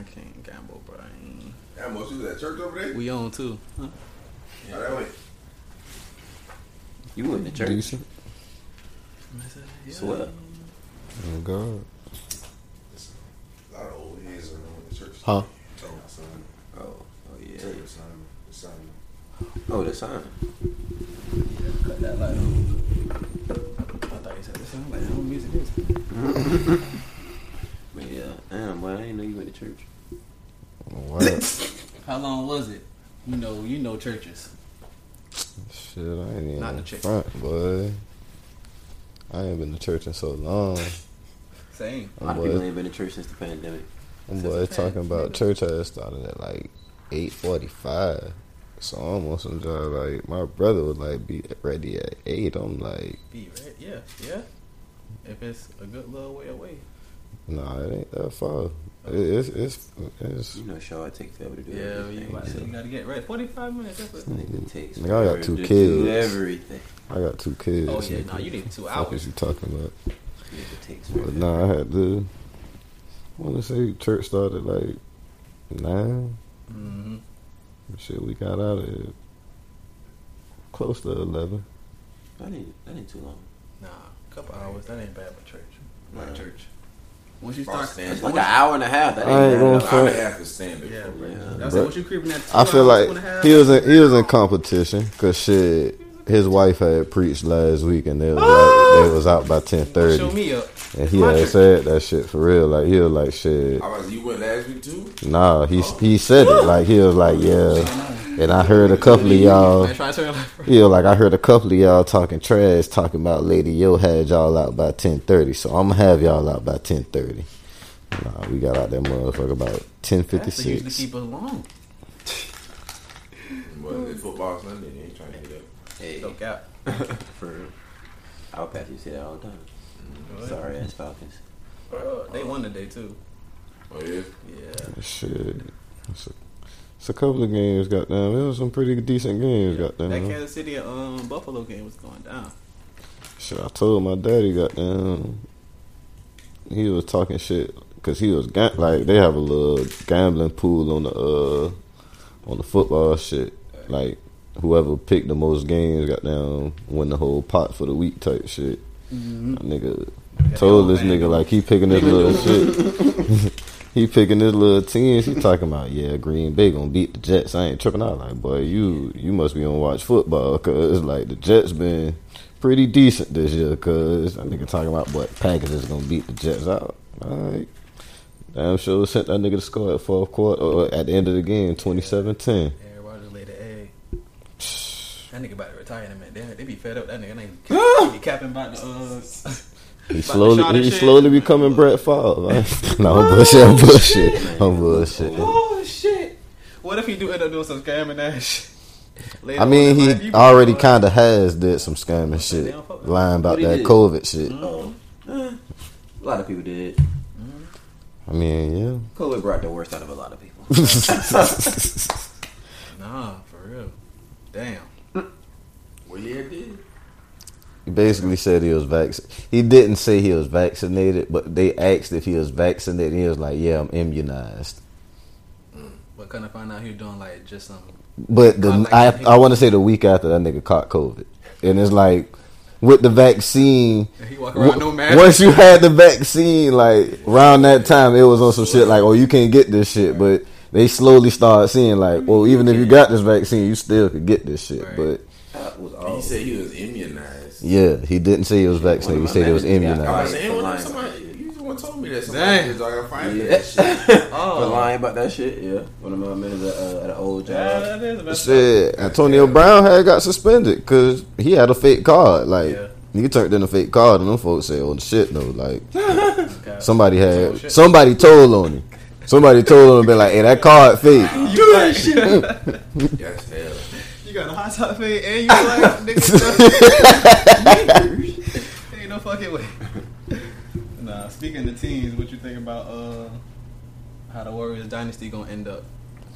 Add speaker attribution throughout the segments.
Speaker 1: I can't gamble, bro. I ain't-
Speaker 2: How much was that church over there?
Speaker 1: We own too. Huh?
Speaker 2: Yeah, that way.
Speaker 3: You went to church.
Speaker 4: Decent.
Speaker 1: Yeah.
Speaker 3: Swear.
Speaker 4: Oh God.
Speaker 2: A lot of old heads around the church.
Speaker 4: Huh?
Speaker 2: So,
Speaker 3: Oh, oh yeah.
Speaker 2: church sign, the sign.
Speaker 3: Oh, the sign.
Speaker 1: Cut that light on. I thought you said this sound like home music is.
Speaker 3: But yeah, damn, boy, I didn't know you went to church.
Speaker 4: What?
Speaker 1: How long was it? You know, you know churches.
Speaker 4: Shit, I ain't even
Speaker 1: Not
Speaker 4: in
Speaker 1: the chick.
Speaker 4: front, boy. I ain't been to church in so long.
Speaker 1: Same.
Speaker 3: A lot
Speaker 4: Boy,
Speaker 3: of people ain't been to church since the pandemic.
Speaker 4: I'm boy
Speaker 1: the
Speaker 4: talking
Speaker 1: pan-
Speaker 4: about church had started at like eight forty five. So I'm on some job like my brother would like be ready at eight. I'm like,
Speaker 1: Be right. Yeah, yeah. If it's a good little way away.
Speaker 4: nah, it ain't that far. It, it's it's it's.
Speaker 3: You know, show I take forever to do it.
Speaker 1: Yeah, you,
Speaker 3: everything. so.
Speaker 1: you gotta get ready. Forty-five minutes. That's what.
Speaker 3: Nigga takes
Speaker 4: Nigga, I got two kids.
Speaker 3: Everything.
Speaker 4: I got two kids.
Speaker 1: Oh yeah,
Speaker 4: nigga.
Speaker 1: no, you need two
Speaker 4: Fuck is
Speaker 1: hours.
Speaker 4: you talking about?
Speaker 3: Nigga takes
Speaker 4: But nah, I had to. I want to say church started like nine.
Speaker 1: Mm-hmm.
Speaker 4: Shit, we got out at close to eleven.
Speaker 3: That ain't that ain't too long.
Speaker 1: Nah, a couple hours. That ain't bad for church.
Speaker 3: Nah.
Speaker 1: My church. Once you
Speaker 2: Oh,
Speaker 1: start,
Speaker 2: stand.
Speaker 3: It's like an hour and a half. That
Speaker 4: I
Speaker 3: ain't
Speaker 4: ain't
Speaker 3: bad
Speaker 4: gonna
Speaker 3: at all.
Speaker 2: I'm
Speaker 4: front.
Speaker 2: gonna have to
Speaker 1: Yeah, bro.
Speaker 3: Yeah.
Speaker 1: That's
Speaker 4: But
Speaker 1: what you creeping at.
Speaker 4: I feel
Speaker 1: hours, two and a
Speaker 4: like he was in he was in competition because shit. His wife had preached last week and they was like they was out by ten thirty.
Speaker 1: Show me up.
Speaker 4: and he had
Speaker 1: church.
Speaker 4: said that shit for real. Like he was like shit.
Speaker 2: I was, you went last week too?
Speaker 4: Nah, he oh. he said it like he was like yeah, and I heard a couple of y'all.
Speaker 1: Man, try to like,
Speaker 4: Yeah, like I heard a couple of y'all talking trash, talking about Lady Yo had y'all out by ten thirty, so I'm gonna have y'all out by ten thirty. Nah, we got out that motherfucker about ten fifty six.
Speaker 1: That's the usually
Speaker 4: six.
Speaker 1: keep us long.
Speaker 2: But it's football Sunday, they ain't trying to get up.
Speaker 3: Hey,
Speaker 1: No cap.
Speaker 3: for real. pass you. say that all the time. Sorry ass Falcons.
Speaker 1: Uh, they won today too.
Speaker 2: Oh yeah?
Speaker 1: Yeah.
Speaker 4: Shit, it's a, couple of games. Goddamn, it was some pretty decent games.
Speaker 1: Got
Speaker 4: down.
Speaker 1: That Kansas City um Buffalo game was going down.
Speaker 4: shit. I told my daddy, goddamn, he was talking shit because he was ga- like they have a little gambling pool on the uh on the football shit. Like whoever picked the most games, goddamn, win the whole pot for the week type shit.
Speaker 1: Mm-hmm.
Speaker 4: Nigga told this nigga like he picking this little shit. he picking this little teams. He talking about yeah, Green Bay gonna beat the Jets. I ain't tripping out like boy, you you must be on watch football because like the Jets been pretty decent this year. Cause that nigga talking about what Packers is gonna beat the Jets out. All right. Damn sure sent that nigga to score at fourth quarter or at the end of the game, 27-10.
Speaker 1: Everybody just laid the egg. That nigga about to retire in a minute. They, they be fed up. That nigga, that nigga be capping about the uh.
Speaker 4: He slowly
Speaker 1: Deshaun and
Speaker 4: he
Speaker 1: shit.
Speaker 4: slowly becoming Brett Favre. man. no, I'm bullshit. I'm bullshit. I'm bullshit.
Speaker 1: oh shit! What if he do end up doing some scamming ass? Later
Speaker 4: I mean, he
Speaker 1: life,
Speaker 4: already kind of has did some scamming shit,
Speaker 1: they don't fuck with
Speaker 4: lying about that
Speaker 3: did?
Speaker 4: COVID shit.
Speaker 3: Oh, eh, a lot of people did.
Speaker 4: I mean, yeah.
Speaker 3: COVID brought the worst out of a lot of people.
Speaker 1: Nah, for real. Damn.
Speaker 2: Well, yeah, it did.
Speaker 4: He basically said he was vaccinated. He didn't say he was vaccinated, but they asked if he was vaccinated. And he was like, "Yeah, I'm immunized."
Speaker 1: But kind of find out he was doing like just some.
Speaker 4: But the
Speaker 1: Caught
Speaker 4: I I want to say the week after that nigga caught COVID, and it's like with the vaccine.
Speaker 1: He walk no.
Speaker 4: Once you had the vaccine, like around that time, it was on some shit like, "Oh, you can't get this shit," but they slowly started seeing like, "Well, even if you got this vaccine, you still could get this shit."
Speaker 1: Right.
Speaker 4: But
Speaker 2: He said he was immunized.
Speaker 4: Yeah, he didn't say he was vaccinated. He said he was
Speaker 3: One of
Speaker 2: I
Speaker 4: immunized.
Speaker 2: was saying,
Speaker 3: For
Speaker 2: well,
Speaker 3: lying.
Speaker 2: somebody, you the one told me that. Somebody
Speaker 1: Dang.
Speaker 2: did, so I gotta find
Speaker 3: Yeah.
Speaker 2: that shit.
Speaker 3: For
Speaker 1: Oh,
Speaker 3: lying about that shit, yeah. One of my men at, uh, at an old
Speaker 1: yeah,
Speaker 3: job.
Speaker 1: that is messed up.
Speaker 4: Shit, Antonio Brown had got suspended because he had a fake card. Like
Speaker 1: Yeah.
Speaker 4: he turned in a fake card, and them folks said, "Oh shit, no!" Like
Speaker 1: Okay.
Speaker 4: somebody had
Speaker 1: shit.
Speaker 4: somebody told on him. Somebody told him, "Been like, hey, that card fake."
Speaker 1: You black.
Speaker 2: Yes, hell.
Speaker 1: You got a hot top fade and you black, nigga. Ain't no fucking way. Nah, speaking of teams, what you think about uh how the Warriors dynasty gonna end up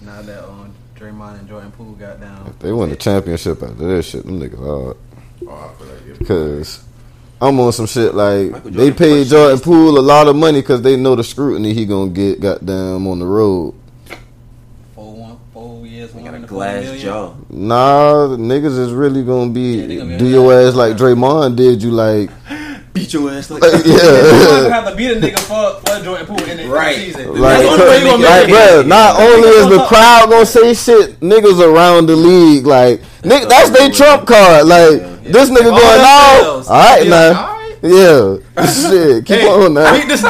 Speaker 1: now that um Draymond and Jordan Poole got down?
Speaker 4: They won the championship after that shit. Them niggas hard
Speaker 2: Oh, like
Speaker 4: because I'm on some shit like they paid Jordan
Speaker 3: East.
Speaker 4: Poole a lot of money because they know the scrutiny he gonna get. Goddamn on the road.
Speaker 1: Four one four years,
Speaker 3: got a glass jaw.
Speaker 4: Nah, niggas is really gonna be
Speaker 1: Yeah, gonna be
Speaker 4: do your ass like Draymond did. You like,
Speaker 3: Beat your ass like
Speaker 1: You
Speaker 4: yeah.
Speaker 1: gonna have to beat a nigga for, for Jordan Poole in the,
Speaker 3: Right.
Speaker 1: in the season.
Speaker 4: Like,
Speaker 1: That's the only way you gonna
Speaker 4: like,
Speaker 1: make it.
Speaker 4: bruh, not only is the crowd gonna say shit, niggas around the league, like, nigga, that's their trump card. Like, this nigga
Speaker 1: All
Speaker 4: going
Speaker 1: them
Speaker 4: off. All right,
Speaker 1: Yeah,
Speaker 4: now. Yeah, shit, keep
Speaker 1: Hey,
Speaker 4: on now.
Speaker 1: beat this.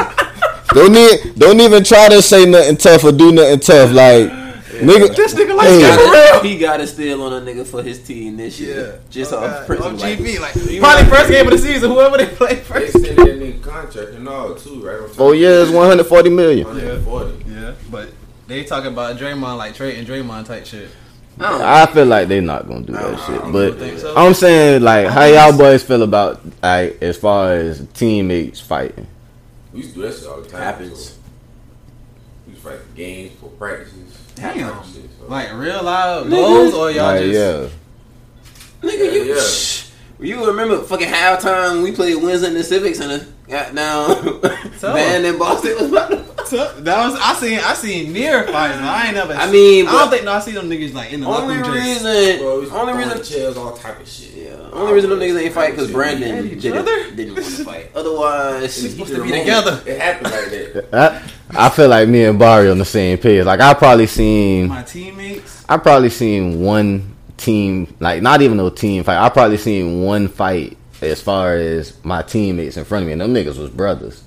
Speaker 4: Don't need, don't even try to say nothing tough or do nothing tough. Like, nigga,
Speaker 1: This nigga like
Speaker 4: Hey.
Speaker 1: Scotty Real.
Speaker 3: he got a steal on a nigga for his team this year. Just
Speaker 1: Oh,
Speaker 3: off
Speaker 1: God.
Speaker 3: principle.
Speaker 1: On
Speaker 3: like,
Speaker 1: GB, like probably first game of the season. Whoever they play
Speaker 2: They
Speaker 1: first.
Speaker 2: extended that nigga contract and all too, right? on
Speaker 4: four years, one hundred forty million.
Speaker 2: 140.
Speaker 1: Yeah, but they talking about Draymond like Trey and Draymond type shit.
Speaker 3: I.
Speaker 4: I feel like they're not gonna do that shit.
Speaker 1: You
Speaker 4: But
Speaker 1: think so?
Speaker 4: I'm saying, like, how y'all boys feel about like as far as teammates fighting?
Speaker 2: We used to do that shit all the time.
Speaker 3: Happens.
Speaker 2: So. We used to fight for games, for practices.
Speaker 1: Damn.
Speaker 2: Shit.
Speaker 1: Like real loud blows or y'all
Speaker 4: Like,
Speaker 1: just
Speaker 4: yeah.
Speaker 3: Nigga, you
Speaker 2: Yeah.
Speaker 3: shh. You remember fucking halftime we played Wednesday in the Civics and the goddamn
Speaker 1: So?
Speaker 3: band in Boston was about to
Speaker 1: So, that was I seen I seen near fights. I ain't never.
Speaker 3: I mean,
Speaker 1: I don't think no. I see them niggas like in the locker
Speaker 3: Only
Speaker 1: room. just-
Speaker 3: reason,
Speaker 2: Bro, we used to
Speaker 3: only reason,
Speaker 2: in chairs, all type of shit.
Speaker 3: yeah, only reason them niggas ain't fight because Brandon didn't, didn't want to fight. Otherwise,
Speaker 2: We
Speaker 1: supposed to be together.
Speaker 2: It happened like that.
Speaker 4: I, I feel like me and Barry on the same page. Like I probably seen,
Speaker 1: My teammates.
Speaker 4: I probably seen one team, like not even a team fight. I probably seen one fight as far as my teammates in front of me, and them niggas was brothers.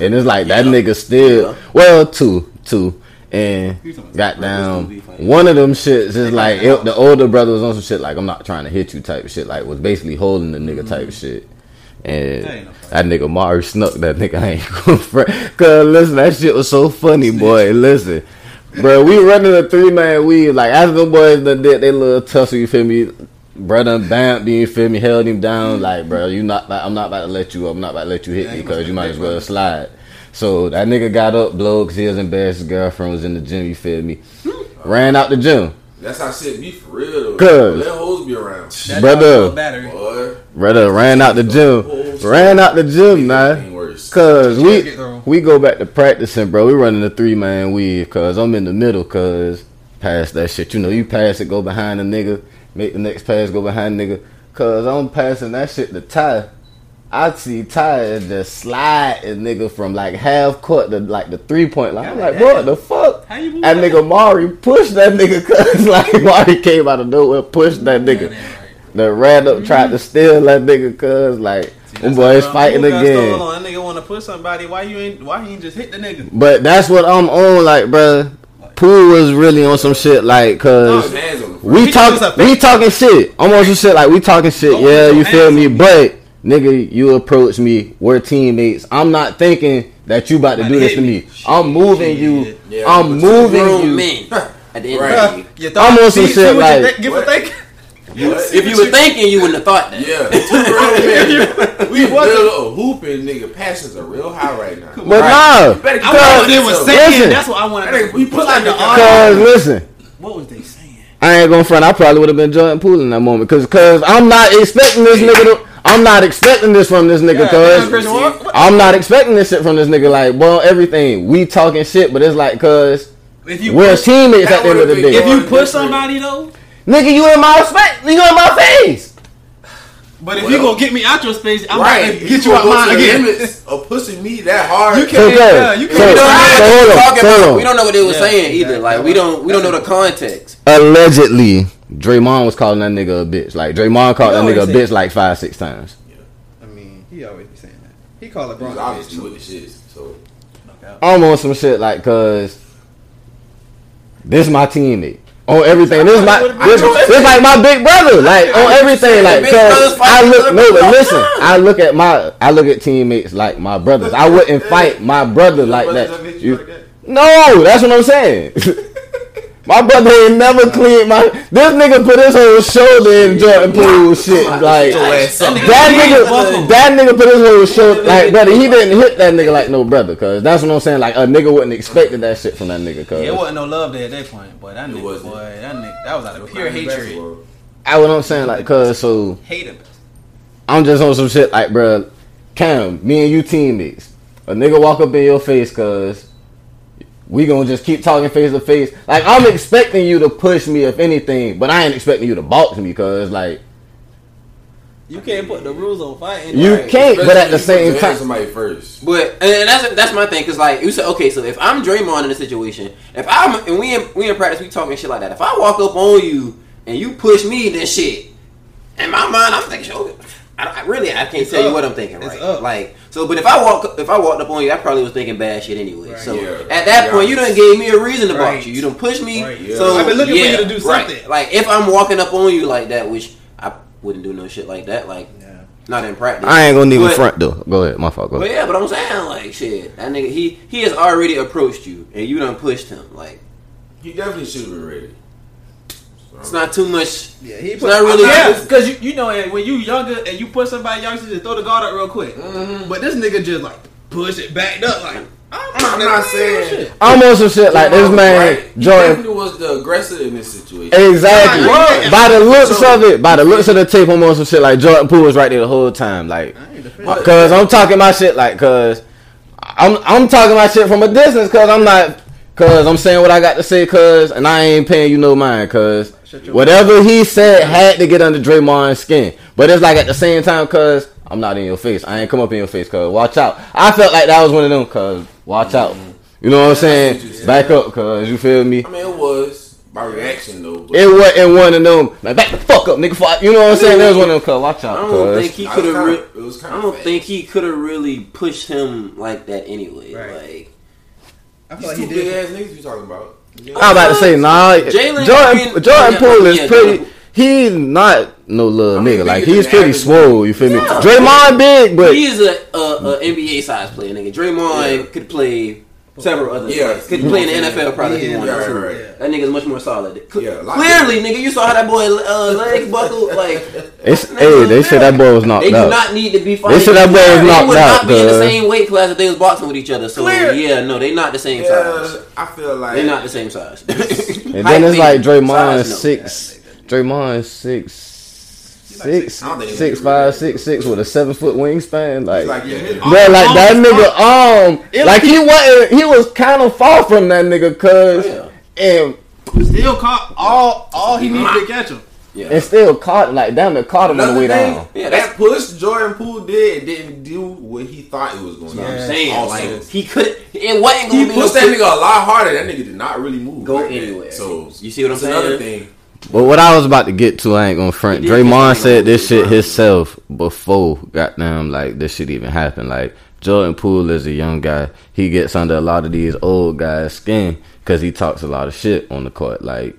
Speaker 4: And it's like that nigga still,
Speaker 3: Yeah.
Speaker 4: well, two, two, and
Speaker 1: You talking about
Speaker 4: got down. One of them shits is like it, the older brother was on some shit like I'm not trying to hit you type of shit. Like was basically holding the nigga type of shit. And
Speaker 1: That no
Speaker 4: that nigga Mari snuck that nigga. I ain't going for Cause listen, that shit was so funny, boy. Listen, bro, we running a three man weave. Like after the boys done did they little tussle, you feel me? Brother bam, you feel me? Held him down. Like, bro, you not. I'm not about to let you. I'm not about to let you hit
Speaker 1: Yeah,
Speaker 4: me because you might as well
Speaker 1: brother.
Speaker 4: slide. So that nigga got up, blow, cause he was embarrassed. His girlfriend was in the gym. You feel me? Ran out the gym.
Speaker 2: That's how shit be for real though.
Speaker 4: Cuz.
Speaker 2: Let hoes be around.
Speaker 1: That
Speaker 4: Brother.
Speaker 1: dog battery.
Speaker 2: Boy.
Speaker 4: Brother ran out the gym. Ran out the gym, man. Cause we we go back to practicing, bro. We running the three man weave. Cause I'm in the middle. Cause pass that shit. You know, you pass it, go behind the nigga. Make the next pass, go behind nigga. Cause I'm passing that shit to Ty. I see Ty just sliding nigga from like half court to like the three point line. I'm like, what the fuck?
Speaker 1: How you
Speaker 4: That nigga Mari pushed that nigga cause like Mari came out of nowhere, pushed that nigga. The ran up tried to mm-hmm. steal that nigga cause like
Speaker 1: See,
Speaker 4: boys fighting again.
Speaker 1: on. That nigga want to push somebody. Why you ain't? Why he ain't just hit the nigga?
Speaker 4: But that's what I'm on, like, bruh. Poole was really on some shit, like, cause
Speaker 2: his hands on the
Speaker 4: we talk,
Speaker 1: was
Speaker 4: we talking shit. I'm some shit, like, we talking shit.
Speaker 1: Don't
Speaker 4: Yeah, you feel me?
Speaker 1: me.
Speaker 4: But nigga, you approach me. We're teammates. I'm not thinking that you about to do this to
Speaker 1: me.
Speaker 4: me. I'm moving you.
Speaker 2: Yeah,
Speaker 4: I'm moving you.
Speaker 3: men at the end
Speaker 2: Right.
Speaker 3: of the day.
Speaker 1: You
Speaker 4: I'm on some shit
Speaker 1: you
Speaker 4: like-
Speaker 1: Give a
Speaker 2: What?
Speaker 1: Think.
Speaker 2: What?
Speaker 3: If you were thinking, you wouldn't have thought that.
Speaker 2: Yeah, two grown men. We
Speaker 1: wasn't-
Speaker 2: little hooping, nigga. Passions are real high right now.
Speaker 4: But
Speaker 2: You
Speaker 4: nah,
Speaker 2: better
Speaker 1: I
Speaker 2: keep
Speaker 1: wanted what they was
Speaker 2: yourself.
Speaker 1: saying.
Speaker 4: Listen.
Speaker 1: That's what I wanted.
Speaker 2: That nigga- we put like the
Speaker 4: cause listen.
Speaker 1: What was they saying?
Speaker 4: I ain't gonna front. I probably would have been Jordan Poole in that moment, cause, cause I'm not expecting this nigga. To, I'm not expecting this from this nigga,
Speaker 1: Yeah,
Speaker 4: cause
Speaker 1: Christian, what- what-
Speaker 4: I'm not expecting this shit from this nigga. Like, well, everything we talking shit, but it's like, cause
Speaker 1: If you
Speaker 4: we're
Speaker 1: push,
Speaker 4: teammates
Speaker 2: that
Speaker 4: at the end of the
Speaker 2: would've
Speaker 4: day.
Speaker 1: if you push somebody though,
Speaker 4: Nigga, you in my space. You in my face.
Speaker 1: but if
Speaker 2: Well,
Speaker 1: you gonna get me out your space, I'm
Speaker 2: right.
Speaker 1: not gonna get you
Speaker 2: gonna
Speaker 1: out mine again.
Speaker 2: Limits of pushing me that hard.
Speaker 1: You can't.
Speaker 4: okay,
Speaker 1: Yeah, you can't.
Speaker 3: We don't know
Speaker 4: so
Speaker 3: what
Speaker 4: hold
Speaker 3: they were talking
Speaker 4: hold
Speaker 3: about.
Speaker 4: on.
Speaker 3: We don't know what they were
Speaker 1: Yeah,
Speaker 3: saying either.
Speaker 1: exactly.
Speaker 3: Like we don't we don't know the context.
Speaker 4: Allegedly, Draymond was calling that nigga a bitch. Like Draymond called that nigga a bitch like five, six times. Yeah.
Speaker 1: I mean, he always be saying that. He called
Speaker 2: He's
Speaker 1: LeBron.
Speaker 2: obviously
Speaker 1: bitch,
Speaker 2: with the shit. So
Speaker 1: no.
Speaker 4: I'm on some shit like, cause this my teammate. On everything, this my this, this like my big brother, like on everything, like
Speaker 3: Big brothers
Speaker 4: cause I look no, but listen. I look at my I look at teammates like my brothers. I wouldn't fight my brother like that. You- no, that's what I'm saying. my brother ain't never cleaned my. This nigga put his whole shoulder in Jordan Poole shit. Like that nigga, that nigga put his whole shoulder. Like brother, he didn't hit that nigga like no brother. Cause that's what I'm saying. Like a nigga wouldn't expected that shit from that nigga. Cause
Speaker 1: Yeah, it wasn't no love there at that point, boy. That nigga,
Speaker 2: wasn't.
Speaker 1: boy, that nigga, that was out of pure hatred.
Speaker 4: I what I'm saying. Like cause so
Speaker 1: Hate him.
Speaker 4: I'm just on some shit like, bro, Cam, me and you teammates. A nigga walk up in your face, cuz we gonna just keep talking face to face. Like I'm expecting you to push me if anything, but I ain't expecting you to box me, cuz like
Speaker 1: You can't put the rules on fighting.
Speaker 4: you
Speaker 3: Right,
Speaker 4: can't. But at the same
Speaker 2: if you put your hands on
Speaker 4: time,
Speaker 2: somebody first.
Speaker 3: But and that's that's my thing because like you said, okay, so if I'm Draymond in the situation, if I'm and we in, we in practice, we talking shit like that. If I walk up on you and you push me, then shit. In my mind, I'm thinking, I, I really I can't tell you what I'm thinking,
Speaker 1: It's
Speaker 3: right?
Speaker 1: up.
Speaker 3: Like so, but if I walk if I walked up on you, I probably was thinking bad shit anyway.
Speaker 1: Right.
Speaker 3: So
Speaker 2: Yeah.
Speaker 3: at that
Speaker 2: Yeah.
Speaker 3: point, you done gave me a reason to
Speaker 1: Right.
Speaker 3: box you. You done push me.
Speaker 1: Right.
Speaker 2: Yeah.
Speaker 3: So
Speaker 1: I've been looking for you to do
Speaker 3: right.
Speaker 1: something.
Speaker 3: Like if I'm walking up on you like that, which I wouldn't do no shit like that. Like
Speaker 1: Yeah.
Speaker 3: not in practice.
Speaker 4: I ain't gonna even
Speaker 3: But-
Speaker 4: front though. Go ahead, my fault. Go
Speaker 3: but
Speaker 4: ahead.
Speaker 3: yeah, but I'm saying like shit, that nigga he he has already approached you and you done pushed him. Like
Speaker 2: He definitely should have been ready.
Speaker 3: It's not too much.
Speaker 1: Yeah, he
Speaker 3: It's not really-
Speaker 1: Yeah, because you you know when you younger and you push somebody younger, you just throw the guard up real quick. Mm-hmm. But this nigga just like push it backed up like. I'm,
Speaker 2: I'm not saying-
Speaker 1: shit.
Speaker 4: I'm on some shit like this man,
Speaker 2: Right. He
Speaker 4: Jordan.
Speaker 2: definitely was the aggressor in this situation.
Speaker 4: Exactly.
Speaker 1: Right.
Speaker 4: By the looks
Speaker 2: So-
Speaker 4: of it, by the looks of the tape, I'm on some shit like Jordan Poole was right there the whole time. Like,
Speaker 1: I ain't defending.
Speaker 4: Uh, cause I'm talking my shit like, cause I'm I'm talking my shit from a distance, cause I'm not, cause I'm saying what I got to say, cause and I ain't paying you no mind, cause whatever he said had to get under Draymond's skin. But it's like at the same time, cause I'm not in your face. I ain't come up in your face, cause watch out. I felt like that was one of them, cause watch out. You know what I'm saying? Back up, cause you feel me.
Speaker 2: I mean, it was by reaction though. But
Speaker 4: It wasn't one of them. Like back the fuck up, nigga. Fuck, you know what I'm saying? There was one of them. Cause watch
Speaker 3: I
Speaker 4: out,
Speaker 3: don't think
Speaker 4: cuz.
Speaker 3: he
Speaker 2: I
Speaker 3: could have. Re-
Speaker 2: it was kinda
Speaker 3: I don't
Speaker 2: fast.
Speaker 3: think he could have really pushed him like that anyway.
Speaker 1: Right.
Speaker 3: Like
Speaker 1: I feel
Speaker 2: These
Speaker 1: like
Speaker 2: two
Speaker 1: he
Speaker 2: big
Speaker 1: did.
Speaker 2: ass niggas you talking about.
Speaker 4: I'm about to say nah.
Speaker 3: Jalen
Speaker 4: Jordan
Speaker 3: Green-
Speaker 4: Jordan
Speaker 3: yeah,
Speaker 4: Poole is
Speaker 3: yeah,
Speaker 4: pretty.
Speaker 3: Jordan-
Speaker 4: He's not no little
Speaker 2: I mean,
Speaker 4: nigga. Like he's pretty
Speaker 2: average
Speaker 4: swole. You feel me? Draymond big, but
Speaker 3: he's a, a, a NBA size player, nigga. Draymond
Speaker 2: Yeah.
Speaker 3: could play several other.
Speaker 2: Yeah.
Speaker 3: could play in the NFL probably if he
Speaker 1: Yeah,
Speaker 2: right,
Speaker 3: to.
Speaker 2: right, right.
Speaker 1: Yeah.
Speaker 3: That nigga's much more solid. Cl-
Speaker 2: Yeah,
Speaker 3: Clearly, nigga, you saw how that boy uh, legs buckled. Like
Speaker 4: it's hey. They said that boy was knocked out.
Speaker 3: They do
Speaker 4: out.
Speaker 3: not need to be fighting.
Speaker 4: They said that boy was knocked out.
Speaker 3: They
Speaker 4: knocked
Speaker 3: would
Speaker 4: out,
Speaker 3: not be in the same weight class if they was boxing with each other. So
Speaker 1: Clear.
Speaker 3: yeah, no, they not the same size.
Speaker 2: I feel like
Speaker 3: They not the same size.
Speaker 4: And then it's like Draymond
Speaker 3: Size, no.
Speaker 4: six. Draymond six.
Speaker 1: Like
Speaker 4: Six,
Speaker 2: six- I don't think
Speaker 4: six,
Speaker 2: he's
Speaker 4: five,
Speaker 2: really
Speaker 4: six, six with a seven foot wingspan. Like,
Speaker 2: Like, yeah,
Speaker 4: Bro, like that nigga, um,
Speaker 1: It-
Speaker 4: like he wasn't, he was kind of far from that nigga, cause
Speaker 3: Yeah.
Speaker 4: and
Speaker 1: Still caught all all he needed to catch him.
Speaker 3: Yeah.
Speaker 4: and still caught like damn it caught him on the way
Speaker 2: thing,
Speaker 4: down.
Speaker 3: Yeah,
Speaker 2: that push Jordan Poole did didn't do what he thought it was going to do.
Speaker 1: Yeah.
Speaker 3: I'm saying
Speaker 2: Also,
Speaker 3: like he could it wasn't
Speaker 2: he
Speaker 3: gonna be
Speaker 2: pushed that nigga a lot harder. That nigga did not really move.
Speaker 3: Go
Speaker 2: like that.
Speaker 3: anywhere.
Speaker 2: So
Speaker 3: You see what I'm
Speaker 2: that's Another
Speaker 3: saying?
Speaker 2: thing.
Speaker 4: But what I was about to get to, I ain't gonna front. Draymond said this shit himself before goddamn like this shit even happened. Like Jordan Poole is a young guy. He gets under a lot of these old guys' skin because he talks a lot of shit on the court. Like,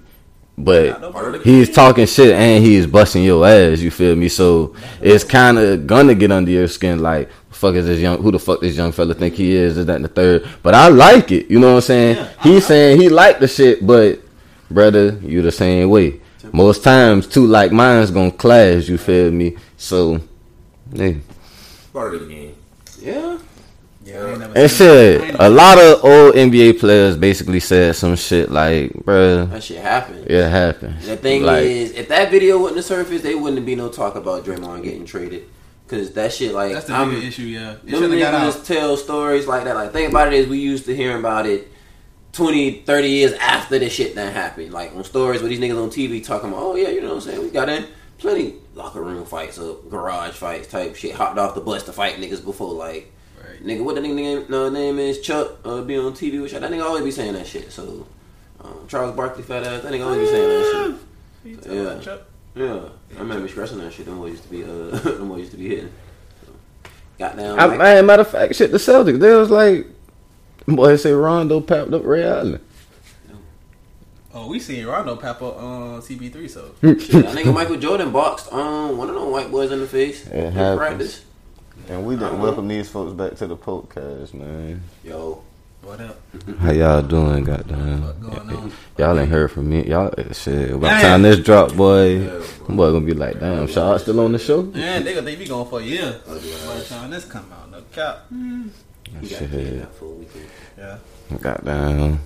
Speaker 4: but
Speaker 2: Part of the
Speaker 4: he's talking shit and he's busting your ass. You feel me? So it's kind of gonna get under your skin. Like, fuck is this young? Who the fuck this young fella think he is? Is that and the third? But I like it. You know what I'm saying? He's saying he like the shit, but brother, you the same way. Most times, two like mine's gonna clash. You feel me? So, hey.
Speaker 2: part of the game.
Speaker 3: Yeah.
Speaker 1: Yeah, I ain't never
Speaker 4: And shit, a lot of old NBA players basically said some shit like, bruh,
Speaker 3: That shit happened.
Speaker 4: it happened.
Speaker 3: The thing
Speaker 4: like,
Speaker 3: is, if that video wouldn't have surfaced, they wouldn't be no talk about Draymond getting traded. Cause that shit, like,
Speaker 1: That's the
Speaker 3: I'm,
Speaker 1: issue. Yeah, it
Speaker 3: them
Speaker 1: should have got
Speaker 3: niggas
Speaker 1: out.
Speaker 3: just tell stories like that. Like, think about it is we used to hearing about it 20, 30 years after the shit that happened. Like, on stories where these niggas on TV talking about, oh yeah, you know what I'm saying? We got in plenty locker room fights or garage fights type shit. Hopped off the bus to fight niggas before. Like,
Speaker 1: Right.
Speaker 3: nigga, what the nigga name, no, name is? Chuck, uh, be on TV with shit. That nigga always be saying that shit. So, um, Charles Barkley, fat ass, that nigga always be saying that shit.
Speaker 1: You talking about
Speaker 3: Yeah.
Speaker 1: Chuck?
Speaker 3: Yeah, I remember scratching that shit. Them boys used to be, uh, them boys used to be hitting. So, goddamn.
Speaker 4: I,
Speaker 3: like-
Speaker 4: man, matter of fact, shit, the Celtics, they was like, boy, say Rondo papped up Ray Allen.
Speaker 1: Oh, we seen Rondo pop up uh, on CP3, so
Speaker 3: Shit, that nigga Michael Jordan boxed um one of them white boys in the face.
Speaker 4: It
Speaker 3: in
Speaker 4: happens.
Speaker 3: practice.
Speaker 4: And we
Speaker 3: done uh-huh.
Speaker 4: welcome these folks back to the podcast, man.
Speaker 3: Yo,
Speaker 1: what up?
Speaker 4: How y'all doing, goddamn?
Speaker 1: What going on?
Speaker 4: Y'all ain't heard from me. Y'all, eh, shit, by the time this drop, boy,
Speaker 2: Yeah,
Speaker 4: I'm boy gonna be like, damn, Shaw still on the show?
Speaker 1: Man, nigga they gonna think we going for a year. By the time this come out, no cap.
Speaker 3: he got
Speaker 4: Shit.
Speaker 3: paid that full weekend.
Speaker 1: Yeah.
Speaker 4: Goddamn.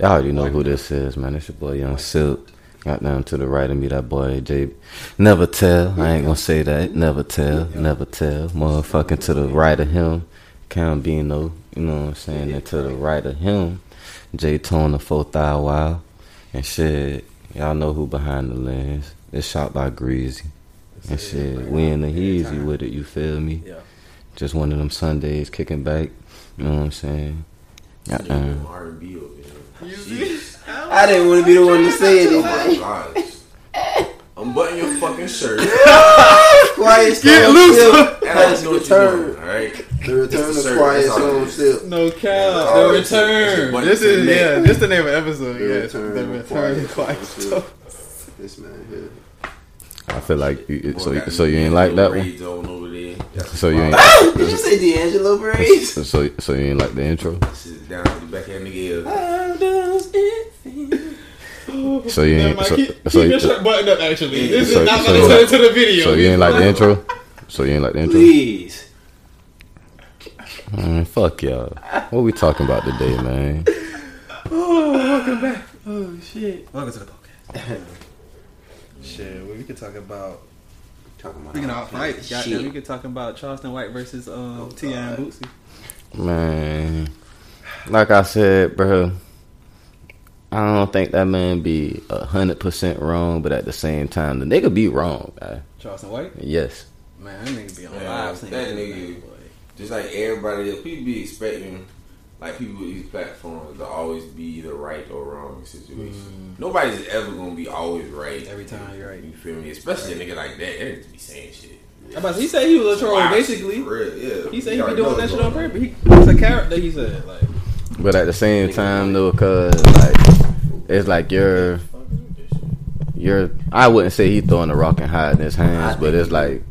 Speaker 4: Y'all already know who this is, man. It's your boy Young Silk. Got down to the right of me, that boy J. Never tell. I ain't gonna say that. Never tell. Never tell. Motherfucking to the right of him, Cambino. You know what I'm saying? And to the right of him, J. Tone the fourth thou wow. And shit, y'all know who behind the lens. It's shot by Greasy. And shit, we in the easy with it. You feel me?
Speaker 1: Yeah.
Speaker 4: Just one of them Sundays kicking back. You know what I'm saying? Goddamn.
Speaker 2: Uh, R&B over here.
Speaker 3: I didn't want to be the one to say it.
Speaker 2: I'm Unbutton your fucking shirt.
Speaker 3: Quiet
Speaker 1: Get
Speaker 3: Storm
Speaker 1: loose.
Speaker 3: Sip.
Speaker 2: And I
Speaker 3: Has
Speaker 2: know what doing, alright?
Speaker 3: The return
Speaker 2: It's
Speaker 3: of Quiet
Speaker 2: service,
Speaker 3: Storm
Speaker 2: all
Speaker 3: Sip.
Speaker 1: No cap.
Speaker 2: Oh,
Speaker 1: The
Speaker 2: it's a- it's a
Speaker 1: return.
Speaker 2: bunch
Speaker 1: This is
Speaker 2: men.
Speaker 1: yeah. This the name of the episode.
Speaker 3: The
Speaker 1: Yeah.
Speaker 3: return
Speaker 1: The
Speaker 3: of
Speaker 1: return.
Speaker 3: Quiet
Speaker 1: Quiet
Speaker 3: Storm
Speaker 1: stuff.
Speaker 3: This man here.
Speaker 4: I feel like you,
Speaker 2: Boy,
Speaker 4: so. So you
Speaker 2: me
Speaker 4: ain't like that one. So you ain't.
Speaker 3: Did you say D'Angelo braids?
Speaker 4: So so you ain't like the intro.
Speaker 2: Shit down to the back of the nigga.
Speaker 4: So you ain't.
Speaker 1: mind.
Speaker 4: So,
Speaker 1: keep,
Speaker 4: so,
Speaker 1: keep your shirt buttoned up. Actually, this
Speaker 4: So-
Speaker 1: is not
Speaker 4: so
Speaker 1: gonna turn
Speaker 4: like-
Speaker 1: into the video.
Speaker 4: so you ain't like the intro. So you ain't like the intro.
Speaker 3: Please.
Speaker 4: Man, fuck y'all. What we talking about today, man?
Speaker 1: Oh, welcome back.
Speaker 3: Oh shit.
Speaker 1: Welcome to the podcast. Shit, well, we could talk about
Speaker 3: Talking about
Speaker 1: speaking
Speaker 3: all
Speaker 1: of
Speaker 3: kinds
Speaker 1: fights.
Speaker 3: of
Speaker 1: Goddamn, we
Speaker 3: shit.
Speaker 1: could talk about Charleston White versus um,
Speaker 3: Oh,
Speaker 1: Ti and
Speaker 3: God.
Speaker 1: Boosie.
Speaker 4: Man, like I said, bro, I don't think that man be a hundred percent wrong, but at the same time, the nigga be wrong, guy.
Speaker 1: Charleston White,
Speaker 4: Yes.
Speaker 1: man, that nigga be on
Speaker 2: Man,
Speaker 1: live. saying
Speaker 2: that nigga- Just like everybody else, people be expecting, like people with these platforms to always be the right or wrong situation. Mm. Nobody's ever gonna be always right
Speaker 1: Every time, you're right.
Speaker 2: You feel me? Especially a nigga like that. They just be saying shit.
Speaker 1: I about He said he was a troll,
Speaker 2: Wild
Speaker 1: basically.
Speaker 2: for real, yeah.
Speaker 1: He said he
Speaker 2: You
Speaker 1: be doing that shit on purpose. He, it's a character. He said like.
Speaker 4: But at the same time, though, cause like it's like you're you're. I wouldn't say he throwing a rock and hide in his hands, but it's like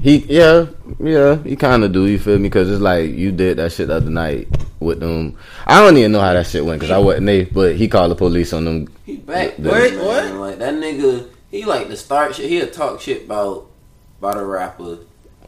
Speaker 4: he, yeah, yeah, he kind of do. You feel me? Because it's like you did that shit the other night with them. I don't even know how that shit went because I wasn't there, but he called the police on them.
Speaker 3: He back.
Speaker 4: The-
Speaker 3: Wait,
Speaker 1: the-
Speaker 3: what? Like that nigga, he like to start shit. He'll talk shit about about a rapper,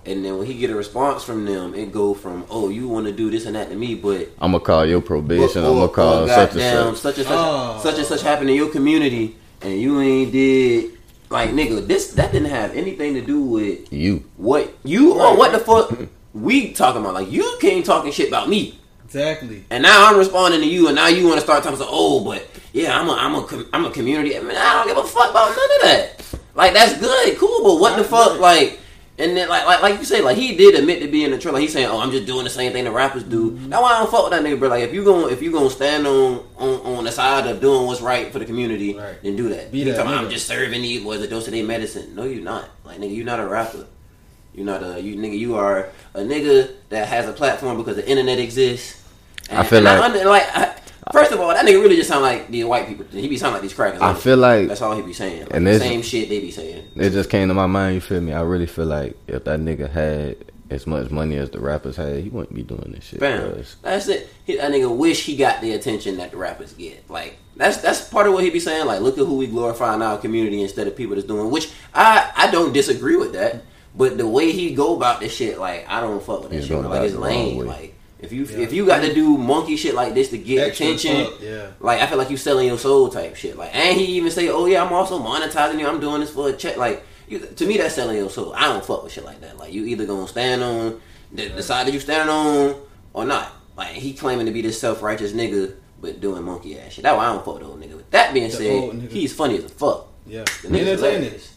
Speaker 3: and then when he get a response from them, it go from oh you want to do this and that to me, but
Speaker 4: I'm gonna call your probation.
Speaker 3: Or-
Speaker 4: I'm gonna
Speaker 3: or oh, oh,
Speaker 4: call oh, such and such.
Speaker 3: such and such,
Speaker 1: Oh.
Speaker 3: such and such happened in your community, and you ain't did like nigga. This that didn't have anything to do with
Speaker 4: You.
Speaker 3: what you or what the fuck we talking about. Like you came talking shit about me.
Speaker 1: Exactly.
Speaker 3: And now I'm responding to you, and now you want to start talking. So, oh, but yeah, I'm a, I'm a, com- I'm a community. I mean, I don't give a fuck about none of that. Like that's good, cool, but what the fuck, like, and then like, like, like you say, like he did admit to being a troll. Like he's saying, oh, I'm just doing the same thing the rappers do. That's why I don't fuck with that nigga, bro. Like if you going if you gonna stand on, on on the side of doing what's right for the community,
Speaker 1: Right.
Speaker 3: then do that.
Speaker 1: Be
Speaker 3: You
Speaker 1: that
Speaker 3: talking. I'm just serving these boys a dose of their medicine. No, you're not. Like nigga, you're not a rapper. You're not a you nigga. You are a nigga that has a platform because the internet exists.
Speaker 4: I feel
Speaker 3: and
Speaker 4: like-
Speaker 3: under- like I, first of all, that nigga really just sound like these white people. He be sound like these crackers.
Speaker 4: I feel like
Speaker 3: that's all he be saying. Like,
Speaker 4: and
Speaker 3: the same shit they be saying.
Speaker 4: it just came to my mind. You feel me? I really feel like if that nigga had as much money as the rappers had, he wouldn't be doing this shit.
Speaker 3: Bam. That's it. He, that nigga wish he got the attention that the rappers get. Like that's that's part of what he be saying. Like, look at who we glorify in our community instead of people that's doing. Which I I don't disagree with that. But the way he go about this shit, like I don't fuck with that
Speaker 4: He's
Speaker 3: shit. Like it's
Speaker 4: it the wrong
Speaker 3: lame. Like if you
Speaker 1: Yeah.
Speaker 3: if you got to do monkey shit like this to get
Speaker 1: Extra
Speaker 3: attention,
Speaker 1: fuck, yeah.
Speaker 3: like I feel like you selling your soul type shit. Like and he even say, oh yeah, I'm also monetizing you. I'm doing this for a check. Like you, to me, that's selling your soul. I don't fuck with shit like that. Like you either gonna stand on the, the side that you stand on or not. Like he claiming to be this self righteous nigga, but doing monkey ass shit. That's why I don't fuck with the old nigga. With that being
Speaker 1: The
Speaker 3: said, he's funny as a fuck.
Speaker 1: Yeah.
Speaker 3: The nigga's
Speaker 1: saying
Speaker 3: hilarious.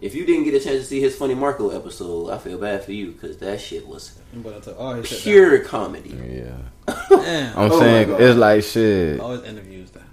Speaker 3: If you didn't get a chance to see his funny Marco episode, I feel bad for you because that shit was
Speaker 1: it. But I took all his shit
Speaker 3: pure comedy.
Speaker 4: yeah.
Speaker 1: Damn.
Speaker 4: I'm
Speaker 3: Oh
Speaker 4: saying it's like shit.
Speaker 1: all his interviews down.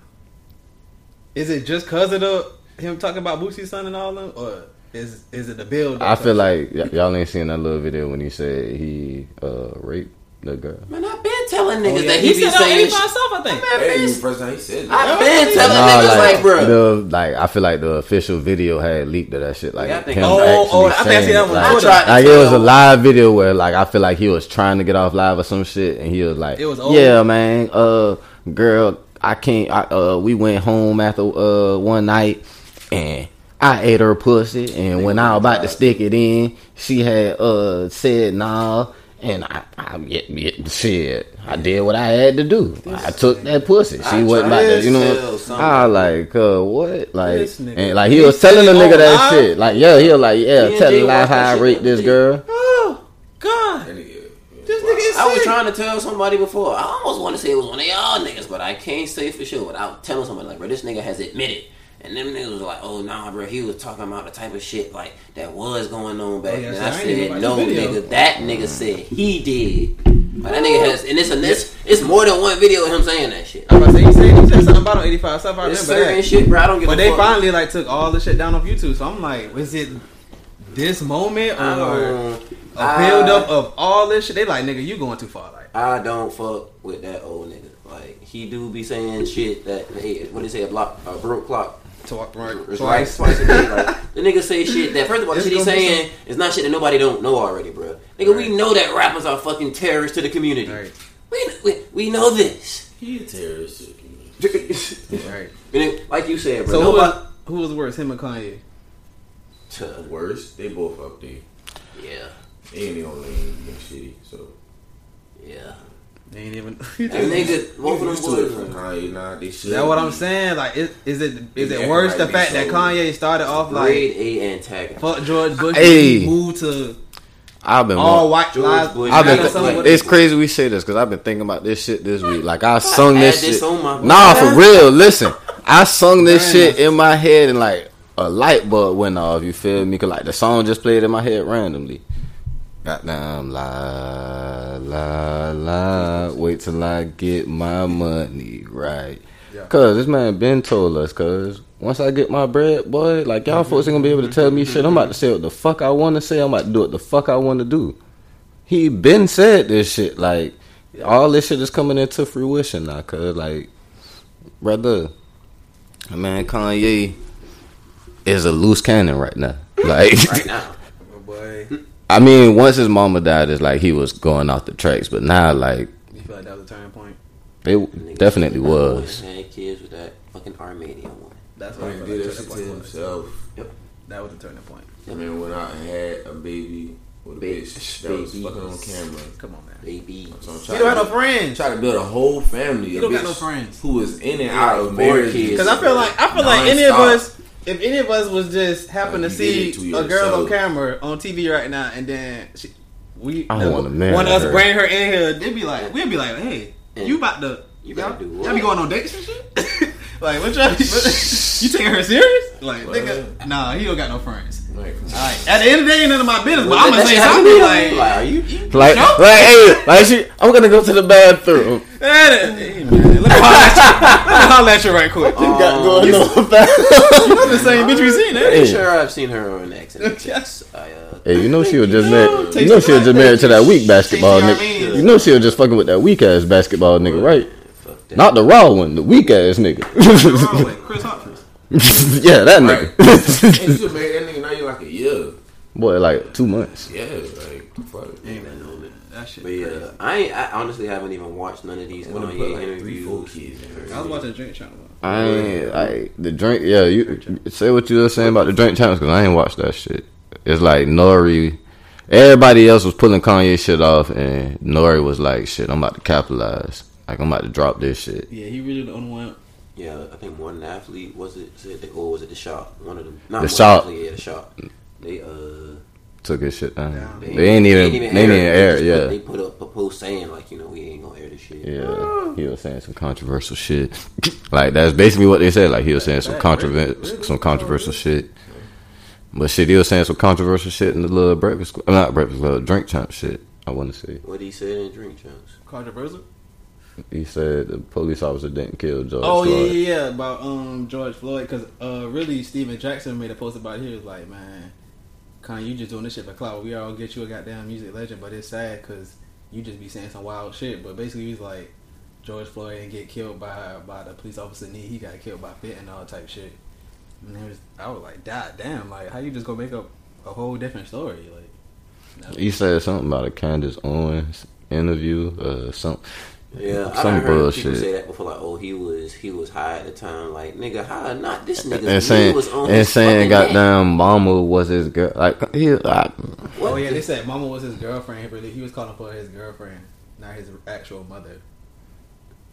Speaker 1: Is it just cause of the him talking about Boosie's son and all them, or is is it the build?
Speaker 4: I feel like y- y'all ain't seen that little video when he said he uh raped the girl.
Speaker 3: Man, I've been telling niggas
Speaker 1: Oh, yeah.
Speaker 3: that
Speaker 1: he,
Speaker 3: he, be
Speaker 1: said that
Speaker 3: saying
Speaker 1: he by himself. I think.
Speaker 3: Man,
Speaker 2: That ain't
Speaker 3: bitch,
Speaker 2: first time he said
Speaker 3: I've been telling
Speaker 4: Nah,
Speaker 3: niggas like, bro.
Speaker 4: the like I feel like the official video had leaked of that shit. Like
Speaker 3: Yeah, I think-
Speaker 4: him
Speaker 1: Oh,
Speaker 4: actually
Speaker 1: oh, I think I
Speaker 4: saying
Speaker 1: seen that one
Speaker 4: like,
Speaker 1: on
Speaker 3: I tried
Speaker 4: Like it was a live video where like I feel like he was trying to get off live or some shit, and he was like,
Speaker 1: It was old.
Speaker 4: "Yeah, man, uh, girl, I can't. I, uh, we went home after uh one night, and I ate her pussy, and when I was about to stick it in, she had uh said nah, And I, I get, get shit. I did what I had to do. I took that pussy. She
Speaker 3: I
Speaker 4: wasn't
Speaker 3: tried
Speaker 4: about to,
Speaker 3: to
Speaker 4: you know.
Speaker 3: tell somebody.
Speaker 4: I like, uh, what? Like, and like he
Speaker 1: He
Speaker 4: was telling the nigga that
Speaker 1: live?
Speaker 4: shit. Like, yeah, he was like, yeah,
Speaker 3: Me
Speaker 4: tell
Speaker 3: Jay
Speaker 4: the live
Speaker 3: watched that
Speaker 4: how I
Speaker 3: shit
Speaker 4: raped this girl.
Speaker 1: Oh God, this nigga is
Speaker 3: I was trying to tell somebody before. I almost want to say it was one of y'all niggas, but I can't say for sure without telling somebody like, bro, this nigga has admitted. And them niggas was like, oh nah, bro, he was talking about the type of shit like that was going on back
Speaker 1: Oh, yeah,
Speaker 3: then.
Speaker 1: so
Speaker 3: I
Speaker 1: I
Speaker 3: said, no, nigga, that nigga mm. said he did. Like, that nigga has, and it's a it's, it's more than one video of him saying that shit.
Speaker 1: I'm about to say, he said, he said something about on 85 stuff. I
Speaker 3: There's
Speaker 1: remember
Speaker 3: certain
Speaker 1: that.
Speaker 3: shit, bro. I don't give
Speaker 1: But they
Speaker 3: fuck.
Speaker 1: finally like took all the shit down off YouTube. So I'm like, was it this moment or
Speaker 3: don't,
Speaker 1: a
Speaker 3: I-
Speaker 1: build up of all this shit? They like, nigga, you going too far. Like,
Speaker 3: I don't fuck with that old nigga. Like he do be saying shit that hey, what they say a block a broke clock
Speaker 1: twice, right,
Speaker 3: It's right
Speaker 1: twice.
Speaker 3: twice a day. Like the nigga say shit that first of all the
Speaker 1: It's
Speaker 3: shit he's
Speaker 1: gonna
Speaker 3: saying is not shit that nobody don't know already, bro. Nigga, we know that rappers are fucking terrorists to the community.
Speaker 1: Right,
Speaker 3: We, we we know this.
Speaker 2: He a terrorist. to the community.
Speaker 1: right.
Speaker 3: And like you said, bro.
Speaker 1: So who was, who was worse, him or Kanye?
Speaker 2: Worse, they both up there.
Speaker 3: yeah,
Speaker 2: They ain't even lane and shitty. So
Speaker 3: yeah.
Speaker 1: They ain't even.
Speaker 3: That nigga, both of them
Speaker 2: to from
Speaker 3: boys.
Speaker 2: Kanye. Nah, they should.
Speaker 1: Is that what I'm saying? Like, is, is it is it worse the
Speaker 2: they
Speaker 1: fact that Kanye started off like
Speaker 3: Grade A antagonist.
Speaker 1: fuck George Bush,
Speaker 4: Hey.
Speaker 1: he moved to
Speaker 4: I've been
Speaker 1: all white
Speaker 3: George
Speaker 1: lives.
Speaker 4: I've been. Th-
Speaker 1: with-
Speaker 4: it's crazy we say this because I've been thinking about this shit this week. Like I sung
Speaker 3: add
Speaker 4: this
Speaker 3: this
Speaker 4: shit.
Speaker 3: on
Speaker 4: Nah, for real. Listen, I sung this
Speaker 1: Damn.
Speaker 4: shit in my head and like a light bulb went off. You feel me? Cause like the song just played in my head randomly. Goddamn la la la. Wait till I get my money right.
Speaker 1: Yeah.
Speaker 4: Cause this man been told us. Cause once I get my bread, boy, like y'all folks ain't gonna be able to tell me shit. I'm about to say what the fuck I want to say. I'm about to do what the fuck I want to do. He been said this shit. Like all this shit is coming into fruition now. Cause like, brother, My man, Kanye is a loose cannon right now. Like,
Speaker 3: right now.
Speaker 1: Oh, boy,
Speaker 4: I mean, once his mama died, it's like he was going off the tracks. But now, like,
Speaker 1: you feel like that was a turning point?
Speaker 4: it
Speaker 3: Nigga
Speaker 4: definitely was.
Speaker 3: Had kids with that fucking Armenian one.
Speaker 1: That's what I
Speaker 2: He
Speaker 1: feel
Speaker 2: did
Speaker 1: like
Speaker 2: that to
Speaker 1: point was.
Speaker 2: himself.
Speaker 1: That was a turning point.
Speaker 2: And then went out and had a baby with a
Speaker 3: Baby-
Speaker 2: bitch that was fucking on camera.
Speaker 1: Come on, man.
Speaker 3: Baby.
Speaker 2: So I'm
Speaker 1: He
Speaker 2: trying
Speaker 1: don't have
Speaker 2: to
Speaker 1: no friends.
Speaker 2: try to build a whole family.
Speaker 1: He
Speaker 2: a
Speaker 1: don't got no friends.
Speaker 2: Who was in and out of
Speaker 3: Four
Speaker 2: marriage.
Speaker 1: Because I feel like I feel like any of us, if any of us was just happen
Speaker 2: Like,
Speaker 1: to see
Speaker 2: to
Speaker 1: a girl on camera on TV right now, and then she, we
Speaker 4: I wanna marry
Speaker 1: one of us
Speaker 4: her.
Speaker 1: bring her in here, they'd be like, we'd be like, hey,
Speaker 3: Yeah.
Speaker 1: you about to
Speaker 3: You about to do
Speaker 1: y'all
Speaker 3: what?
Speaker 1: be going on dates and shit? like, what y'all? you taking her serious? Like, nigga, nah, he don't got no friends.
Speaker 2: Like, come on.
Speaker 1: All right, at the end of the day, ain't none of my business. But
Speaker 3: Well,
Speaker 1: I'm gonna say something
Speaker 3: to
Speaker 1: like.
Speaker 3: Like, are you?
Speaker 4: Like,
Speaker 1: No.
Speaker 4: like, hey, like, she, I'm gonna go to the bathroom.
Speaker 1: Hey, man, let me holler at you. Let me holler you right quick.
Speaker 3: Um,
Speaker 4: going on the bathroom.
Speaker 1: You the same bitch we seen, eh?
Speaker 3: Pretty sure I've seen her on accident. Yes. I, uh,
Speaker 4: Hey, you know she was just married.
Speaker 1: Take
Speaker 4: You know she was just married to that weak basketball
Speaker 1: Take
Speaker 4: nigga.
Speaker 1: your
Speaker 4: You know she was just fucking with that weak ass basketball nigga, right? Not the raw one, the weak ass nigga.
Speaker 1: Kris Humphries.
Speaker 4: yeah, that
Speaker 2: Right.
Speaker 4: nigga.
Speaker 2: And you just made that nigga now you like a year.
Speaker 4: Boy, like two months.
Speaker 2: Yeah, like fuck.
Speaker 1: Ain't that no That shit.
Speaker 3: But yeah, I ain't. I honestly haven't even watched none of these
Speaker 2: Wanna
Speaker 3: Kanye
Speaker 2: put like three, four
Speaker 3: interviews.
Speaker 2: kids in.
Speaker 1: I was watching the Drink Channel.
Speaker 4: I ain't, I the drink. Yeah, you say what you were saying about the drink channels because I ain't watched that shit. It's like Nori. Everybody else was pulling Kanye shit off, and N.O.R.E. was like, "Shit, I'm about to capitalize. Like I'm about to drop this shit."
Speaker 1: Yeah, he really the only one.
Speaker 3: Yeah, I think one athlete was it, said they, or was it the shop? One of them. Not
Speaker 4: The
Speaker 3: one
Speaker 4: Shop.
Speaker 3: athlete, Yeah, the shop. They uh.
Speaker 4: Took his shit down.
Speaker 1: Down.
Speaker 4: They ain't even. They ain't even air. it,
Speaker 3: just put-
Speaker 4: Yeah.
Speaker 3: They put up a post saying like, you know, we ain't gonna air this shit.
Speaker 4: Yeah, he was saying some controversial shit. like that's basically what they said. Like he was saying some controversial, some controversial shit. But shit, he was saying some controversial shit in the little breakfast, Club- not breakfast, little drink champ shit. I want to say.
Speaker 3: What he said in drink champs.
Speaker 1: Controversial.
Speaker 4: He said the police officer didn't kill George
Speaker 1: Oh yeah, yeah, yeah. About um George Floyd, because uh really Stephen Jackson made a post about it. He was like, man, Kanye, you just doing this shit for clout. We all get you a goddamn music legend, but it's sad because you just be saying some wild shit. But basically, he's like, George Floyd didn't get killed by by the police officer knee. He got killed by fentanyl type shit. And was, I was like, God damn, like how you just gonna make up a whole different story? Like.
Speaker 4: He said something about a Candace Owens interview, uh, some
Speaker 3: Yeah, I
Speaker 4: some
Speaker 3: done heard people say that before. Like, oh, he was he was high at the time. Like, nigga, how not this nigga?
Speaker 4: and saying
Speaker 3: was on
Speaker 4: and saying
Speaker 3: fucking neck.
Speaker 4: goddamn mama was his girl. Like he, like,
Speaker 3: What?
Speaker 1: Oh yeah, they said Mama was his girlfriend. He really he was calling for his girlfriend, not his actual mother.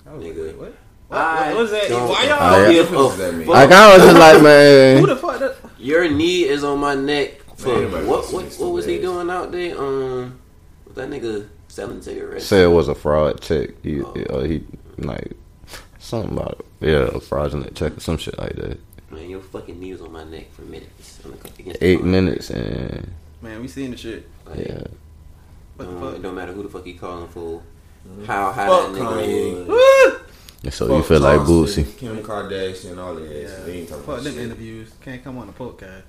Speaker 1: I was like,
Speaker 3: Nigga.
Speaker 1: wait, what? What, what was that? Why y'all?
Speaker 4: yeah.
Speaker 3: give a
Speaker 2: that mean?
Speaker 4: Like I was just like, man,
Speaker 1: Who
Speaker 4: man.
Speaker 1: the fuck? That,
Speaker 3: Your knee is on my neck. For
Speaker 2: Man,
Speaker 3: what? What? What was he doing out there? Um, was that nigga selling cigarettes?
Speaker 4: Said it was a fraud check. He,
Speaker 3: Oh.
Speaker 4: uh, he like something about it. Yeah, a fraudulent check or some shit like that.
Speaker 3: Man, your fucking knee was on my neck for minutes. I'm like, against
Speaker 4: Eight minutes and
Speaker 1: man, we seen the shit.
Speaker 3: Like,
Speaker 4: yeah.
Speaker 1: What the
Speaker 3: um,
Speaker 1: fuck?
Speaker 3: It don't matter who the fuck he calling for. How high
Speaker 2: Fuck
Speaker 3: that nigga is.
Speaker 2: Kanye.
Speaker 4: And so you
Speaker 2: Fuck
Speaker 4: feel like
Speaker 2: Charleston,
Speaker 4: Boosie.
Speaker 2: Kim Kardashian, all that.
Speaker 1: Yeah.
Speaker 2: They ain't talking
Speaker 1: Fuck
Speaker 2: about
Speaker 1: them
Speaker 2: shit.
Speaker 1: interviews. Can't come on the podcast.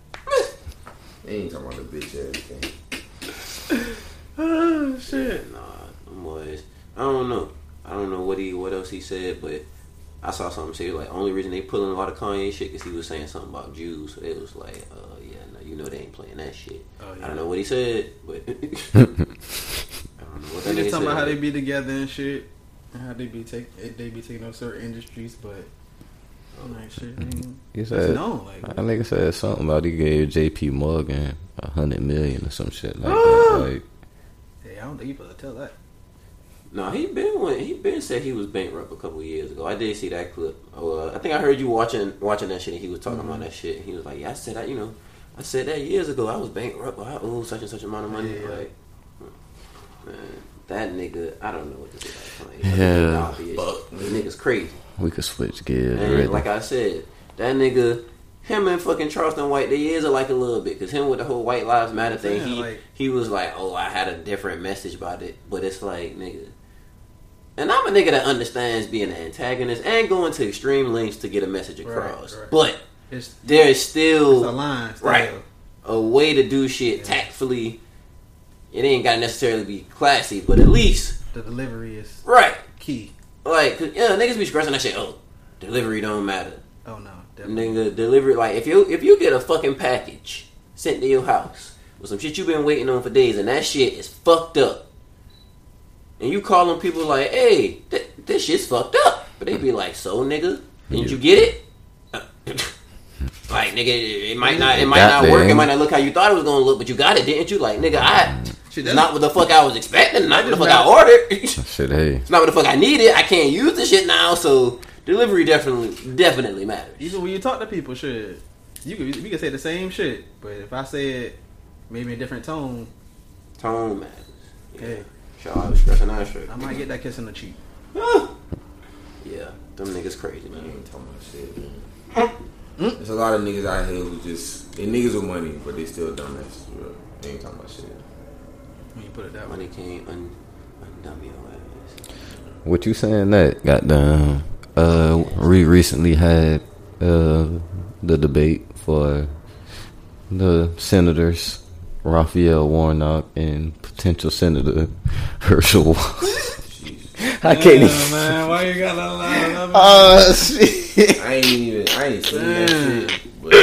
Speaker 2: They ain't talking about the bitch everything.
Speaker 1: Oh shit.
Speaker 3: Nah, them boys. I don't know. I don't know what he, what else he said, but I saw something say like only reason they pulling a lot of Kanye shit because he was saying something about Jews. So it was like, uh, yeah, no, you know they ain't playing that shit.
Speaker 1: Oh, yeah.
Speaker 3: I don't know what he said, but I don't know what that
Speaker 1: They just talking about how they be together and shit, and how they be take they be taking over certain industries, but I'm like shit. I mean,
Speaker 4: He
Speaker 1: it's
Speaker 4: said
Speaker 1: known. Like
Speaker 4: that nigga said something about he gave J.P. Morgan a hundred million or some shit like that. Like
Speaker 1: hey, I don't think you supposed to tell that.
Speaker 3: No, he been went, he been said he was bankrupt a couple of years ago. I did see that clip. Uh, I think I heard you watching watching that shit, and he was talking about that shit. He was like, "Yeah, I said that. You know, I said that years ago. I was bankrupt. I owe such and such amount of money.
Speaker 1: Yeah.
Speaker 3: Like, man, that nigga. I don't know what to say about Kanye.
Speaker 4: Yeah.
Speaker 3: Obvious. This nigga's crazy.
Speaker 4: we could switch gears.
Speaker 3: And like I said, that nigga, him and fucking Charleston White, they is alike a little bit. Cause him with the whole White Lives Matter thing,
Speaker 1: Yeah,
Speaker 3: he
Speaker 1: like-
Speaker 3: he was like, oh, I had a different message about it. But it's like, nigga. And I'm a nigga that understands being an antagonist and going to extreme lengths to get a message across.
Speaker 1: right.
Speaker 3: But
Speaker 1: It's,
Speaker 3: there is
Speaker 1: it's a
Speaker 3: still
Speaker 1: line, still.
Speaker 3: right a way to do shit tactfully. It ain't gotta necessarily be classy, but at least
Speaker 1: The delivery is
Speaker 3: right.
Speaker 1: key.
Speaker 3: Like, yeah, niggas be stressing that shit. Oh, delivery don't matter.
Speaker 1: Oh no. Them
Speaker 3: nigga, delivery like if you if you get a fucking package sent to your house with some shit you've been waiting on for days and that shit is fucked up, and you call calling people like, hey, th- this shit's fucked up, but they be like, so nigga, didn't you get it? like nigga, it might not it might
Speaker 4: Got
Speaker 3: not work. It might not look how you thought it was gonna look, but you got it, didn't you? Like nigga, I
Speaker 1: Shit,
Speaker 3: not what the fuck I was expecting, not what the
Speaker 1: just
Speaker 3: fuck I ordered.
Speaker 4: shit, hey,
Speaker 3: It's not what the fuck I needed. I can't use this shit now, so delivery definitely definitely matters.
Speaker 1: Even when you talk to people, shit, you can we can say the same shit, but if I say it maybe in a different tone,
Speaker 3: Tone matters.
Speaker 1: hey,
Speaker 3: Shout out to stressing out straight.
Speaker 1: I might get that kiss on the cheek.
Speaker 3: Yeah, them niggas crazy,
Speaker 2: I
Speaker 3: man.
Speaker 2: ain't talking about shit. Hmm? There's a lot of niggas out here who just they niggas with money, but they still dumbass. Bro. They ain't talking about shit.
Speaker 1: When you put it that way.
Speaker 3: Money can't un- undumb your ass.
Speaker 4: what you saying that? Goddamn. Uh, we recently had uh the debate for the senators, Raphael Warnock and potential senator Herschel. Walker. I can't
Speaker 1: Yeah,
Speaker 4: even.
Speaker 1: man, why you gotta lie?
Speaker 4: Oh shit!
Speaker 2: I ain't even I ain't seen
Speaker 1: Damn.
Speaker 2: that shit. But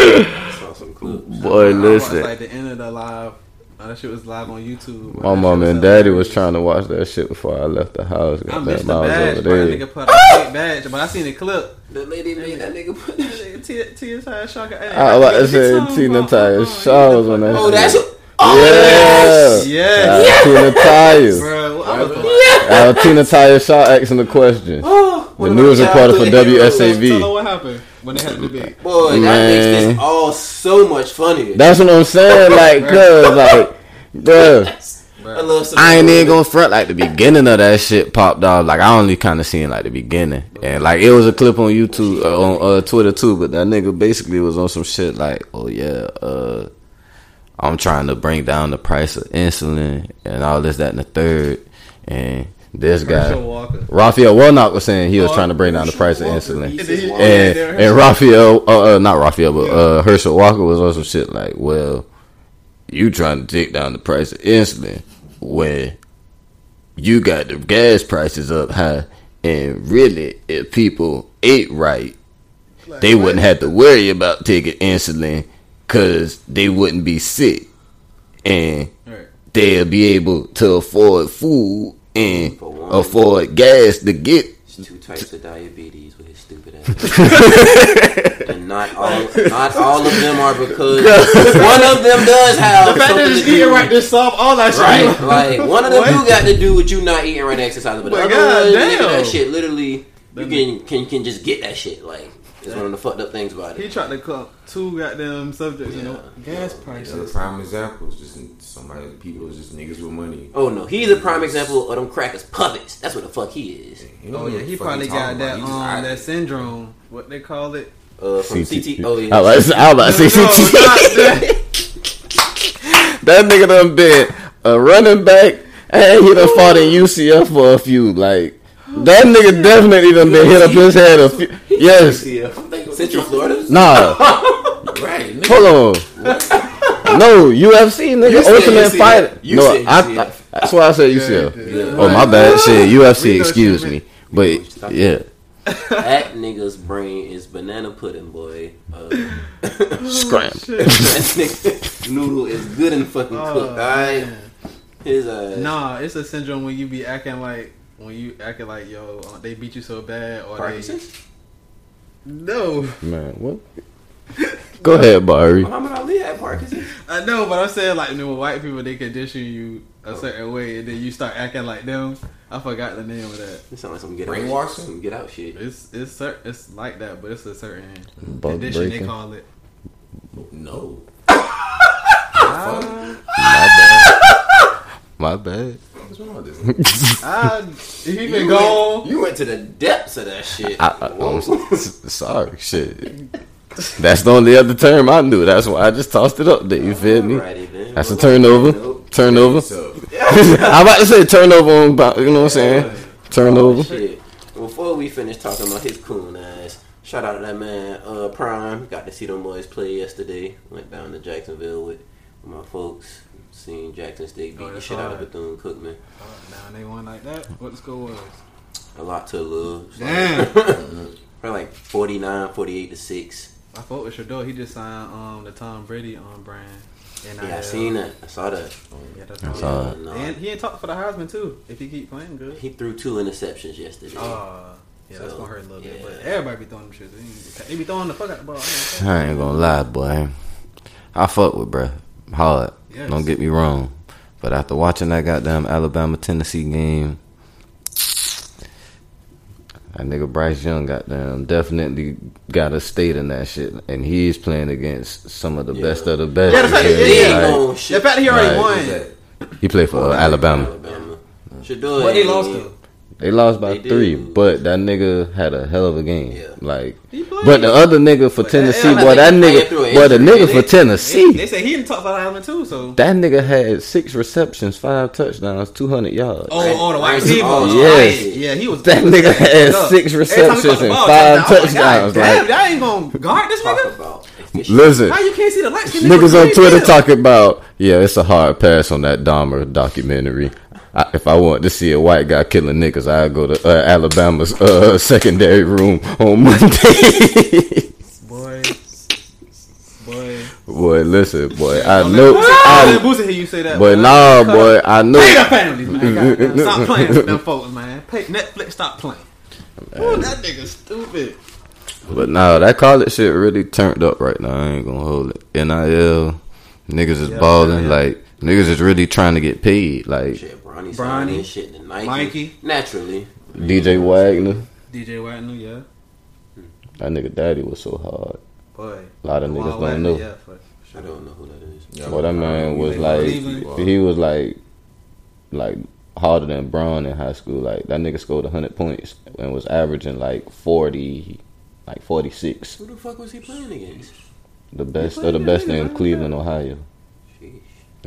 Speaker 3: Saw some clips.
Speaker 4: Boy,
Speaker 1: I watched
Speaker 4: listen.
Speaker 1: like the end of the live. Uh, that shit was live on YouTube.
Speaker 4: My
Speaker 1: That
Speaker 4: mom and daddy
Speaker 1: hilarious.
Speaker 4: was trying to watch that shit before I left the house.
Speaker 1: I missed the badge,
Speaker 4: over.
Speaker 1: That
Speaker 4: there.
Speaker 1: nigga put a fake badge, but I seen the clip.
Speaker 3: The lady made that nigga put that shit.
Speaker 1: T- Tia Tyus Shaw
Speaker 4: I was about to say Tina Tyus Shaw was on that
Speaker 3: Oh,
Speaker 4: shit.
Speaker 3: that's.
Speaker 4: yeah.
Speaker 3: Oh, yes!
Speaker 1: Yes.
Speaker 4: Uh, Tina Tyus.
Speaker 1: Bro, I
Speaker 4: Uh, Tina Tyus Shaw asking the question.
Speaker 3: Oh,
Speaker 4: The news reporter for
Speaker 1: Tell her
Speaker 4: WSAV.
Speaker 1: what happened when they had the debate.
Speaker 3: Boy, that
Speaker 4: Man.
Speaker 3: makes this all so much funnier.
Speaker 4: That's what I'm saying. Like, cause like, bruh.
Speaker 3: I love
Speaker 4: I ain't even gonna front like the beginning of that shit popped off. Like I only kind of seen like the beginning, and like it was a clip on YouTube, uh, on uh, Twitter too. But that nigga basically was on some shit like, oh yeah, uh, I'm trying to bring down the price of insulin and all this, that, and the third. And this guy. Raphael Warnock, was saying he was
Speaker 1: Oh,
Speaker 4: trying to bring down the price of insulin.
Speaker 1: And then he-
Speaker 3: Walker.
Speaker 1: yeah,
Speaker 4: And, Raphael, uh, uh, not Raphael, but uh, Herschel Walker was on some shit like, well, you trying to take down the price of insulin when you got the gas prices up high, and really, if people ate right, they wouldn't have to worry about taking insulin because they wouldn't be sick, and they'll be able to afford food and
Speaker 3: For one.
Speaker 4: afford gas to get
Speaker 3: two types of diabetes with his stupid ass. and not all, not all of them are because one of them does have
Speaker 1: The fact that
Speaker 3: something
Speaker 1: it's
Speaker 3: to do-
Speaker 1: eating right this solve all that shit.
Speaker 3: Right, like one of them
Speaker 1: What?
Speaker 3: do got to do with you not eating right, and exercising, but the other
Speaker 1: God
Speaker 3: one,
Speaker 1: damn.
Speaker 3: that shit literally you can can can just get that shit. Like it's one of the fucked up things about it.
Speaker 1: He tried to clump two goddamn subjects in the
Speaker 3: Yeah.
Speaker 1: gas
Speaker 2: Another
Speaker 1: prices.
Speaker 2: prime example is just somebody, people, just niggas with money.
Speaker 3: Oh no, he's a prime example of them crackers puppets. That's what the fuck he is.
Speaker 2: He
Speaker 1: Oh yeah, he probably
Speaker 2: talking
Speaker 1: got that
Speaker 2: He just
Speaker 1: um
Speaker 2: out
Speaker 1: that syndrome. What they call it?
Speaker 3: Uh, from CT. Oh yeah,
Speaker 4: I was, I about to say CT.
Speaker 1: that.
Speaker 4: that nigga done been a running back and he done fought in UCF for a few. Like that nigga definitely done been hit up his head a few. Yes.
Speaker 3: Central Florida.
Speaker 4: Nah.
Speaker 2: Right, nigga.
Speaker 4: Hold on. No, UFC nigga,
Speaker 3: You
Speaker 4: Ultimate
Speaker 3: UCF.
Speaker 4: Fighter.
Speaker 3: You
Speaker 4: no, I, I, that's why I said UCF.
Speaker 1: Yeah, yeah.
Speaker 4: Oh my bad, shit. UFC, excuse me. But yeah,
Speaker 3: That nigga's brain is banana pudding, boy. Uh,
Speaker 4: scram.
Speaker 3: that nigga noodle is good and fucking
Speaker 1: Oh,
Speaker 3: cooked. Alright,
Speaker 1: man.
Speaker 3: his uh,
Speaker 1: Nah, it's a syndrome when you be acting like when you acting like yo uh, they beat you so bad or
Speaker 3: Parkinson's.
Speaker 1: they no.
Speaker 4: Man, what? Go ahead, Barry.
Speaker 3: Muhammad Ali had Parkinson's.
Speaker 1: I know, but I'm saying like you know, when white people they condition you a certain way and then you start acting like them. I forgot the name of that.
Speaker 3: It sounds like some get out,
Speaker 2: Brainwashing?
Speaker 3: some get out shit.
Speaker 1: It's it's it's like that, but it's a certain
Speaker 4: Bug
Speaker 1: condition they call it.
Speaker 2: No.
Speaker 1: Ah,
Speaker 4: My bad.
Speaker 2: What's wrong with this?
Speaker 1: ah, he been
Speaker 3: You
Speaker 1: gone.
Speaker 3: went, you went to the depths of that shit.
Speaker 4: I, I, I'm sorry, shit. That's the only other term I knew. That's why I just tossed it up there. You feel me?
Speaker 3: Then.
Speaker 4: That's a turnover. Turnover. I'm about to say turnover on, about- you know what I'm saying? Turnover.
Speaker 3: Shit. Before we finish talking about his coon ass, shout out to that man, uh, Prime. Got to see them boys play yesterday. Went down to Jacksonville with, with my folks. Seen Jackson State beat
Speaker 1: Oh,
Speaker 3: the
Speaker 1: that's
Speaker 3: shit out of. Bethune Cookman.
Speaker 1: Oh, now they won like that. What the score was?
Speaker 3: A lot to lose.
Speaker 1: Damn.
Speaker 3: Probably like 49, 48 to 6.
Speaker 1: I fought with Shedeur. He just signed um the Tom Brady um brand. And
Speaker 3: Yeah, I seen that. I saw that.
Speaker 1: Yeah, that's
Speaker 4: I saw it.
Speaker 1: And he ain't talk for the Heisman too. If he keep playing good.
Speaker 3: he threw two interceptions yesterday.
Speaker 1: Oh, yeah, that's gonna hurt a little bit. But everybody be throwing them shit. They, be throwing the fuck out the ball. I ain't gonna
Speaker 4: I ain't gonna lie, boy. I fuck with bruh. Hard.
Speaker 1: Yes.
Speaker 4: Don't get me wrong. But after watching that goddamn Alabama Tennessee game, that nigga Bryce Young goddamn definitely got a state in that shit. And he's playing against some of the
Speaker 3: Yeah.
Speaker 4: best of the best.
Speaker 1: Yeah, the fact- yeah, yeah,
Speaker 4: Like,
Speaker 3: no
Speaker 1: The fact that he already
Speaker 4: Right.
Speaker 1: won.
Speaker 4: he played for uh, Alabama.
Speaker 3: Alabama. Shedeur
Speaker 1: But he lost though.
Speaker 4: They lost by
Speaker 3: They
Speaker 4: three,
Speaker 3: lose.
Speaker 4: but that nigga had a hell of a game.
Speaker 3: Yeah.
Speaker 4: Like, but the other nigga for
Speaker 1: But
Speaker 4: Tennessee, boy, that nigga,
Speaker 3: through
Speaker 4: boy, the nigga
Speaker 3: ain't
Speaker 4: for
Speaker 3: he?
Speaker 1: They,
Speaker 4: Tennessee,
Speaker 1: they say he didn't talk about the Heisman too. So
Speaker 4: that nigga had six receptions, five touchdowns, two hundred yards.
Speaker 1: oh, oh, the wide
Speaker 3: Right.
Speaker 1: receiver.
Speaker 3: Oh,
Speaker 4: yes.
Speaker 1: yeah, he was.
Speaker 4: That nigga had
Speaker 1: up.
Speaker 4: six
Speaker 1: Every time he
Speaker 4: receptions and five
Speaker 1: touchdown.
Speaker 4: Touchdowns,
Speaker 1: Like,
Speaker 4: like-
Speaker 1: Damn, ain't gonna guard this
Speaker 3: Talk
Speaker 1: nigga.
Speaker 4: Listen,
Speaker 1: How you can't see the lights?
Speaker 4: niggas on Twitter talking about, yeah, it's a hard pass on that Dahmer documentary. I, if I want to see a white guy killing niggas, I go to uh, Alabama's uh, secondary room on Monday.
Speaker 1: Boy, boy.
Speaker 4: boy, listen, boy, I
Speaker 1: Don't
Speaker 4: know, I,
Speaker 1: Boosie hear you say that.
Speaker 4: But
Speaker 1: boy.
Speaker 4: nah, boy. I know.
Speaker 1: Pay the families, man. Stop playing with them folks, man. Pay Netflix. Stop playing. Ooh, that nigga stupid.
Speaker 4: But nah, that college shit really turned up right now. I ain't gonna hold it. NIL, niggas is
Speaker 1: Yeah,
Speaker 4: balling.
Speaker 1: yeah.
Speaker 4: Like niggas is really trying to get paid. Like
Speaker 3: shit. Bronny,
Speaker 1: Bronny.
Speaker 3: signing shit to Nike.
Speaker 1: Mikey.
Speaker 3: Naturally.
Speaker 4: DJ Wagner,
Speaker 1: DJ Wagner, yeah.
Speaker 4: that nigga daddy was so hard.
Speaker 1: Boy.
Speaker 4: A lot of niggas don't
Speaker 1: Wagner,
Speaker 4: know.
Speaker 1: Yeah, for
Speaker 3: I don't know who that is.
Speaker 2: Yeah,
Speaker 4: Well, that man was
Speaker 1: He
Speaker 4: like,
Speaker 1: Cleveland.
Speaker 4: he was like, like harder than Braun in high school. Like that nigga scored hundred points and was averaging like forty, like forty six.
Speaker 3: Who the fuck was he playing against?
Speaker 4: The best
Speaker 1: played
Speaker 4: of the best
Speaker 1: that
Speaker 4: in? Cleveland, Ohio.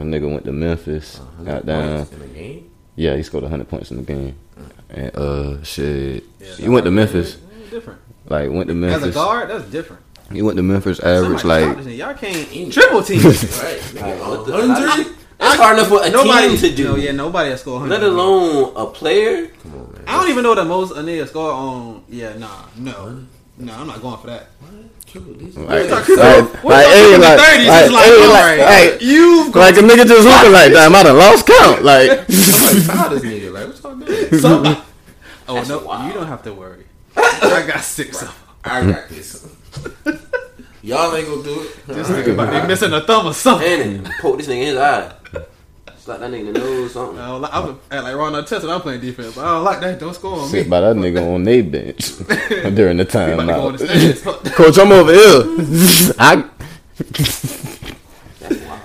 Speaker 3: Sheesh.
Speaker 4: That nigga went to Memphis. Got down.
Speaker 2: In the game.
Speaker 4: Yeah, he scored 100 points in the game. And uh, shit,
Speaker 1: Yeah,
Speaker 4: he went to Memphis.
Speaker 1: Different.
Speaker 4: Like went to Memphis.
Speaker 1: As a guard, that's different.
Speaker 4: He went to Memphis. Average
Speaker 1: Somebody
Speaker 4: like
Speaker 1: stop this nigga. y'all can't triple team.
Speaker 2: Right. Nigga,
Speaker 3: What the-
Speaker 2: 100?
Speaker 3: That's hard enough for a
Speaker 1: nobody
Speaker 3: team to do.
Speaker 1: No, yeah, nobody has scored 100.
Speaker 3: Let alone a player.
Speaker 2: Come on, man.
Speaker 1: I don't even know the most a nigga score on. Yeah, nah, no, no, I'm not going for that.
Speaker 2: Triple digits.
Speaker 4: like,
Speaker 1: Talk-
Speaker 4: like,
Speaker 1: We're
Speaker 4: like,
Speaker 1: talking
Speaker 4: hey,
Speaker 1: in the
Speaker 4: like,
Speaker 1: 30s,
Speaker 4: like,
Speaker 1: it's like,
Speaker 4: hey,
Speaker 1: all
Speaker 4: like,
Speaker 1: right,
Speaker 4: hey,
Speaker 1: you've
Speaker 4: like a nigga just looking like damn, I done lost count. Like,
Speaker 2: Somebody foul this nigga. Like, what y'all doing?
Speaker 1: somebody. Oh
Speaker 3: That's
Speaker 1: no,
Speaker 3: wild.
Speaker 1: you don't have to worry. I got six of them.
Speaker 2: I got this. Y'all ain't gonna do it.
Speaker 1: Just think about they missing a thumb or something.
Speaker 3: And then poke this nigga in his eye. Slap that nigga in the nose, something.
Speaker 1: I don't like, I'm act like Ron Artest when I'm playing defense, but I don't like that. Don't score on me.
Speaker 4: Sit by that nigga on they bench during the
Speaker 1: He
Speaker 4: time
Speaker 1: about to go on the
Speaker 4: out. Coach, I'm over here. I.
Speaker 3: That's wild.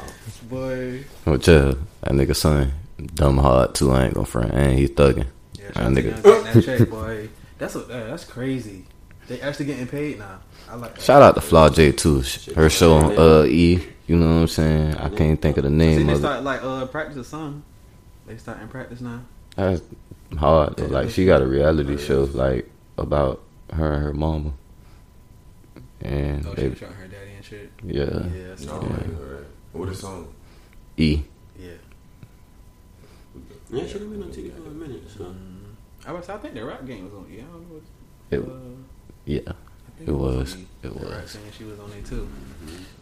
Speaker 1: Boy.
Speaker 4: What yeah, that nigga son, dumb hard too. I ain't gonna front, and he's thugging.
Speaker 1: Yeah,
Speaker 4: That
Speaker 1: shout out to
Speaker 4: nigga.
Speaker 1: That check, boy. That's what, uh, that's crazy. They actually getting paid now. I like.
Speaker 4: Shout out to Flau'jae too. Her show on uh E. You know what I'm saying? I can't think of the
Speaker 1: See,
Speaker 4: name
Speaker 1: they start like uh practice or something. They starting practice now.
Speaker 4: That's hard. though. Like she got a reality show like about her and her mama. And
Speaker 1: Oh, she
Speaker 4: they,
Speaker 1: was her daddy and shit.
Speaker 4: yeah,
Speaker 1: Yeah,
Speaker 2: No,
Speaker 1: so,
Speaker 2: I ain't know that. What is song?
Speaker 4: E.
Speaker 1: yeah.
Speaker 3: Yeah, she done been on TV for a minute, so.
Speaker 1: Mm. I was. I think the rap game was on. Yeah, I don't know. What,
Speaker 4: It,
Speaker 1: uh,
Speaker 4: yeah,
Speaker 1: I think
Speaker 4: it was. It was.
Speaker 1: game, she was on there too.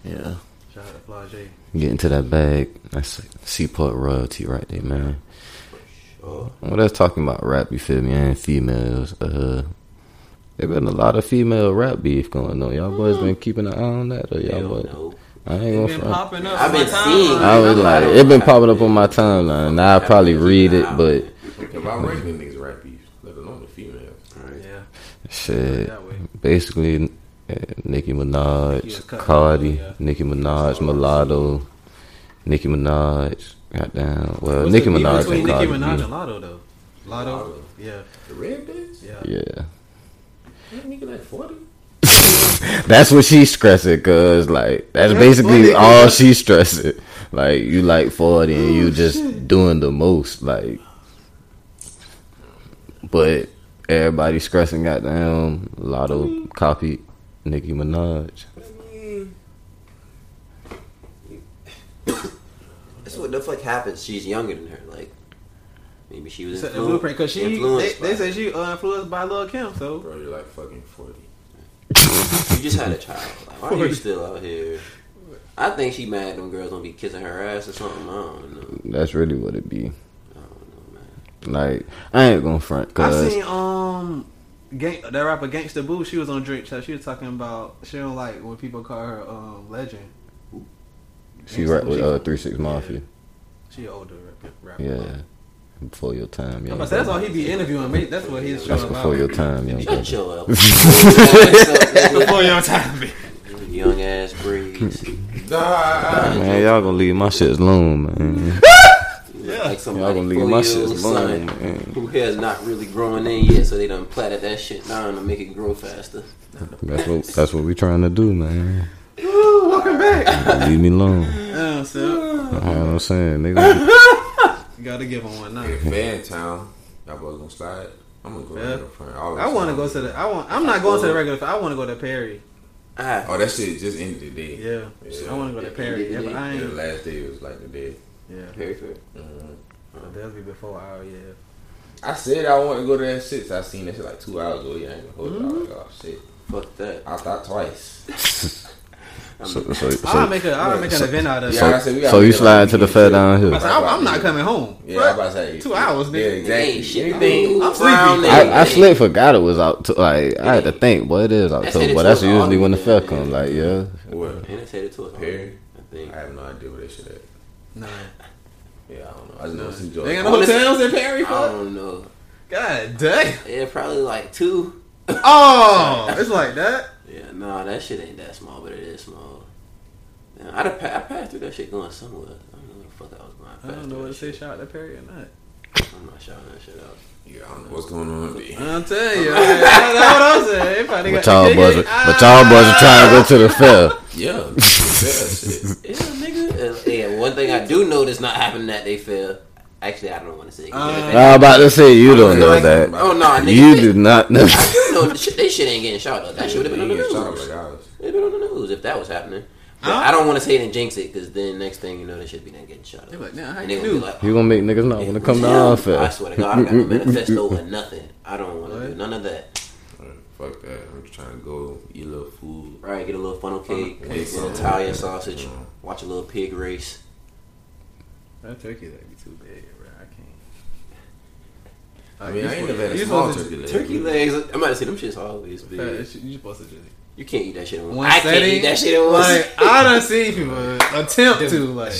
Speaker 4: Yeah.
Speaker 1: Shout out to Flau'jae.
Speaker 4: Get into that bag. That's Seaport royalty right there, man.
Speaker 3: Sure.
Speaker 4: Well, that's talking about rap, you feel me, and females. Uh, there been a lot of female rap beef going on. Y'all boys been keeping an eye on that, or y'all
Speaker 3: Hell
Speaker 4: boys?
Speaker 3: no.
Speaker 4: I ain't gonna
Speaker 1: been popping up.
Speaker 3: I've been seeing-
Speaker 1: timeline.
Speaker 4: I was like, it been popping up on my timeline. Now I probably read it, but
Speaker 2: Okay, but I'm ranking niggas rap beef, let alone the females.
Speaker 3: Right.
Speaker 1: Yeah.
Speaker 4: Shit.
Speaker 1: That way.
Speaker 4: Basically, uh, Nicki
Speaker 1: He was
Speaker 4: Minaj,
Speaker 1: cut.
Speaker 4: Cardi,
Speaker 1: Yeah.
Speaker 4: Nicki Minaj, Mulatto, Nicki Minaj. Goddamn. Well,
Speaker 1: What's
Speaker 4: Nicki
Speaker 1: the beef
Speaker 4: Minaj
Speaker 1: between
Speaker 4: and
Speaker 1: Nicki
Speaker 4: Cardi.
Speaker 1: Minaj
Speaker 4: B.
Speaker 1: and Latto though. Latto.
Speaker 2: Latto.
Speaker 1: Yeah.
Speaker 2: The red bitch?
Speaker 1: Yeah.
Speaker 4: Yeah.
Speaker 2: That nigga like 40?
Speaker 4: That's what she's stressing, cause like that's
Speaker 1: That's
Speaker 4: basically
Speaker 1: funny.
Speaker 4: all she's stressing. Like you like forty and you just doing the most, like. But everybody stressing goddamn Latto copied Nicki Minaj.
Speaker 3: That's what the fuck happens. She's younger than her. Like, maybe she was
Speaker 1: Set the
Speaker 3: influ-
Speaker 1: blueprint because she they,
Speaker 3: influenced
Speaker 1: they
Speaker 3: by-
Speaker 1: say she uh, influenced by Lil Kim. So
Speaker 2: Bro, you're like fucking 40.
Speaker 3: You just had a child. Like, why are you still out here? I think she mad them girls gonna be kissing her ass or something. I don't know.
Speaker 4: That's really what it be.
Speaker 3: I don't know, man.
Speaker 4: Like I ain't gonna front, Cause
Speaker 1: I
Speaker 4: cause
Speaker 1: seen um gang, that rapper Gangsta Boo. She was on Drake. So she was talking about she don't like when people call her um legend.
Speaker 4: she
Speaker 1: Gangsta
Speaker 4: rap with uh Three Six Mafia.
Speaker 1: She older rapper. rapper.
Speaker 4: Yeah, before your time,
Speaker 1: I'm
Speaker 4: young.
Speaker 1: about to say, that's all
Speaker 4: brother.
Speaker 1: he be interviewing. Mate, that's what he's
Speaker 4: That's
Speaker 1: showing
Speaker 4: before
Speaker 1: about.
Speaker 4: your time, young.
Speaker 3: Shut
Speaker 4: brother.
Speaker 3: your up. What's up,
Speaker 1: Before your time.
Speaker 3: nigga? Young ass breeze.
Speaker 2: Nah,
Speaker 4: Man, y'all gonna leave my shit alone, man.
Speaker 3: Like somebody
Speaker 4: Y'all gonna leave my shit
Speaker 3: old
Speaker 4: alone,
Speaker 3: son
Speaker 4: man.
Speaker 3: Who hair's not really growing in yet, so they done platted that shit down to make it grow faster.
Speaker 4: That's what that's what we trying to do, man.
Speaker 1: Ooh, welcome back.
Speaker 4: Leave me alone.
Speaker 1: Yeah, so
Speaker 4: You know I'm saying? They gonna,
Speaker 1: you gotta give him one now.
Speaker 2: in Fan Town, y'all boys gonna slide? I'm gonna go
Speaker 1: Yeah.
Speaker 2: yeah. in front. All
Speaker 1: I want to go to the. I want. I'm not going to the regular. I want to go to Perry.
Speaker 3: Ah,
Speaker 2: Oh, that shit just ended today.
Speaker 1: Yeah,
Speaker 2: Yeah.
Speaker 1: I want to go to Perry. Yeah, but I
Speaker 2: Yeah, the last day was like the day.
Speaker 1: Yeah,
Speaker 3: very fair.
Speaker 2: Mhm.
Speaker 1: but that'll be before our yeah.
Speaker 2: I said I want to go to that six. I seen that shit like two hours ago. Yeah, I ain't gonna hold it. I was like, oh shit.
Speaker 3: Fuck that.
Speaker 2: I thought twice.
Speaker 4: so, so, so,
Speaker 1: I'll make a. I'll make an
Speaker 2: so-
Speaker 1: event out of it.
Speaker 2: Yeah, I said
Speaker 4: so you slide
Speaker 2: like
Speaker 4: to the
Speaker 2: weekend
Speaker 4: fair down
Speaker 1: I
Speaker 4: here.
Speaker 1: I'm, I'm not coming home.
Speaker 2: Yeah, I'm about to say
Speaker 1: Two hours,
Speaker 2: Yeah,
Speaker 1: nigga.
Speaker 2: exactly.
Speaker 3: Ain't shit.
Speaker 2: Anything.
Speaker 3: I'm
Speaker 1: sleepy.
Speaker 3: sleepy.
Speaker 4: I, I slick forgot it was out. like I had to think, boy, it is
Speaker 3: That's
Speaker 4: October. But that's usually when the
Speaker 3: August,
Speaker 4: fair
Speaker 3: yeah.
Speaker 4: Like yeah,
Speaker 2: What?
Speaker 3: And it's headed to a
Speaker 2: Perry?
Speaker 3: I think.
Speaker 2: I have no idea where that shit at.
Speaker 1: Nah.
Speaker 2: Yeah, I don't know. I just know it's in
Speaker 1: They got no hotels in Perry,
Speaker 3: I
Speaker 1: fuck.
Speaker 3: don't know.
Speaker 1: God dang.
Speaker 3: Yeah, probably like two.
Speaker 1: Oh, it's like that.
Speaker 3: Yeah, no, that shit ain't that small, but it is small. Yeah, I'd have pa- I passed through that shit going somewhere. I don't know where the fuck I was going.
Speaker 1: I don't know what to say. Shout out to Perry or not.
Speaker 3: I'm not shouting that shit out.
Speaker 2: Yeah, I don't know what's going on. with me.
Speaker 1: I'm telling you. That's what I'm saying. They probably
Speaker 4: but
Speaker 1: got-
Speaker 4: y'all boys, are, but y'all boys are trying to go to the fair.
Speaker 2: Yeah, yeah, shit.
Speaker 3: Yeah, nigga. Uh, yeah, one thing I do know that's not happening that they fail. Actually, I don't want to say. it, 'cause
Speaker 1: Uh,
Speaker 4: I'm about to say you don't know
Speaker 3: Like-
Speaker 4: that.
Speaker 3: Oh no, nigga.
Speaker 4: You
Speaker 3: they-
Speaker 4: do not know.
Speaker 3: I do know the shit, they shit ain't getting shot up. That shit would have been on the
Speaker 2: Yeah, shout out
Speaker 3: news.
Speaker 2: like ours.
Speaker 3: It'd been on the news if that was happening. But
Speaker 1: Huh?
Speaker 3: I don't want to say it and jinx it because then next thing you know, they should be then getting shot up.
Speaker 1: They like, nah, how
Speaker 3: and
Speaker 1: you
Speaker 3: they gonna
Speaker 1: do?
Speaker 3: like,
Speaker 4: You gonna make oh, niggas not want to come to
Speaker 3: Yeah,
Speaker 4: our
Speaker 3: I swear to God, I got no manifesto or nothing. I don't want to do none of that.
Speaker 2: Fuck that. I'm just trying to go eat a little food.
Speaker 3: Right, get a little funnel cake,
Speaker 2: Funnel
Speaker 3: a
Speaker 2: cake,
Speaker 3: little
Speaker 2: yeah.
Speaker 3: Italian sausage,
Speaker 2: Yeah.
Speaker 3: watch a little pig race.
Speaker 1: That turkey that be too big, bro. I can't.
Speaker 2: I mean, I ain't never had a
Speaker 1: You
Speaker 2: small turkey leg.
Speaker 3: Turkey legs. I'm about to say them shits always big.
Speaker 1: You supposed to just
Speaker 3: You can't eat that shit in one.
Speaker 1: one
Speaker 3: I can't eat that shit in one.
Speaker 1: Like I done see people attempt to like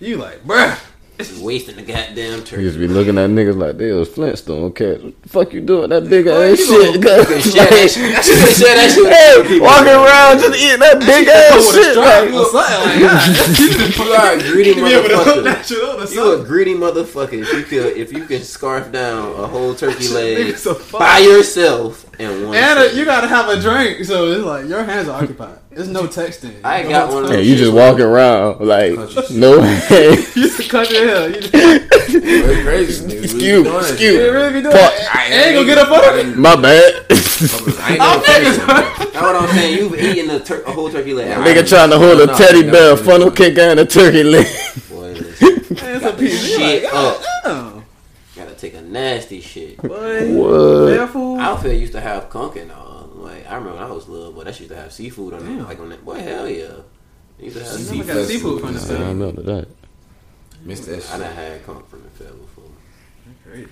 Speaker 1: you like bruh.
Speaker 3: Just wasting the goddamn
Speaker 4: You
Speaker 3: turkey.
Speaker 4: just be looking at niggas like they was Flintstone cats. What the fuck you doing? That big
Speaker 1: Boy,
Speaker 4: ass shit.
Speaker 1: gonna
Speaker 3: You can that shit. You can share that shit with
Speaker 4: Hey, walking around just eating that big ass shit. Like,
Speaker 1: or something like
Speaker 3: You are a greedy
Speaker 1: You be able to hook
Speaker 3: motherfucker.
Speaker 1: that shit on or
Speaker 3: You a greedy motherfucker. If you could, if you can scarf down a whole turkey leg
Speaker 1: so
Speaker 3: by yourself in one.
Speaker 1: And uh,
Speaker 3: sitting.
Speaker 1: you gotta have a drink, so it's like your hands are occupied. There's no texting.
Speaker 3: I
Speaker 1: No
Speaker 3: got one of
Speaker 4: yeah,
Speaker 3: those
Speaker 4: you just walking around like no way.
Speaker 1: You just cut your hair. You just,
Speaker 2: That's crazy. nigga.
Speaker 4: Excuse-
Speaker 2: We doing that
Speaker 4: excuse-
Speaker 2: shit.
Speaker 1: you really be doing
Speaker 4: Fuck.
Speaker 1: that.
Speaker 2: I
Speaker 1: ain't gonna get up on it.
Speaker 4: My bad.
Speaker 2: I ain't
Speaker 1: I'm
Speaker 2: never
Speaker 1: niggas.
Speaker 3: That's what I'm saying. You've eaten a, tur- a whole turkey leg.
Speaker 4: Nigga trying to hold a
Speaker 2: No,
Speaker 4: teddy
Speaker 2: no,
Speaker 4: bear funnel
Speaker 2: no.
Speaker 4: kick and a turkey leg.
Speaker 3: Boy,
Speaker 1: It's a piece. You
Speaker 3: shit up. Take a nasty shit.
Speaker 1: boy.
Speaker 4: What?
Speaker 1: Careful.
Speaker 3: Outfit used to have conch and all. Like I remember when I was little, boy, that used to have seafood on it. Like on that. Boy, hell yeah. They used to have
Speaker 1: I
Speaker 3: seafood.
Speaker 1: never got seafood from the
Speaker 4: I
Speaker 1: city.
Speaker 4: remember that.
Speaker 2: Missed that
Speaker 3: I done
Speaker 2: shit.
Speaker 3: had conch from the fair before.
Speaker 1: Great.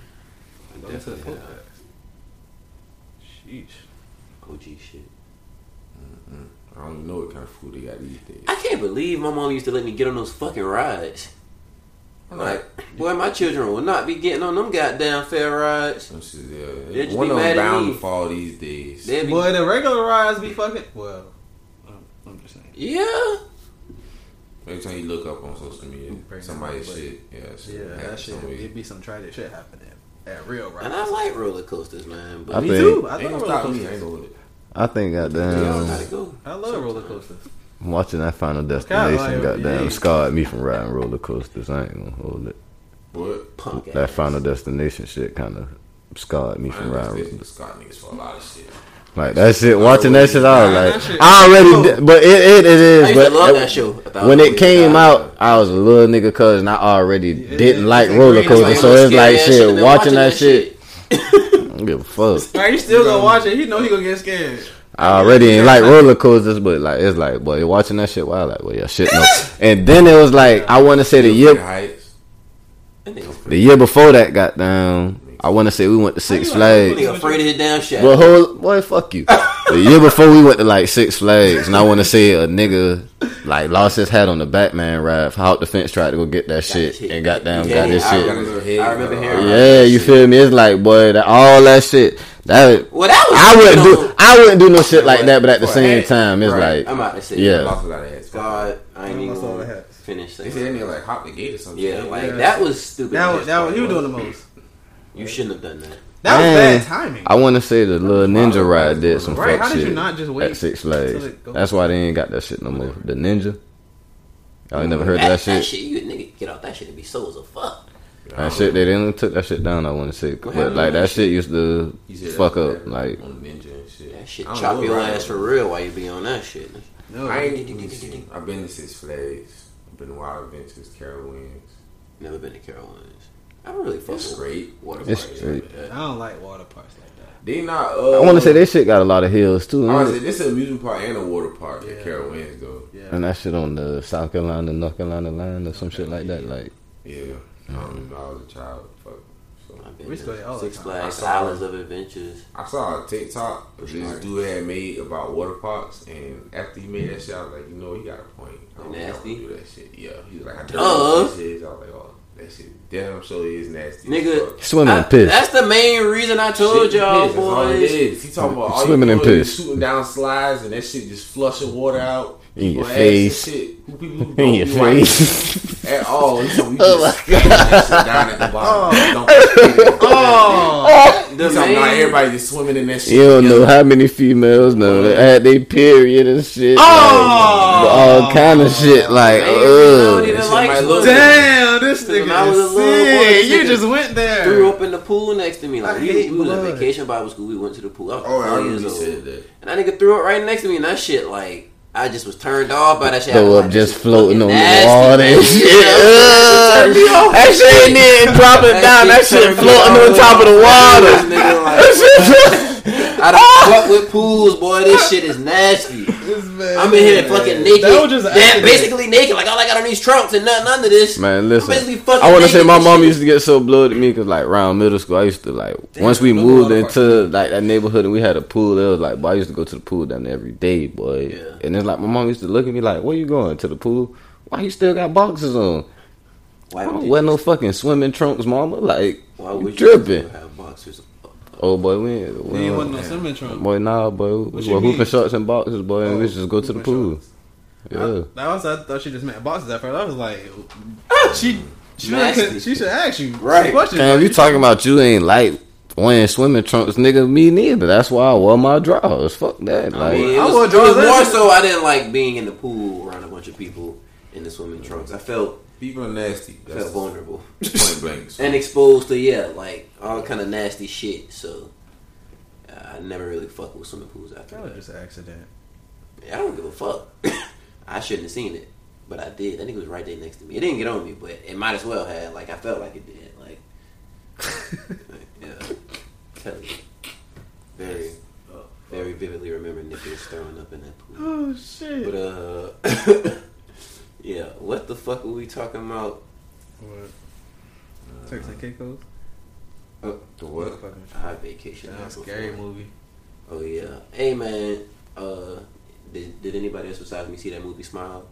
Speaker 3: I
Speaker 1: Go to
Speaker 3: definitely
Speaker 1: food
Speaker 3: have.
Speaker 1: pack. Sheesh.
Speaker 3: OG shit.
Speaker 2: I don't know what kind of food they got these days.
Speaker 3: I can't believe my mom used to let me get on those fucking rides. Like, boy, my children will not be getting on them goddamn fair rides.
Speaker 2: Some shit,
Speaker 3: They'd
Speaker 2: yeah. One of
Speaker 3: mad
Speaker 2: them
Speaker 3: at
Speaker 2: bound to fall these days.
Speaker 3: They'd be,
Speaker 1: Boy, the regular rides be fucking. Well, I'm, I'm just saying.
Speaker 3: yeah.
Speaker 2: Every time you look up on social media,
Speaker 1: Bring
Speaker 2: somebody's shit. Yeah, shit
Speaker 1: Yeah, that shit.
Speaker 2: somewhere.
Speaker 1: It'd be some tragic shit happening at real rides.
Speaker 3: And I like roller coasters, man. But
Speaker 4: I
Speaker 1: Me
Speaker 4: think-
Speaker 1: too. I
Speaker 2: Ain't
Speaker 1: love
Speaker 2: gonna
Speaker 1: roller
Speaker 2: stop. I ain't
Speaker 1: coasters.
Speaker 2: it.
Speaker 4: I think
Speaker 3: y'all
Speaker 4: goddamn
Speaker 3: gotta go.
Speaker 1: I love roller coasters.
Speaker 4: Watching that Final Destination
Speaker 1: like,
Speaker 4: goddamn
Speaker 1: yeah.
Speaker 4: scarred me from riding roller coasters. I ain't gonna hold it.
Speaker 2: What?
Speaker 3: Punk
Speaker 4: That
Speaker 3: ass.
Speaker 4: Final Destination shit kind of scarred me from riding.
Speaker 2: understand
Speaker 4: roller
Speaker 2: the Scott niggas for a lot of shit.
Speaker 4: Like that shit, watching that shit, I was like,
Speaker 1: shit-
Speaker 4: I already, did, but it, it, it
Speaker 3: I used
Speaker 4: But
Speaker 3: to love
Speaker 4: it-
Speaker 3: that show.
Speaker 4: When it came out, I was a little nigga cuz and I already
Speaker 1: Yeah,
Speaker 4: didn't like
Speaker 1: like
Speaker 4: roller coasters, so it's like shit.
Speaker 3: shit,
Speaker 4: Watching
Speaker 3: watching
Speaker 4: that
Speaker 3: that
Speaker 4: shit, I don't give a fuck.
Speaker 1: Alright, you still gonna watch it? He know he gonna get scared.
Speaker 4: I already ain't like roller coasters, but like it's like, boy, you watching that shit, wow, like, well, yeah, shit, no. and then it was like, I want to say the year,
Speaker 2: heights.
Speaker 3: That nigga
Speaker 4: the year before that, got down. I want to say we went to Six Flags.
Speaker 3: nigga afraid of his damn shit.
Speaker 4: Well, hold, boy, fuck you. the year before we went to like Six Flags, and I want to say a nigga like lost his hat on the Batman ride. Hopped the fence, tried to go get that shit, and got down,
Speaker 3: Yeah,
Speaker 4: got his
Speaker 3: I
Speaker 4: shit.
Speaker 3: remember, I remember hearing.
Speaker 4: Yeah, you feel me? It's like, boy, that, all that shit. That
Speaker 3: Well, that was.
Speaker 4: I wouldn't
Speaker 3: you know,
Speaker 4: do. I wouldn't do no shit like that, but at the same
Speaker 2: hat,
Speaker 4: time, it's
Speaker 2: right.
Speaker 4: like,
Speaker 3: I'm about to say.
Speaker 4: Yeah.
Speaker 2: Lost a lot of hats.
Speaker 3: God, I ain't even
Speaker 1: lost
Speaker 3: gonna
Speaker 1: the hats.
Speaker 3: finish
Speaker 2: They
Speaker 3: that.
Speaker 2: said that nigga like hopped the gate or something.
Speaker 3: Yeah, like
Speaker 1: Yeah.
Speaker 3: that was stupid.
Speaker 1: That
Speaker 3: on
Speaker 1: was
Speaker 3: his
Speaker 1: that was
Speaker 3: part,
Speaker 1: he was
Speaker 3: bro.
Speaker 1: doing the most.
Speaker 3: You shouldn't have done that.
Speaker 1: That was
Speaker 4: Man,
Speaker 1: bad timing.
Speaker 4: I want to say the little ninja ride did some
Speaker 1: Right,
Speaker 4: fuck
Speaker 1: how did you not just wait
Speaker 4: at Six
Speaker 1: till
Speaker 4: Flags. That's why they ain't got that shit no more. The ninja. Y'all ain't never heard of
Speaker 3: that,
Speaker 4: that shit.
Speaker 3: That shit, you nigga get off that shit and be so as a fuck.
Speaker 4: That shit, they didn't took that shit down. I want to say, but like that
Speaker 3: that
Speaker 4: shit used to fuck up. Like
Speaker 2: on Ninja and shit.
Speaker 3: That shit
Speaker 2: I
Speaker 3: chop your
Speaker 2: what
Speaker 3: ass for real while you be on that shit.
Speaker 1: No,
Speaker 2: I ain't. let me see. I've been to Six Flags. I've been to Wild Adventures, Carowinds.
Speaker 3: Never been to Carolinas. I don't really fuck
Speaker 2: It's
Speaker 3: with
Speaker 2: great.
Speaker 3: water
Speaker 4: It's
Speaker 3: parks
Speaker 4: great.
Speaker 3: like.
Speaker 1: I don't like water parks like that.
Speaker 2: They not. Uh,
Speaker 4: I want to say this shit got a lot of hills too.
Speaker 2: I
Speaker 4: ain't
Speaker 2: was
Speaker 4: it?
Speaker 2: say this is an amusement park and a water park
Speaker 1: Yeah.
Speaker 2: that Carowinds go.
Speaker 1: Yeah.
Speaker 4: And that shit on the South Carolina, North Carolina line or some shit like that. Like
Speaker 2: Yeah, I don't. I was a child. Fuck. So
Speaker 3: I've
Speaker 1: We used to
Speaker 3: to
Speaker 1: go there all
Speaker 3: Six
Speaker 1: time.
Speaker 3: Flags, Islands of Adventures.
Speaker 2: I saw a TikTok that this dude had made about water parks, and after he made that shit, I was like, you know, he got a point. I don't think I
Speaker 3: Nasty?
Speaker 2: wanna do that shit. Yeah, he was like, I don't that shit. I was like, oh, that shit damn sure is nasty.
Speaker 3: Nigga,
Speaker 4: swimming
Speaker 3: I-
Speaker 4: in piss.
Speaker 3: That's the main reason I told
Speaker 2: Shit,
Speaker 3: y'all,
Speaker 2: piss, that's all it
Speaker 3: boys.
Speaker 2: He talking about all
Speaker 4: Swimming
Speaker 2: you
Speaker 4: in piss.
Speaker 2: shooting down slides, and that shit just flushing water out
Speaker 4: In your
Speaker 2: people's ass and
Speaker 4: face.
Speaker 2: Shit. Who people who
Speaker 4: in your face.
Speaker 2: at all. He told me
Speaker 4: Oh
Speaker 2: you
Speaker 4: my
Speaker 2: just that down at the bottom. Oh. Don't.
Speaker 1: Oh,
Speaker 3: The
Speaker 2: He's talking about
Speaker 3: main,
Speaker 2: everybody just swimming in that shit.
Speaker 4: You don't know how many females know that had they period and shit.
Speaker 1: Oh!
Speaker 4: like, all kind of shit. Like,
Speaker 3: main I don't
Speaker 4: ugh.
Speaker 3: even like
Speaker 2: might look
Speaker 1: damn! This
Speaker 3: Cause
Speaker 1: nigga
Speaker 3: I was a
Speaker 1: is
Speaker 3: little boy,
Speaker 1: You just went there.
Speaker 3: threw up in the pool next to me. Like
Speaker 1: I
Speaker 3: we,
Speaker 1: hate
Speaker 3: we was in
Speaker 1: blood.
Speaker 3: vacation Bible school. We went to the pool. I was
Speaker 2: Oh, I
Speaker 3: four
Speaker 2: remember
Speaker 3: years
Speaker 2: you
Speaker 3: old.
Speaker 2: said that.
Speaker 3: And that nigga threw it right next to me, and that shit like I just was turned off by that shit. I
Speaker 4: Throw up
Speaker 3: like,
Speaker 4: just floating on
Speaker 3: nasty,
Speaker 4: the water and shit.
Speaker 3: Yeah,
Speaker 4: Ugh.
Speaker 3: turned me off.
Speaker 4: That shit ain't even dropping down. That
Speaker 3: shit
Speaker 4: shit
Speaker 3: turned me
Speaker 4: floating on top of the water.
Speaker 3: I I don't ah! fuck with pools, boy. This shit is nasty.
Speaker 1: This man,
Speaker 3: I'm in here fucking naked.
Speaker 1: That was just
Speaker 3: Damn, basically naked. Like all I got on these trunks and nothing under this.
Speaker 4: Man,
Speaker 3: I'm
Speaker 4: listen.
Speaker 3: basically fucking
Speaker 4: I want to say my mom
Speaker 3: shit.
Speaker 4: used to get so blood at me because like around middle school, I used to like once we moved into like that neighborhood and we had a pool. It was like, boy, I used to go to the pool down there every day, boy.
Speaker 3: Yeah.
Speaker 4: And then like my mom used to look at me like, "Where you going to the pool? Why you still got boxes on?
Speaker 3: Why
Speaker 4: I don't
Speaker 3: you-
Speaker 4: wear no fucking swimming trunks, mama. Like,
Speaker 3: Why
Speaker 4: you
Speaker 3: would you
Speaker 4: tripping?
Speaker 3: have boxers?
Speaker 4: Oh boy, we ain't, we
Speaker 1: ain't want
Speaker 4: ain't
Speaker 1: no swimming trunk.
Speaker 4: boy, nah, boy. We
Speaker 1: What you
Speaker 4: were hooping shorts and boxes, boy, and we
Speaker 1: Oh,
Speaker 4: just go to the pool.
Speaker 1: shorts.
Speaker 4: Yeah.
Speaker 1: I, I was I thought she just meant boxes at first. I was like, ah, she she,
Speaker 3: Nasty.
Speaker 1: she should ask you
Speaker 3: Right.
Speaker 1: questions.
Speaker 4: Damn, you talking about you ain't like wearing swimming trunks, nigga? Me neither. That's why I wore my drawers. Fuck that.
Speaker 3: I
Speaker 4: Like,
Speaker 3: mean, it
Speaker 1: I wore drawers
Speaker 3: more so I didn't like being in the pool around a bunch of people in the swimming trunks. I felt
Speaker 2: People are nasty. That's
Speaker 3: felt vulnerable
Speaker 2: point blank.
Speaker 3: and exposed to yeah, like all kind of nasty shit. So uh, I never really fucked with swimming pools after
Speaker 1: That was
Speaker 3: that.
Speaker 1: just an accident.
Speaker 3: I don't give a fuck. I shouldn't have seen it, but I did. That nigga was right there next to me. It didn't get on me, but it might as well have. Like I felt like it did. Like, yeah, tell you, very, very vividly remember Nicholas throwing up in that pool.
Speaker 1: Oh shit.
Speaker 3: But uh, yeah, what the fuck were we talking about?
Speaker 1: What? Turks and Caicos.
Speaker 3: Uh,
Speaker 2: The what?
Speaker 3: high vacation.
Speaker 1: That's a scary
Speaker 3: before.
Speaker 1: movie.
Speaker 3: Oh yeah. Hey man, uh, did, did anybody else besides me see that movie Smile?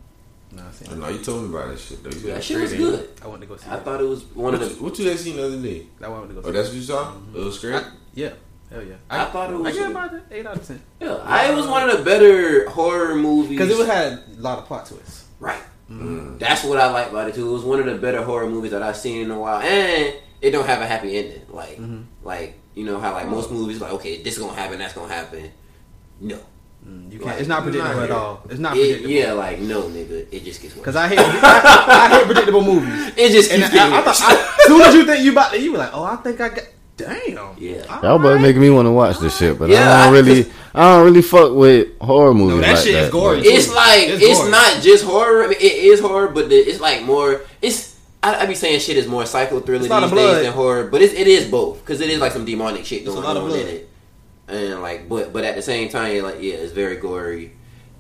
Speaker 1: No, I seen
Speaker 2: I
Speaker 1: it.
Speaker 2: know you told me about that shit though. You
Speaker 3: That
Speaker 2: got
Speaker 3: shit was good.
Speaker 1: I went to go see
Speaker 3: I
Speaker 1: it.
Speaker 3: thought it was one of the.
Speaker 2: you- what you had seen the other day?
Speaker 1: I went to go see
Speaker 2: Oh, that's what you saw?
Speaker 3: Mm-hmm.
Speaker 2: It was great.
Speaker 1: Yeah. Hell yeah.
Speaker 3: I thought it
Speaker 1: I
Speaker 3: was-
Speaker 1: get about it. eight out of ten.
Speaker 3: Yeah, I, it was one of the better horror movies.
Speaker 1: Because it had a lot of plot twists.
Speaker 3: right.
Speaker 2: Mm.
Speaker 3: That's what I like about it too. It was one of the better horror movies that I've seen in a while, and it don't have a happy ending. Like,
Speaker 1: Mm-hmm.
Speaker 3: like you know how like most movies, like okay, this is gonna happen, that's gonna happen. No,
Speaker 1: You can't. It's not predictable
Speaker 2: not
Speaker 1: at all. It's not
Speaker 3: It-
Speaker 1: predictable.
Speaker 3: yeah, like no, nigga, it just gets worse.
Speaker 1: Because I hate. I, I hate predictable movies.
Speaker 3: it just
Speaker 1: And
Speaker 3: keeps
Speaker 1: I,
Speaker 3: getting
Speaker 1: I,
Speaker 3: worse.
Speaker 1: thought, I, as soon as you think you about to, you were like, oh, I think I got. Damn.
Speaker 3: Yeah.
Speaker 4: y'all boy making me want to watch this shit, but
Speaker 3: Yeah,
Speaker 4: I don't
Speaker 3: I-
Speaker 4: really, I don't really fuck with horror movies.
Speaker 1: No, that
Speaker 4: like
Speaker 1: shit is
Speaker 4: that,
Speaker 1: gory.
Speaker 4: but-
Speaker 3: it's like
Speaker 1: It's
Speaker 3: it's, not just horror. I mean, it is horror, but the, it's like more. It's I, I be saying shit is more psycho thriller these
Speaker 1: a lot of
Speaker 3: days
Speaker 1: blood.
Speaker 3: than horror, but it's, it is both because it is like some demonic shit going on in it, and like but but at the same time, like yeah, it's very gory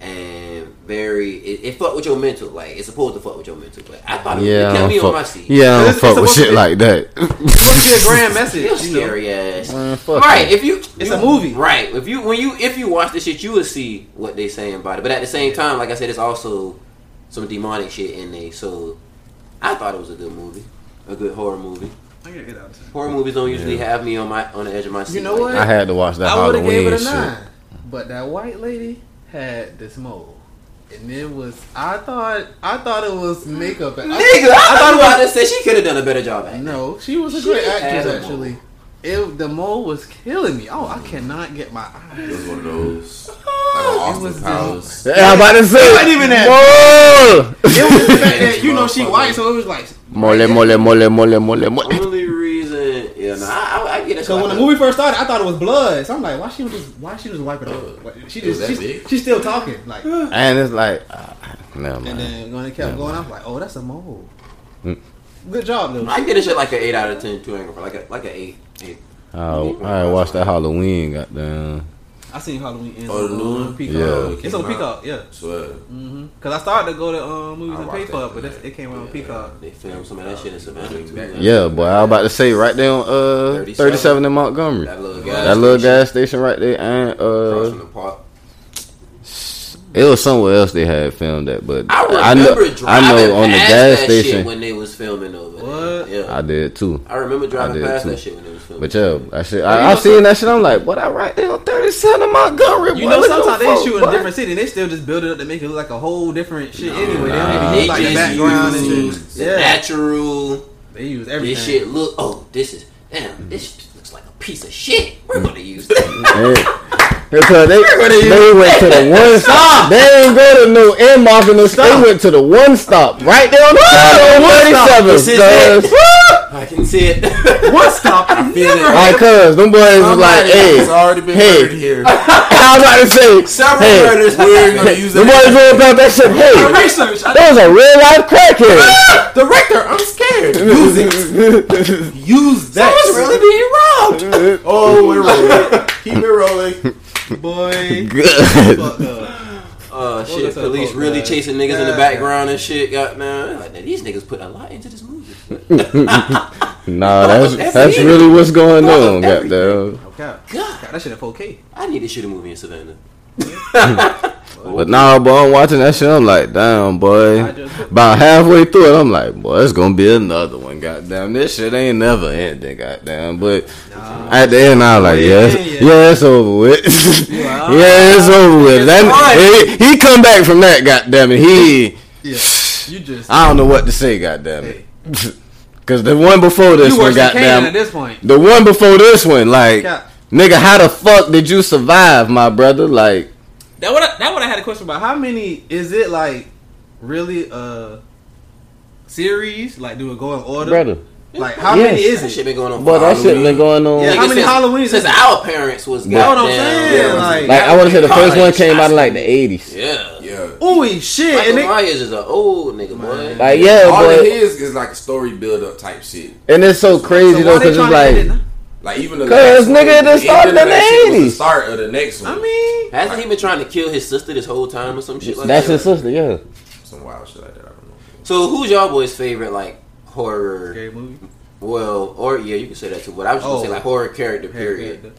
Speaker 3: and very it, it fuck with your mental. Like it's supposed to fuck with your mental, but I thought it,
Speaker 4: Yeah,
Speaker 3: it
Speaker 4: I
Speaker 3: kept
Speaker 4: don't
Speaker 3: me on my seat.
Speaker 4: yeah, I don't
Speaker 1: It's- it's
Speaker 4: fuck with shit
Speaker 1: be-
Speaker 4: like that.
Speaker 1: It's supposed to be a grand message.
Speaker 3: It's
Speaker 1: you know?
Speaker 3: scary ass.
Speaker 4: Man,
Speaker 3: Right,
Speaker 4: it.
Speaker 3: if you
Speaker 1: It's
Speaker 3: you-
Speaker 1: a movie.
Speaker 3: Right. If you when you if you watch this shit, you will see what they saying about it. But at the same time, like I said, it's also some demonic shit in there. So I thought it was a good movie, a good horror movie.
Speaker 1: I get out.
Speaker 3: Horror movies don't usually have me on my on the edge of my seat.
Speaker 1: You know
Speaker 3: like
Speaker 1: what?
Speaker 4: I had to watch that
Speaker 1: I would have
Speaker 4: Halloween
Speaker 1: gave it a
Speaker 4: shit.
Speaker 1: nine, but that white lady had this mole, and it was. I thought. I thought it was makeup. I,
Speaker 3: Nigga, I,
Speaker 1: I
Speaker 3: thought
Speaker 1: it
Speaker 3: about to say she could have done a better job at.
Speaker 1: No, she was a
Speaker 3: She
Speaker 1: great actress actually. It, the mole was killing me. Oh, I cannot get my eyes.
Speaker 2: It was one of those. Like an Austin
Speaker 1: was
Speaker 2: Powers.
Speaker 4: Yeah, I'm about to say.
Speaker 1: It wasn't even that.
Speaker 4: Whoa!
Speaker 1: It was the fact that you know she white, so it was like.
Speaker 4: Mole, mole, mole, mole, mole, mole.
Speaker 3: Only reason, yeah, no, I, I, I get it.
Speaker 1: So when the movie first started, I thought it was blood. So I'm like, why she was just why she just wipe it off? She just she's, she's still talking like, and
Speaker 4: And it's like, uh, never mind.
Speaker 1: then when it kept going, I was like, oh, that's a mole.
Speaker 4: Mm.
Speaker 1: Good job, though.
Speaker 3: I get it shit like an eight out of ten. Two ain't gonna like a like an eight. eight.
Speaker 4: Oh, I watched that Halloween. Goddamn.
Speaker 1: I seen Halloween ends
Speaker 2: Oh, the
Speaker 1: on
Speaker 2: new
Speaker 1: uh,
Speaker 2: one?
Speaker 1: Peacock.
Speaker 4: Yeah.
Speaker 1: It's on
Speaker 2: out.
Speaker 1: Peacock, yeah.
Speaker 2: Swear.
Speaker 1: Mm-hmm. Cause I started to go to um, movies
Speaker 2: I
Speaker 1: and pay for it, but
Speaker 2: tonight.
Speaker 1: it came out on Peacock.
Speaker 3: They filmed some of that shit in Savannah too.
Speaker 4: Yeah, boy, I was about to say right there on uh
Speaker 3: 37.
Speaker 4: 37 in Montgomery.
Speaker 3: That little
Speaker 4: That
Speaker 3: gas
Speaker 4: little
Speaker 3: station.
Speaker 4: gas station right there, and
Speaker 3: across
Speaker 4: uh,
Speaker 3: from the park.
Speaker 4: It was somewhere else they had filmed that, but
Speaker 3: I
Speaker 4: I
Speaker 3: remember
Speaker 4: know,
Speaker 3: driving
Speaker 4: I know on the
Speaker 3: past
Speaker 4: gas
Speaker 3: that shit
Speaker 4: station,
Speaker 3: when they was filming over there.
Speaker 1: What?
Speaker 3: Yeah,
Speaker 4: I did too.
Speaker 3: I remember driving
Speaker 4: did
Speaker 3: past
Speaker 4: too.
Speaker 3: that shit when they was filming.
Speaker 4: But yeah, I shit,
Speaker 1: you
Speaker 4: I, I seen that shit. I'm like, what? I right there on 37 in Montgomery.
Speaker 1: You
Speaker 4: boy,
Speaker 1: know,
Speaker 4: look
Speaker 1: sometimes they
Speaker 4: folks,
Speaker 1: shoot in a different city, and they still just build it up to make it look like a whole different shit anyway. They
Speaker 4: Nah.
Speaker 1: don't even use like
Speaker 3: They
Speaker 1: the
Speaker 3: just
Speaker 1: background and
Speaker 2: use
Speaker 3: the
Speaker 1: Yeah,
Speaker 3: natural.
Speaker 1: they use everything.
Speaker 3: This shit look. Oh, this is damn. This looks like a piece of shit. We're gonna use that.
Speaker 4: Hey, Because they, they went to the one stop. They ain't go to no end marking no They went to the one stop right there on the side on 37.
Speaker 3: I can see it.
Speaker 1: What stop?
Speaker 2: I feel it.
Speaker 4: Like, cuz, them boys was like, hey,
Speaker 2: it's already been
Speaker 4: hey.
Speaker 2: murdered here.
Speaker 4: I was about to say,
Speaker 3: Several
Speaker 4: hey,
Speaker 3: murders.
Speaker 2: We're gonna use
Speaker 4: the boys
Speaker 2: that.
Speaker 4: going about that shit, hey,
Speaker 1: research. I,
Speaker 4: that was a real life crackhead. Ah!
Speaker 2: Director, I'm scared. Use it. Use that.
Speaker 3: Someone's really being robbed.
Speaker 2: Oh, we're rolling. Keep it rolling.
Speaker 1: Boy,
Speaker 4: Good.
Speaker 1: fuck up.
Speaker 3: Oh shit!
Speaker 1: us up,
Speaker 3: Police really
Speaker 1: guys.
Speaker 3: chasing niggas in the background and shit. Got man, like these niggas put a lot into this movie.
Speaker 4: Nah, that's
Speaker 3: Every-
Speaker 4: that's really what's going
Speaker 3: Fuck
Speaker 4: on.
Speaker 3: everything.
Speaker 4: Goddamn.
Speaker 1: Okay.
Speaker 3: God,
Speaker 1: God, that shit at 4K.
Speaker 3: I need to shoot a movie in Savannah.
Speaker 4: But nah, boy, I'm watching that shit. I'm like, damn, boy. About halfway through it, I'm like, boy, it's gonna be another one. Goddamn, this shit ain't never ending. Goddamn, but at the end, I was like,
Speaker 1: Yeah,
Speaker 4: yes,
Speaker 1: yeah.
Speaker 4: yeah, it's over with. Yeah, it's over with. That, he, he come back from that. Goddamn it, he.
Speaker 1: Yeah. You just.
Speaker 4: I don't know what to say. Goddamn it. Cause the one before this
Speaker 1: you
Speaker 4: one,
Speaker 1: than at this point.
Speaker 4: the one before this one, like,
Speaker 1: Yeah.
Speaker 4: nigga, how the fuck did you survive, my brother? Like,
Speaker 1: That what I, that what I had a question about. How many is it like really uh series? Like do it go in order?
Speaker 4: brother.
Speaker 1: Like how
Speaker 4: Yes.
Speaker 1: many is
Speaker 3: That
Speaker 1: it?
Speaker 3: shit been going on.
Speaker 4: But
Speaker 3: for
Speaker 4: that shit been going on.
Speaker 1: Yeah, how many
Speaker 3: since-
Speaker 1: Halloweens
Speaker 3: Since
Speaker 1: it?
Speaker 3: our parents was
Speaker 4: That's
Speaker 1: what I'm
Speaker 3: goddamn-
Speaker 1: saying, like-
Speaker 4: Like I want to say the first one came out in like the eighties.
Speaker 3: Yeah.
Speaker 2: Yeah.
Speaker 1: Ooh shit!
Speaker 3: Michael
Speaker 1: And it,
Speaker 3: Myers is an old nigga, boy.
Speaker 4: Like yeah,
Speaker 2: All it
Speaker 4: but
Speaker 2: is is like a story build up type shit.
Speaker 4: and it's so crazy
Speaker 1: so
Speaker 4: though because it's
Speaker 1: to it
Speaker 4: like
Speaker 1: now?
Speaker 2: Like even the
Speaker 4: 'Cause,
Speaker 2: last
Speaker 4: nigga,
Speaker 2: one,
Speaker 4: it
Speaker 2: the
Speaker 4: started
Speaker 2: of
Speaker 4: in the
Speaker 2: shit
Speaker 4: 80s.
Speaker 2: The start of the next one.
Speaker 1: I mean,
Speaker 3: Hasn't he been trying to kill his sister this whole time or some shit like
Speaker 4: that's
Speaker 3: that?
Speaker 4: his sister. Yeah,
Speaker 2: some wild shit like that. I don't know.
Speaker 3: So who's y'all boys' favorite like horror?
Speaker 1: scary movie.
Speaker 3: Well, or yeah, you can say that too. But I was just gonna say
Speaker 1: Oh.
Speaker 3: like horror character. Period.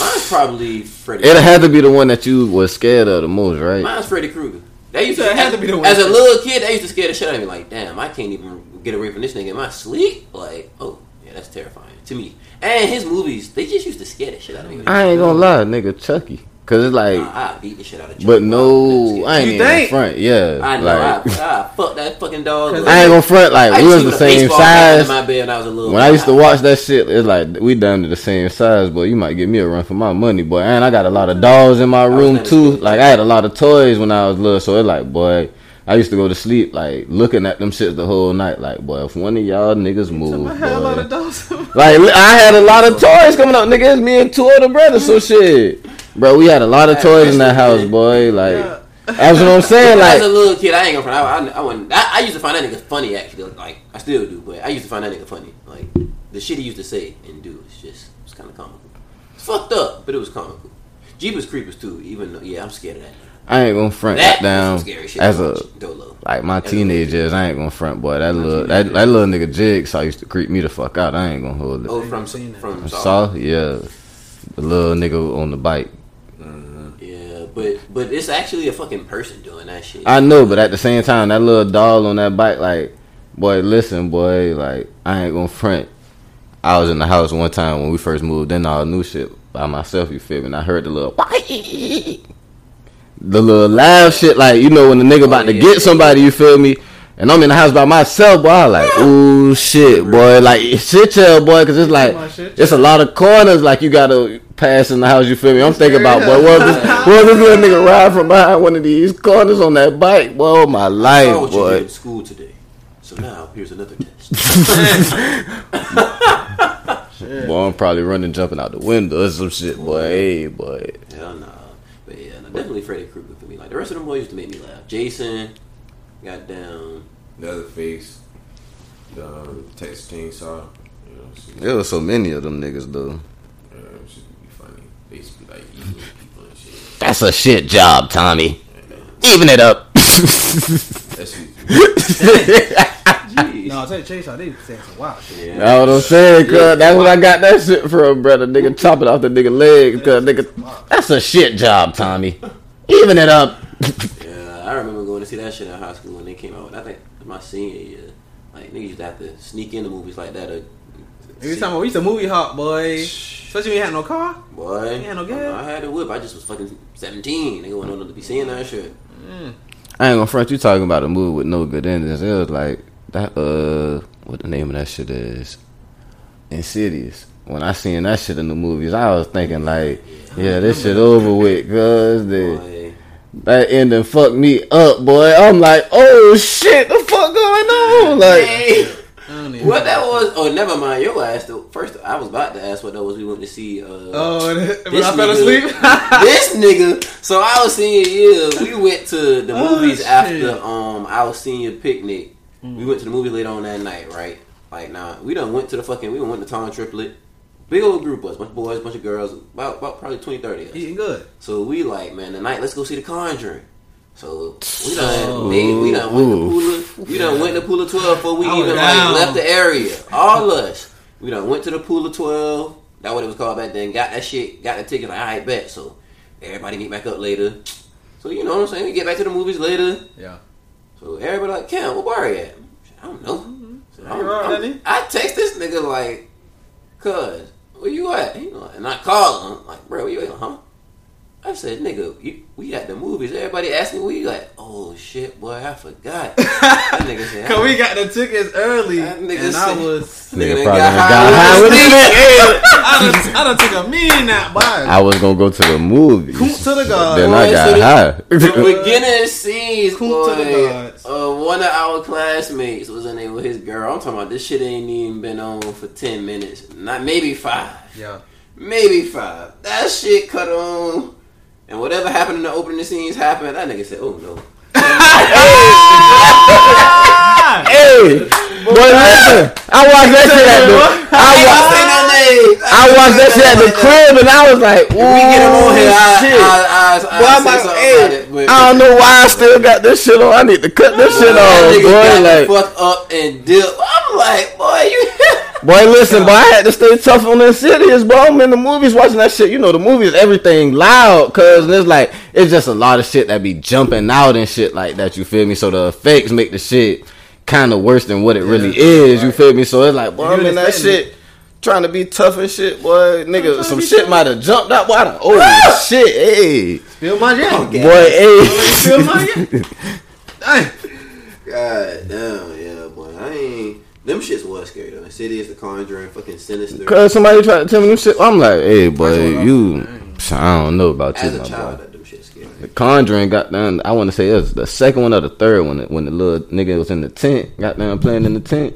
Speaker 3: Mine's probably Freddy.
Speaker 4: it had to be the one that you was scared of the most, right?
Speaker 3: Mine's Freddy Krueger. That used to,
Speaker 1: it had to be the one.
Speaker 3: as a little kid, that used to scare the shit out of me. Like, damn, I can't even get away from this nigga in my sleep. Like, oh yeah, that's terrifying to me. And his movies, they just used to scare the shit out of me.
Speaker 4: I ain't gonna lie, nigga, Chucky, cause it's like,
Speaker 3: Nah, I beat the shit out of.
Speaker 4: but no, I ain't
Speaker 1: You
Speaker 4: even
Speaker 1: think?
Speaker 4: front. Yeah,
Speaker 3: I know.
Speaker 4: like
Speaker 3: I, I fuck that fucking dog.
Speaker 1: Cause
Speaker 3: up.
Speaker 4: I ain't gonna front. Like
Speaker 3: I
Speaker 4: we was the same
Speaker 3: baseball bat in
Speaker 4: size.
Speaker 3: my bed when I was a little.
Speaker 4: When I used to watch that shit, it's like we down to the same size, But You might give me a run for my money, boy. And I got a lot of dolls in my room too. Like I had a lot of toys when I was little, so it's like, boy, I used to go to sleep like looking at them shits the whole night. Like, boy, if one of y'all niggas move,
Speaker 1: I had a lot of dogs.
Speaker 4: Like I had a lot of toys coming up, nigga. It's me and two other brothers, so shit, bro. We had a lot of
Speaker 3: Yeah,
Speaker 4: toys in that
Speaker 3: especially-
Speaker 4: house, boy. Like
Speaker 1: Yeah.
Speaker 4: that's what I'm saying.
Speaker 3: Like as a little kid, I ain't gonna front. I, I, I, wouldn't, I, I used to find that nigga funny. Actually, like I still do, but I used to find that nigga funny. Like the shit he used to say and do is just it's kind of comical. It's fucked up, but it was comical. Jeepers Creepers too. Even though, yeah, I'm scared of that.
Speaker 4: I ain't gonna front
Speaker 3: That
Speaker 4: down
Speaker 3: scary shit.
Speaker 4: as a like my
Speaker 3: As a
Speaker 4: teenage
Speaker 3: kid.
Speaker 4: years. I ain't gonna front, boy. That
Speaker 3: My
Speaker 4: little that, that little nigga Jigsaw used to creep me the fuck out. I ain't gonna hold it.
Speaker 3: Oh, from
Speaker 1: that.
Speaker 3: from Saw.
Speaker 4: Yeah, the little nigga on the bike. Uh-huh.
Speaker 3: Yeah, but but it's actually a fucking person doing that shit.
Speaker 4: I know, but at the same time, that little doll on that bike, like, boy, listen, boy, like, I ain't gonna front. I was in the house one time when we first moved in all new shit by myself, you feel me? And I heard the little, the little loud shit, like, you know, when the nigga about to
Speaker 3: yeah,
Speaker 4: get
Speaker 3: yeah,
Speaker 4: somebody, you feel me? And I'm in the house by myself, boy. I like, ooh, shit, boy. Like, shit, tell, boy, because it's like, it's a lot of corners, like, you gotta pass in the house, you feel me? I'm thinking about, boy, what if this, what if this little nigga ride from behind one of these corners on that bike? Boy, oh, my
Speaker 3: I saw
Speaker 4: life,
Speaker 3: what you did
Speaker 4: boy.
Speaker 3: school today. So now here's another test.
Speaker 4: Boy, I'm probably running, jumping out the window or some shit, boy. Hey, boy.
Speaker 3: Hell no. But yeah, no, definitely Freddy Krueger for me. Like the rest of them boys used to make me laugh. Jason, goddamn.
Speaker 2: The other face, the um, Texas Chainsaw. You know,
Speaker 4: There was so many of them niggas, though.
Speaker 2: uh, shit would be funny. They used to be like eating people and shit.
Speaker 4: That's a shit job, Tommy. Even it up.
Speaker 2: That shit.
Speaker 3: Jeez.
Speaker 1: No, I tell you, Chase, I did say some wild shit.
Speaker 3: Yeah.
Speaker 4: That's what I'm saying, cuz. That's what I got that shit from, brother. Nigga chopping off the nigga leg, cuz. Nigga, that's a shit job, Tommy. Even it up.
Speaker 3: Yeah, I remember going to see that shit in high school when they came out. I think my senior year. Like niggas used to have to sneak into movies like that. Or,
Speaker 1: Every time we used to movie hop, boy. Especially when you had no car.
Speaker 3: boy,
Speaker 1: You had no
Speaker 3: I,
Speaker 1: gas?
Speaker 3: I had a whip. I just was fucking seventeen. Nigga went on to be seeing that shit. Mm.
Speaker 4: I ain't gonna front you talking about a movie with no good endings. It was like that uh what the name of that shit is. Insidious. When I seen that shit in the movies, I was thinking like, yeah, this shit over with, cuz the that ending fucked me up, boy. I'm like, oh shit, the fuck going on? Like
Speaker 3: Hey,
Speaker 1: I don't even
Speaker 3: what that was? Oh, never mind. Your ass. Though. First, I was about to ask what that was. We went to see. Uh,
Speaker 1: Oh, when
Speaker 3: This
Speaker 1: I fell asleep.
Speaker 3: this nigga. So I was senior year. We went to the
Speaker 1: Oh,
Speaker 3: movies
Speaker 1: shit.
Speaker 3: after um our senior picnic. We went to the movie later on that night, right? Like, nah, we done went to the fucking. We went to Tom Triplett, big old group of us, bunch of boys, bunch of girls, about about probably 20, 30 of us.
Speaker 1: Eating good.
Speaker 3: So we like, man, tonight let's go see the Conjuring. So we done,
Speaker 1: Oh.
Speaker 3: made, we done went to
Speaker 4: Ooh.
Speaker 3: Pooler, we done went to Pooler twelve before we
Speaker 1: I
Speaker 3: even
Speaker 1: down.
Speaker 3: like left the area. All us, we done went to the Pooler twelve. That what it was called back then. Got that shit, got the ticket. Like, I bet. So everybody meet back up later. So you know what I'm saying? We get back to the movies later.
Speaker 1: Yeah.
Speaker 3: So everybody like, Cam, where Barry at? I don't know. So I'm-
Speaker 1: You
Speaker 3: I'm- I text this nigga like, cuz, where you at? He like, and I call him like, bro, where you at? Huh? I said, nigga, you, we at the movies. Everybody asked me where you at. Oh shit, boy, I forgot. that nigga said,
Speaker 1: Cause we got the tickets early,
Speaker 3: That nigga
Speaker 1: and I was.
Speaker 4: Nigga
Speaker 3: done
Speaker 4: probably
Speaker 3: got high
Speaker 4: got
Speaker 3: with
Speaker 4: high with the
Speaker 3: stick.
Speaker 1: I done, I done took a mean nap. Bye.
Speaker 4: I was gonna go to the movies.
Speaker 1: Coot to the god.
Speaker 4: Then
Speaker 3: Boy,
Speaker 4: I
Speaker 3: so
Speaker 4: got
Speaker 3: the-
Speaker 4: high.
Speaker 3: The beginning scenes,
Speaker 1: Cool to the
Speaker 3: boy.
Speaker 1: gods.
Speaker 3: Uh, one of our classmates was in there with his girl. I'm talking about this shit ain't even been on for ten minutes, not maybe five.
Speaker 1: Yeah.
Speaker 3: maybe five. That shit cut on, and whatever happened in the opening scenes happened. That nigga said, "Oh no."
Speaker 4: hey, boy, listen. I watched that shit at the. I watched.
Speaker 3: Say no names.
Speaker 4: I watched that shit at the crib and I was like, ooh,
Speaker 3: We get him on here. I,
Speaker 4: shit.
Speaker 3: I, I, I,
Speaker 4: Boy,
Speaker 3: I
Speaker 4: I'm like,
Speaker 3: about it,
Speaker 4: I don't know why I still got this shit on. I need to cut this shit off,
Speaker 3: nigga got
Speaker 4: boy. Like,
Speaker 3: fuck up and dip. I'm like, boy, you.
Speaker 4: boy, listen, boy, I had to stay tough on the cities, bro. I'm in the movies watching that shit. You know, the movies, everything loud, cause it's like it's just a lot of shit that be jumping out and shit like that. You feel me? So the effects make the shit kind of worse than what it really is. You feel me? So it's like, boy,
Speaker 1: You
Speaker 4: I'm in that shit. Trying to be tough and shit, boy. Nigga, some shit
Speaker 1: tough.
Speaker 4: might have jumped out. Boy, I done, oh ah! shit, hey,
Speaker 1: Feel my jam.
Speaker 3: Okay.
Speaker 4: boy, hey.
Speaker 1: Feel my jam.
Speaker 3: God damn, yeah, boy. I ain't. Them shits was scary though. Insidious, The Conjuring, fucking Sinister.
Speaker 4: Cause somebody tried to tell me them shit. I'm like, hey, boy,
Speaker 1: First of all,
Speaker 4: you. I don't know about you,
Speaker 3: As a
Speaker 4: my
Speaker 3: child,
Speaker 4: boy.
Speaker 3: that them shits scary.
Speaker 4: The Conjuring got down. I want to say it was the second one or the third one when the little nigga was in the tent. Got down playing in the tent.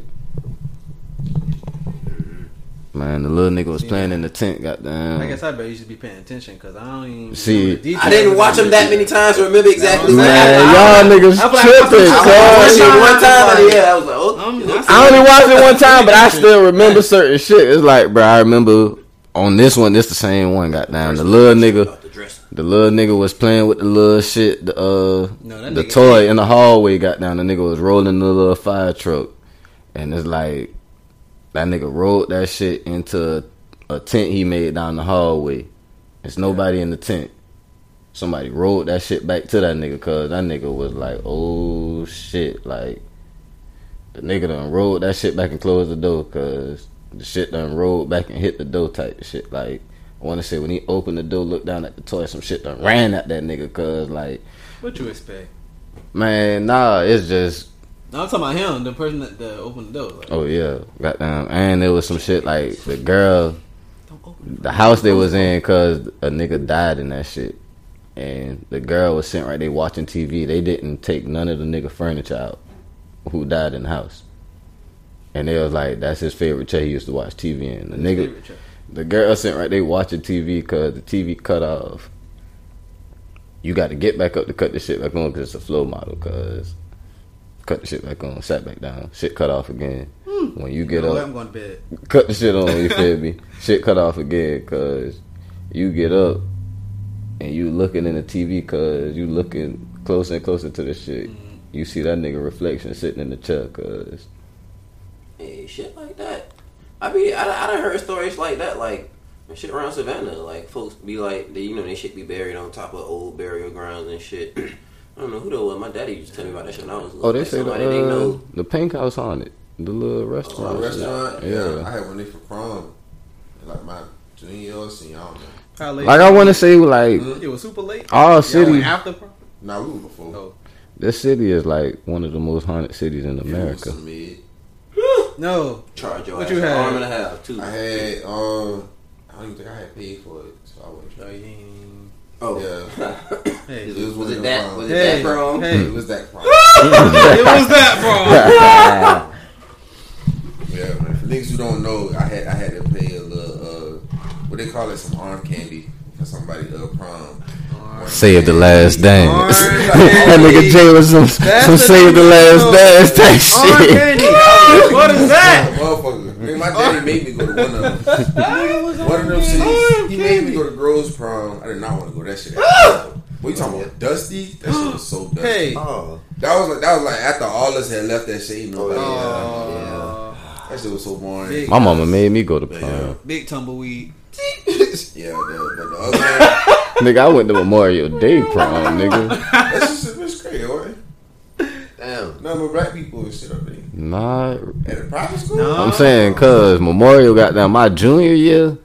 Speaker 4: Man, the little nigga was playing in the tent. Got down.
Speaker 1: I guess
Speaker 4: done.
Speaker 1: I bet you should be paying attention because I don't even.
Speaker 4: See,
Speaker 1: the
Speaker 3: I didn't watch
Speaker 1: it.
Speaker 3: them that many times to remember exactly.
Speaker 1: Man,
Speaker 4: Man,
Speaker 1: I-
Speaker 4: y'all niggas
Speaker 1: I feel
Speaker 4: tripping,
Speaker 1: I
Speaker 3: I
Speaker 1: feel like-
Speaker 3: watched
Speaker 4: cuz.
Speaker 3: it
Speaker 1: I-
Speaker 3: one time,
Speaker 1: I-
Speaker 3: yeah, I was like, oh,
Speaker 1: I'm-
Speaker 3: you know,
Speaker 1: I'm-
Speaker 4: I only watched it one time, but I still remember certain shit. It's like, bro, I remember on this one, this the same one. Got down. The little nigga.
Speaker 3: The
Speaker 4: little nigga was playing with the little shit, the uh,
Speaker 1: No,
Speaker 4: the toy in the hallway. Got down. The nigga was rolling the little fire truck, and it's like that nigga rolled that shit into a tent he made down the hallway. There's nobody in the tent. Somebody rolled that shit back to that nigga, cause that nigga was like, oh shit, like the nigga done rolled that shit back and closed the door, cause the shit done rolled back and hit the door type shit. Like I want to say when he opened the door, looked down at the toy, some shit done ran at that nigga, cause like
Speaker 1: What you expect?
Speaker 4: man, nah, it's just
Speaker 1: No, I'm talking about him, the person that, that opened the door. Like,
Speaker 4: oh yeah, goddamn, and there was some shit like the girl
Speaker 1: don't open
Speaker 4: the house they was in because a nigga died in that shit. And the girl was sitting right there watching TV. They didn't take none of the nigga furniture out who died in the house. And they was like, that's his favorite chair he used to watch TV in. The nigga,
Speaker 1: Favorite chair.
Speaker 4: The girl sitting right there watching TV because the TV cut off. You got to get back up to cut the shit back on because it's a flow model. Because cut the shit back on, sat back down, shit cut off again. Hmm. When you get
Speaker 1: You know
Speaker 4: up.
Speaker 1: I'm going to bed.
Speaker 4: cut the shit on. You feel me? Shit cut off again, cause you get up and you looking in the TV, cause you looking closer and closer to the shit. Mm-hmm. You see that nigga reflection sitting in the chair, cause
Speaker 3: Hey, shit like that. I be, I, I done heard stories like that, like shit around Savannah. Like folks be like, they, you know, they shit be buried on top of old burial grounds and shit. I don't know who that was. My daddy used to tell me about that shit when I was little.
Speaker 4: oh, they
Speaker 3: Like,
Speaker 4: say the
Speaker 3: somebody they
Speaker 4: uh,
Speaker 3: know.
Speaker 4: the Pink House on it, the little restaurant.
Speaker 2: Oh, restaurant. Yeah.
Speaker 4: Yeah.
Speaker 2: I had one day for prom. Like my junior year or senior. I don't know.
Speaker 4: Like I want to say, like
Speaker 1: It was super late.
Speaker 4: our
Speaker 1: Y'all
Speaker 4: city,
Speaker 1: went after prom?
Speaker 2: Nah, we were before.
Speaker 1: Oh.
Speaker 4: this city is like one of the most haunted cities in America.
Speaker 2: Some mid.
Speaker 1: No.
Speaker 3: Charge your
Speaker 1: What
Speaker 3: ass
Speaker 1: you
Speaker 3: an
Speaker 1: had?
Speaker 3: arm and a half too.
Speaker 2: I had. Um, I don't even think I had paid for it, so I wouldn't.
Speaker 1: No,
Speaker 2: try.
Speaker 1: you
Speaker 3: oh,
Speaker 2: Yeah.
Speaker 1: Hey.
Speaker 2: It was,
Speaker 3: was it that?
Speaker 2: them
Speaker 3: Was it
Speaker 1: Hey.
Speaker 3: that prom?
Speaker 1: Hey.
Speaker 2: It was that prom.
Speaker 1: it was that prom.
Speaker 2: yeah, man. For niggas who don't know, I had I had to pay a little. Uh, what they call it, some arm candy for somebody uh prom.
Speaker 4: Save the last dance. That nigga. Jay was some,
Speaker 1: That's
Speaker 4: some
Speaker 1: the
Speaker 4: save the last
Speaker 1: who-
Speaker 4: dance type
Speaker 1: Orange
Speaker 4: shit.
Speaker 1: Candy. What is that?
Speaker 2: Motherfucker. Man, my daddy made me go to one of them. one of them cities. Oh, he made me go to Girls Prom. I did not want to go to that shit. what you talking about? Dusty? That shit was so dusty.
Speaker 1: Hey.
Speaker 5: Oh,
Speaker 2: That was like that was like after all us had left that shit. You know,
Speaker 5: Oh,
Speaker 2: like,
Speaker 5: yeah. Oh.
Speaker 2: that shit was so boring.
Speaker 1: Big.
Speaker 4: My mama made me go to
Speaker 2: Yeah.
Speaker 4: prom.
Speaker 1: Big tumbleweed.
Speaker 2: Yeah, the, but the other one,
Speaker 4: Nigga, I went to Memorial Day prom, nigga.
Speaker 2: that's just it's crazy, right?
Speaker 5: Damn.
Speaker 2: None but black people and shit up there.
Speaker 4: Nah,
Speaker 2: At a private school?
Speaker 1: No.
Speaker 4: I'm saying, cause Memorial got down. My junior year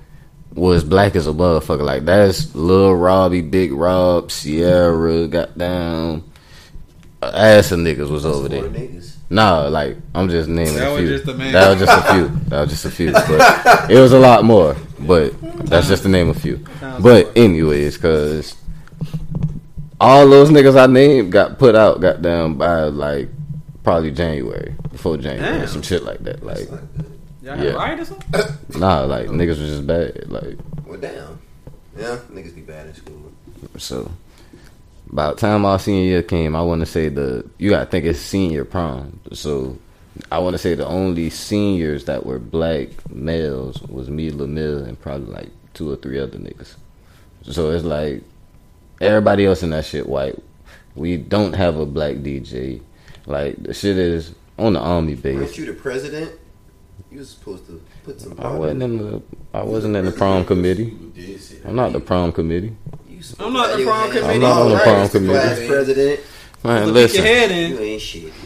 Speaker 4: was black as a motherfucker. Like that's Lil Robbie, Big Rob, Sierra got down. A Ass of niggas was over there.
Speaker 5: niggas.
Speaker 4: Nah, like I'm just naming
Speaker 1: That
Speaker 4: a
Speaker 1: was
Speaker 4: few.
Speaker 1: just
Speaker 4: That was just a few. That was just a few. But it was a lot more. But that's just to name a few. But anyways, cause all those niggas I named got put out, got down by like probably January before January,
Speaker 1: Damn.
Speaker 4: some shit like that. Like
Speaker 1: Y'all had
Speaker 4: Yeah.
Speaker 1: a riot or something?
Speaker 4: nah, like niggas was just bad. Like
Speaker 5: Well, damn. Yeah, niggas be bad in school.
Speaker 4: so. About the time our senior year came, I want to say the you got to think it's senior prom. So I want to say the only seniors that were black males was me, Lamille, and probably like two or three other niggas. So it's like everybody else in that shit white. We don't have a black DJ. Like the shit is on the army base.
Speaker 5: Weren't you the president? You was supposed to put some.
Speaker 4: I wasn't in the I wasn't in the prom committee.
Speaker 2: People did say that.
Speaker 4: I'm not the prom committee.
Speaker 1: I'm not
Speaker 5: to
Speaker 1: the prom committee.
Speaker 4: I'm not on the prom committee.
Speaker 5: Class president.
Speaker 4: Man,
Speaker 1: Peek
Speaker 4: listen,
Speaker 1: your head
Speaker 5: You
Speaker 1: in.
Speaker 5: ain't shit.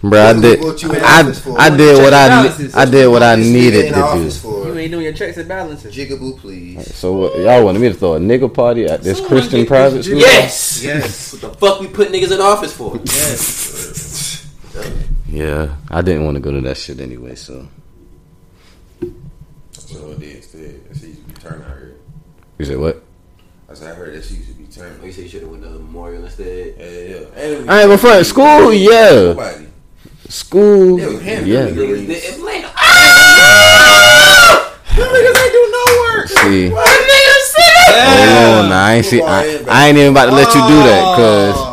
Speaker 4: bro. I did.
Speaker 5: What
Speaker 4: I. I did what I I did what I needed to do.
Speaker 1: You ain't doing your checks and balances.
Speaker 5: Jigaboo, please.
Speaker 4: So what, y'all wanted me to throw a nigga party at this
Speaker 1: Someone
Speaker 4: Christian private school?
Speaker 3: Yes.
Speaker 1: Yes.
Speaker 3: What the fuck we put niggas in office for?
Speaker 1: Yes.
Speaker 4: Yeah, I didn't want to go to that shit anyway. So
Speaker 2: That's what did instead. That shit used to be out here.
Speaker 4: you said what?
Speaker 2: I I heard that she used to be turned.
Speaker 3: Oh, you said you should have went to the memorial instead.
Speaker 2: Yeah, yeah. And
Speaker 4: I ain't in front. School, yeah.
Speaker 2: Nobody.
Speaker 4: School,
Speaker 2: Yeah,
Speaker 4: yeah.
Speaker 2: them
Speaker 3: Niggas,
Speaker 2: Niggas.
Speaker 3: they- it's ah!
Speaker 1: Niggas ain't do no work.
Speaker 4: See,
Speaker 3: what niggas say?
Speaker 4: hold on, now, I ain't see. I, I ain't even about to let you do that because oh.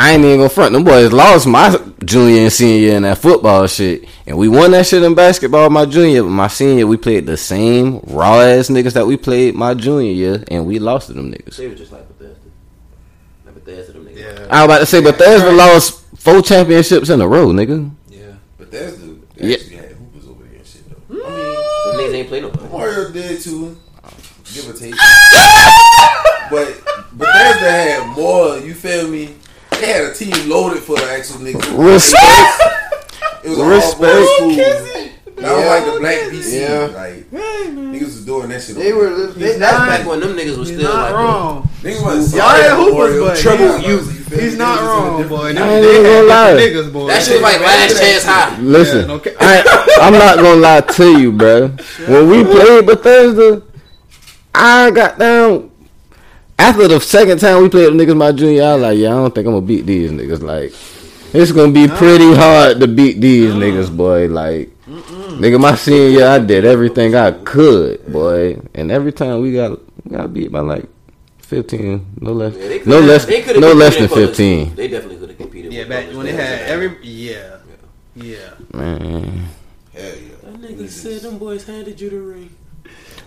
Speaker 4: I ain't even gonna front. Them boys lost my junior and senior year in that football shit, and we won that shit in basketball my junior. But my senior, we played the same raw ass niggas that we played my junior year, and we lost to them niggas.
Speaker 3: They were just like Bethesda. Like Bethesda, them niggas.
Speaker 1: Yeah.
Speaker 4: I was about to say, but Bethesda lost four championships in a row, nigga.
Speaker 1: Yeah.
Speaker 2: But that's the they
Speaker 4: Yeah.
Speaker 2: actually had hoopers over there and shit though.
Speaker 3: I mean, them niggas ain't play nobody.
Speaker 2: Mario did too, give or take. but Bethesda had more. You feel me? They had a team loaded for the actual niggas.
Speaker 4: Respect.
Speaker 2: It was a
Speaker 4: Respect.
Speaker 2: all-boys school. That was like the black BC.
Speaker 5: Yeah.
Speaker 2: Like niggas was doing that shit.
Speaker 5: They
Speaker 2: over
Speaker 5: were.
Speaker 2: there.
Speaker 5: They,
Speaker 3: That's
Speaker 5: that's
Speaker 3: back when them niggas was
Speaker 1: He's
Speaker 3: still
Speaker 1: not
Speaker 3: like
Speaker 1: wrong.
Speaker 2: Niggas was
Speaker 1: Y'all had hoopers, but
Speaker 2: trouble
Speaker 1: he's-
Speaker 2: you. you
Speaker 1: He's not
Speaker 2: Niggas was in a
Speaker 1: wrong,
Speaker 2: different-
Speaker 1: boy.
Speaker 4: I ain't
Speaker 1: They
Speaker 4: even gonna lie.
Speaker 1: niggas, boy.
Speaker 3: That shit like last chance high.
Speaker 4: Listen,
Speaker 1: no ca-
Speaker 4: I, I'm not gonna lie to you, bro. When we played Bethesda, I got down. After the second time we played them niggas my junior, I was like, yeah, I don't think I'm gonna beat these niggas. Like, it's gonna be pretty hard to beat these niggas, boy. Like, nigga, my senior year, I did everything I could, boy, and every time we got we got beat by like 15, no less,
Speaker 3: Yeah, they could've-
Speaker 4: no less, no less than
Speaker 3: competed for the-
Speaker 4: 15.
Speaker 3: They definitely could have competed.
Speaker 1: Yeah, back when they had every yeah, yeah.
Speaker 4: Man,
Speaker 2: Hell yeah.
Speaker 3: That nigga said them boys handed you the ring.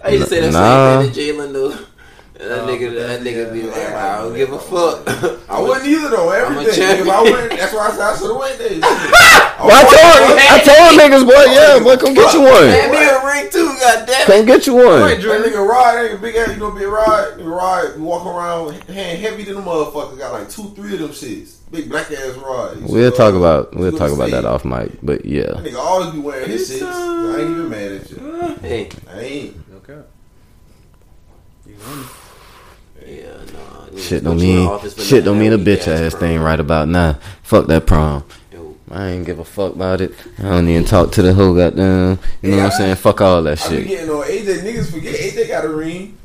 Speaker 3: I used to say that
Speaker 4: Nah.
Speaker 3: same thing to Jalen though. And that
Speaker 1: Oh,
Speaker 3: nigga, that
Speaker 1: yeah.
Speaker 3: nigga be like, I don't give a fuck.
Speaker 2: I wouldn't either though.
Speaker 3: I'm a
Speaker 2: Everything. If I went, that's why I said I should have went there.
Speaker 4: well, I told I told niggas, boy, yeah, boy, come get you
Speaker 3: Hand
Speaker 4: one,
Speaker 3: me a ring too, goddamn.
Speaker 4: come get you one.
Speaker 2: That nigga Rod, that nigga big ass, you know, big Rod, nigga Rod, we walk around hand heavy than a motherfucker. Got like two, three of them shits. Big black ass Rod. You
Speaker 4: We'll talk about we'll talk about that off mic, but yeah,
Speaker 2: That nigga always be wearing his shits. I ain't even mad at you.
Speaker 3: Hey,
Speaker 2: I ain't.
Speaker 1: Okay. You want
Speaker 3: yeah, nah.
Speaker 4: shit don't mean
Speaker 3: the office for
Speaker 4: shit don't mean a bitch
Speaker 3: weak-ass
Speaker 4: ass
Speaker 3: prom.
Speaker 4: thing right about now. Fuck that prom.
Speaker 3: Yo,
Speaker 4: I ain't give a fuck about it. I don't even talk to the whole goddamn. You know what I'm saying? Fuck all that
Speaker 2: I
Speaker 4: shit.
Speaker 2: getting on AJ. Niggas forget AJ got a ring.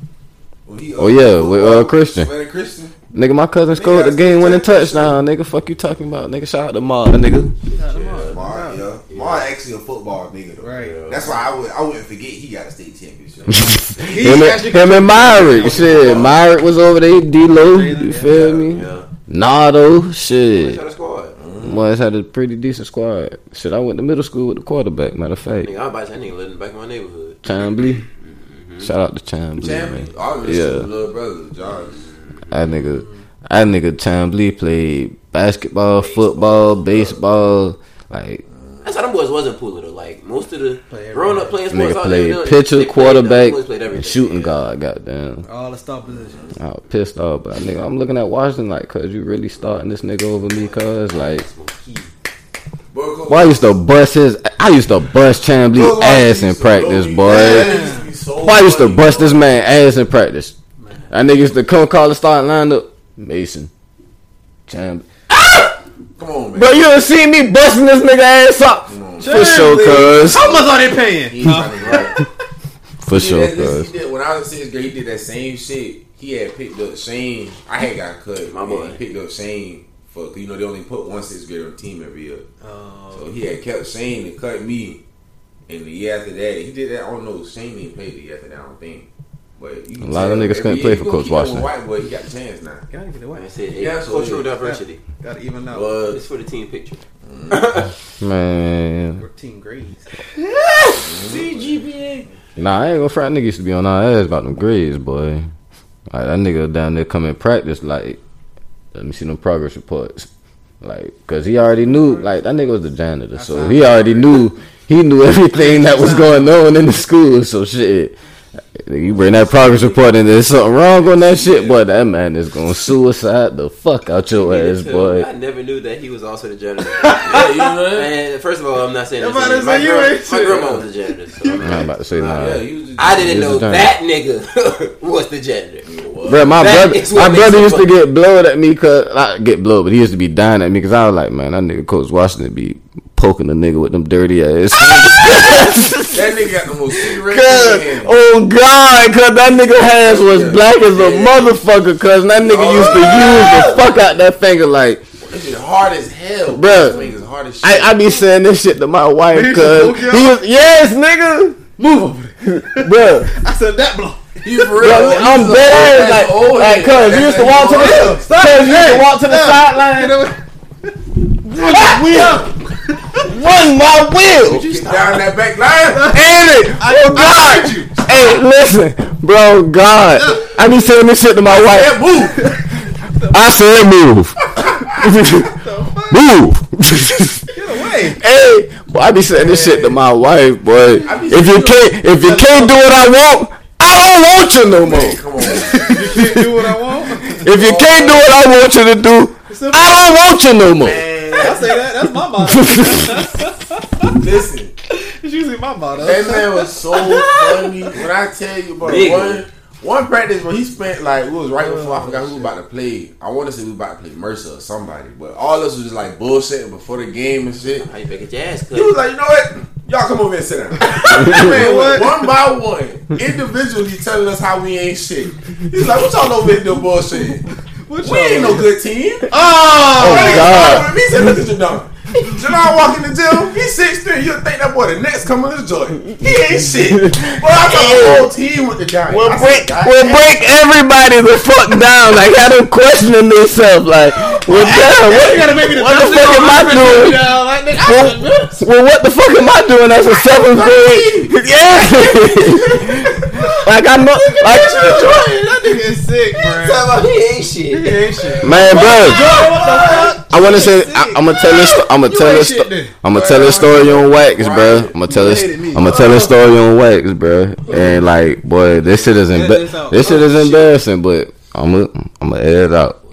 Speaker 2: When he, uh,
Speaker 4: Oh, yeah, with, uh, Christian.
Speaker 2: Man, Christian.
Speaker 4: Nigga, my cousin scored the game winning touchdown. Nigga, fuck you talking about? Nigga, shout out to Ma, nigga.
Speaker 2: Yeah, Mar, yeah. Mar actually a football nigga though.
Speaker 1: Right.
Speaker 2: That's why I would I wouldn't forget he got a state championship.
Speaker 4: him, and, him and Myrick, shit. Myrick was over there, D-Lo, you feel me?
Speaker 3: yeah.
Speaker 4: Nardo, shit.
Speaker 3: shot mm-hmm.
Speaker 4: boys had a pretty decent squad. Shit, I went to middle school with the quarterback. Matter of fact,
Speaker 3: Nigga, I was about to say, that nigga lived in the back of my neighborhood.
Speaker 4: Chambly. Mm-hmm. Shout out to Chambly, man.
Speaker 2: Champion. All of
Speaker 4: Yeah.
Speaker 2: this little brother, Josh.
Speaker 4: That nigga, that nigga Chambly played basketball, football, baseball. Like
Speaker 3: That's how them boys wasn't pooler though. Like most of the
Speaker 1: Play
Speaker 3: growing up playing sports,
Speaker 4: nigga
Speaker 3: all they
Speaker 4: played
Speaker 3: done-
Speaker 4: pitcher,
Speaker 3: they played-
Speaker 4: quarterback,
Speaker 3: them played
Speaker 4: and
Speaker 3: everything.
Speaker 4: shooting guard. Goddamn.
Speaker 1: All the star positions.
Speaker 4: I was pissed off, but nigga, I'm looking at Washington like, cause you really starting this nigga over me, cause like,
Speaker 2: Boy,
Speaker 4: why I used to bust his, I used to bust Chambly ass in practice,
Speaker 2: blow
Speaker 4: boy.
Speaker 2: That used to be so
Speaker 4: Why I used to bust this man ass in practice? That nigga used to come call the starting lineup. Mason, Chambly.
Speaker 2: Come on, man.
Speaker 4: Bro, you done seen me busting this nigga ass up for sure, cuz.
Speaker 1: How much are they paying?
Speaker 2: He trying right.
Speaker 4: For
Speaker 2: He
Speaker 4: sure,
Speaker 2: did that- listen,
Speaker 4: cuz.
Speaker 2: when I was in sixth grade, he did that same shit. He had picked up Shane. I had got cut.
Speaker 3: My
Speaker 2: and
Speaker 3: boy.
Speaker 2: He picked up Shane for, cause you know, they only put one sixth grader on the team every year.
Speaker 1: Oh,
Speaker 2: So he had kept Shane and cut me. And the year after that, he did that. I don't know. Shane didn't play the year after that. I don't think. But you
Speaker 4: A lot of niggas
Speaker 2: every
Speaker 4: couldn't play for Coach
Speaker 2: keep up with
Speaker 4: Washington.
Speaker 2: White boy, he got a chance now.
Speaker 1: gotta get it
Speaker 3: I
Speaker 1: away.
Speaker 3: said,
Speaker 2: Yeah,
Speaker 3: yeah,
Speaker 2: so
Speaker 3: cultural diversity.
Speaker 1: Gotta even out.
Speaker 2: But
Speaker 3: It's for the team picture.
Speaker 4: Man.
Speaker 1: We're team grades.
Speaker 4: Nah, I ain't gonna front nigga used to be on our ass about them grades, boy. Like that nigga down there come in practice like let me see them progress reports. Like, cause he already knew like that nigga was the janitor, so he already knew he knew everything that was going on in the school. So shit. You bring that progress report and there's something wrong on that shit, boy. That man is gonna suicide the fuck out your ass, boy.
Speaker 3: I never knew that he was also the janitor.
Speaker 2: yeah, you know that?
Speaker 3: Man, first of all, I'm not saying
Speaker 1: I'm
Speaker 3: this.
Speaker 1: about to
Speaker 3: My,
Speaker 1: say,
Speaker 3: girl, my
Speaker 1: shit.
Speaker 3: grandma was the janitor. So I'm
Speaker 4: I'm about to say
Speaker 2: Nah,
Speaker 4: nah.
Speaker 2: yeah, he was just,
Speaker 3: I didn't know that nigga was the janitor.
Speaker 4: Bro, my
Speaker 3: That
Speaker 4: brother, my brother
Speaker 3: it
Speaker 4: used to get blowed at me cause I get blowed, but he used to be dying at me because I was like, man, that nigga Coach Washington be poking the nigga with them dirty ass.
Speaker 2: that nigga got the most cigarettes in his hand.
Speaker 4: oh God, cause that nigga hands was
Speaker 2: Yeah.
Speaker 4: black as a
Speaker 2: Yeah.
Speaker 4: motherfucker. Cause that nigga
Speaker 2: Oh,
Speaker 4: used to use the fuck out that finger like.
Speaker 2: That shit hard as hell,
Speaker 4: Bruh.
Speaker 2: His fingers hard as shit.
Speaker 4: I, I be saying this shit to my wife
Speaker 1: He used to
Speaker 4: cause he was yes nigga,
Speaker 1: Move over there.
Speaker 4: bro.
Speaker 1: I said that blow.
Speaker 2: He for real.
Speaker 4: Bro, I'm
Speaker 2: a
Speaker 4: dead
Speaker 2: old-
Speaker 4: like,
Speaker 2: old
Speaker 4: like, cause you used to walk to the, cause you used to walk to the sideline. Run my wheel.
Speaker 2: Get down that back line.
Speaker 4: It? Oh God! Hey, listen, bro. God, I be saying this shit to my wife.
Speaker 2: Move.
Speaker 4: I said move, move.
Speaker 1: Get away.
Speaker 4: hey, boy, I be saying this shit to my wife, boy. If you can't, if you can't do what I want, I don't want you no more.
Speaker 2: Come on.
Speaker 1: You can't do what I want.
Speaker 4: If you can't do what I want you to do, I don't want you no more.
Speaker 2: Man,
Speaker 1: I say that. That's my motto.
Speaker 2: listen.
Speaker 1: It's usually my motto.
Speaker 2: That man was so funny. When I tell you, bro,
Speaker 3: Big.
Speaker 2: one one practice, bro, he spent like it was right oh, before I forgot who was about to play. I want to say we was about to play Mercer or somebody, but all us was just like bullshitting before the game and shit.
Speaker 3: How you better get your ass cut?
Speaker 2: He was like, you know what? Y'all come over and sit down. man,
Speaker 1: What?
Speaker 2: one by one, individually telling us how we ain't shit. He's like, what y'all over here doing bullshit?
Speaker 1: What
Speaker 2: We ain't no good team.
Speaker 1: Oh,
Speaker 4: Oh, God.
Speaker 2: Me said, look at Jadon. Jadon walk in the gym. He's six three. You'll think that boy the next coming to Jordan. He ain't shit. Boy, I got the whole team with the Giants.
Speaker 4: We'll break,
Speaker 2: "God
Speaker 4: we'll break everybody the fuck down. Like, had them questioning themselves. Like, well, damn, what,
Speaker 1: you gotta make me the
Speaker 4: what the fuck am I doing?
Speaker 1: Yeah, like nigga, I
Speaker 4: Well, what the fuck am I doing as a seventh grade? Yeah. like I know, like
Speaker 1: that nigga is sick,
Speaker 3: about he ain't shit.
Speaker 1: He ain't shit.
Speaker 4: man, bro.
Speaker 1: What the fuck?
Speaker 4: I want to say I, I'm gonna tell this. I'm gonna tell this. I'm gonna tell this story on wax, bro. I'm gonna tell this.
Speaker 1: You hated me.
Speaker 4: I'm gonna tell this story on wax, bro. And like, boy, this shit is emba- this shit
Speaker 1: Oh,
Speaker 4: is embarrassing. But I'm gonna I'm gonna edit it out.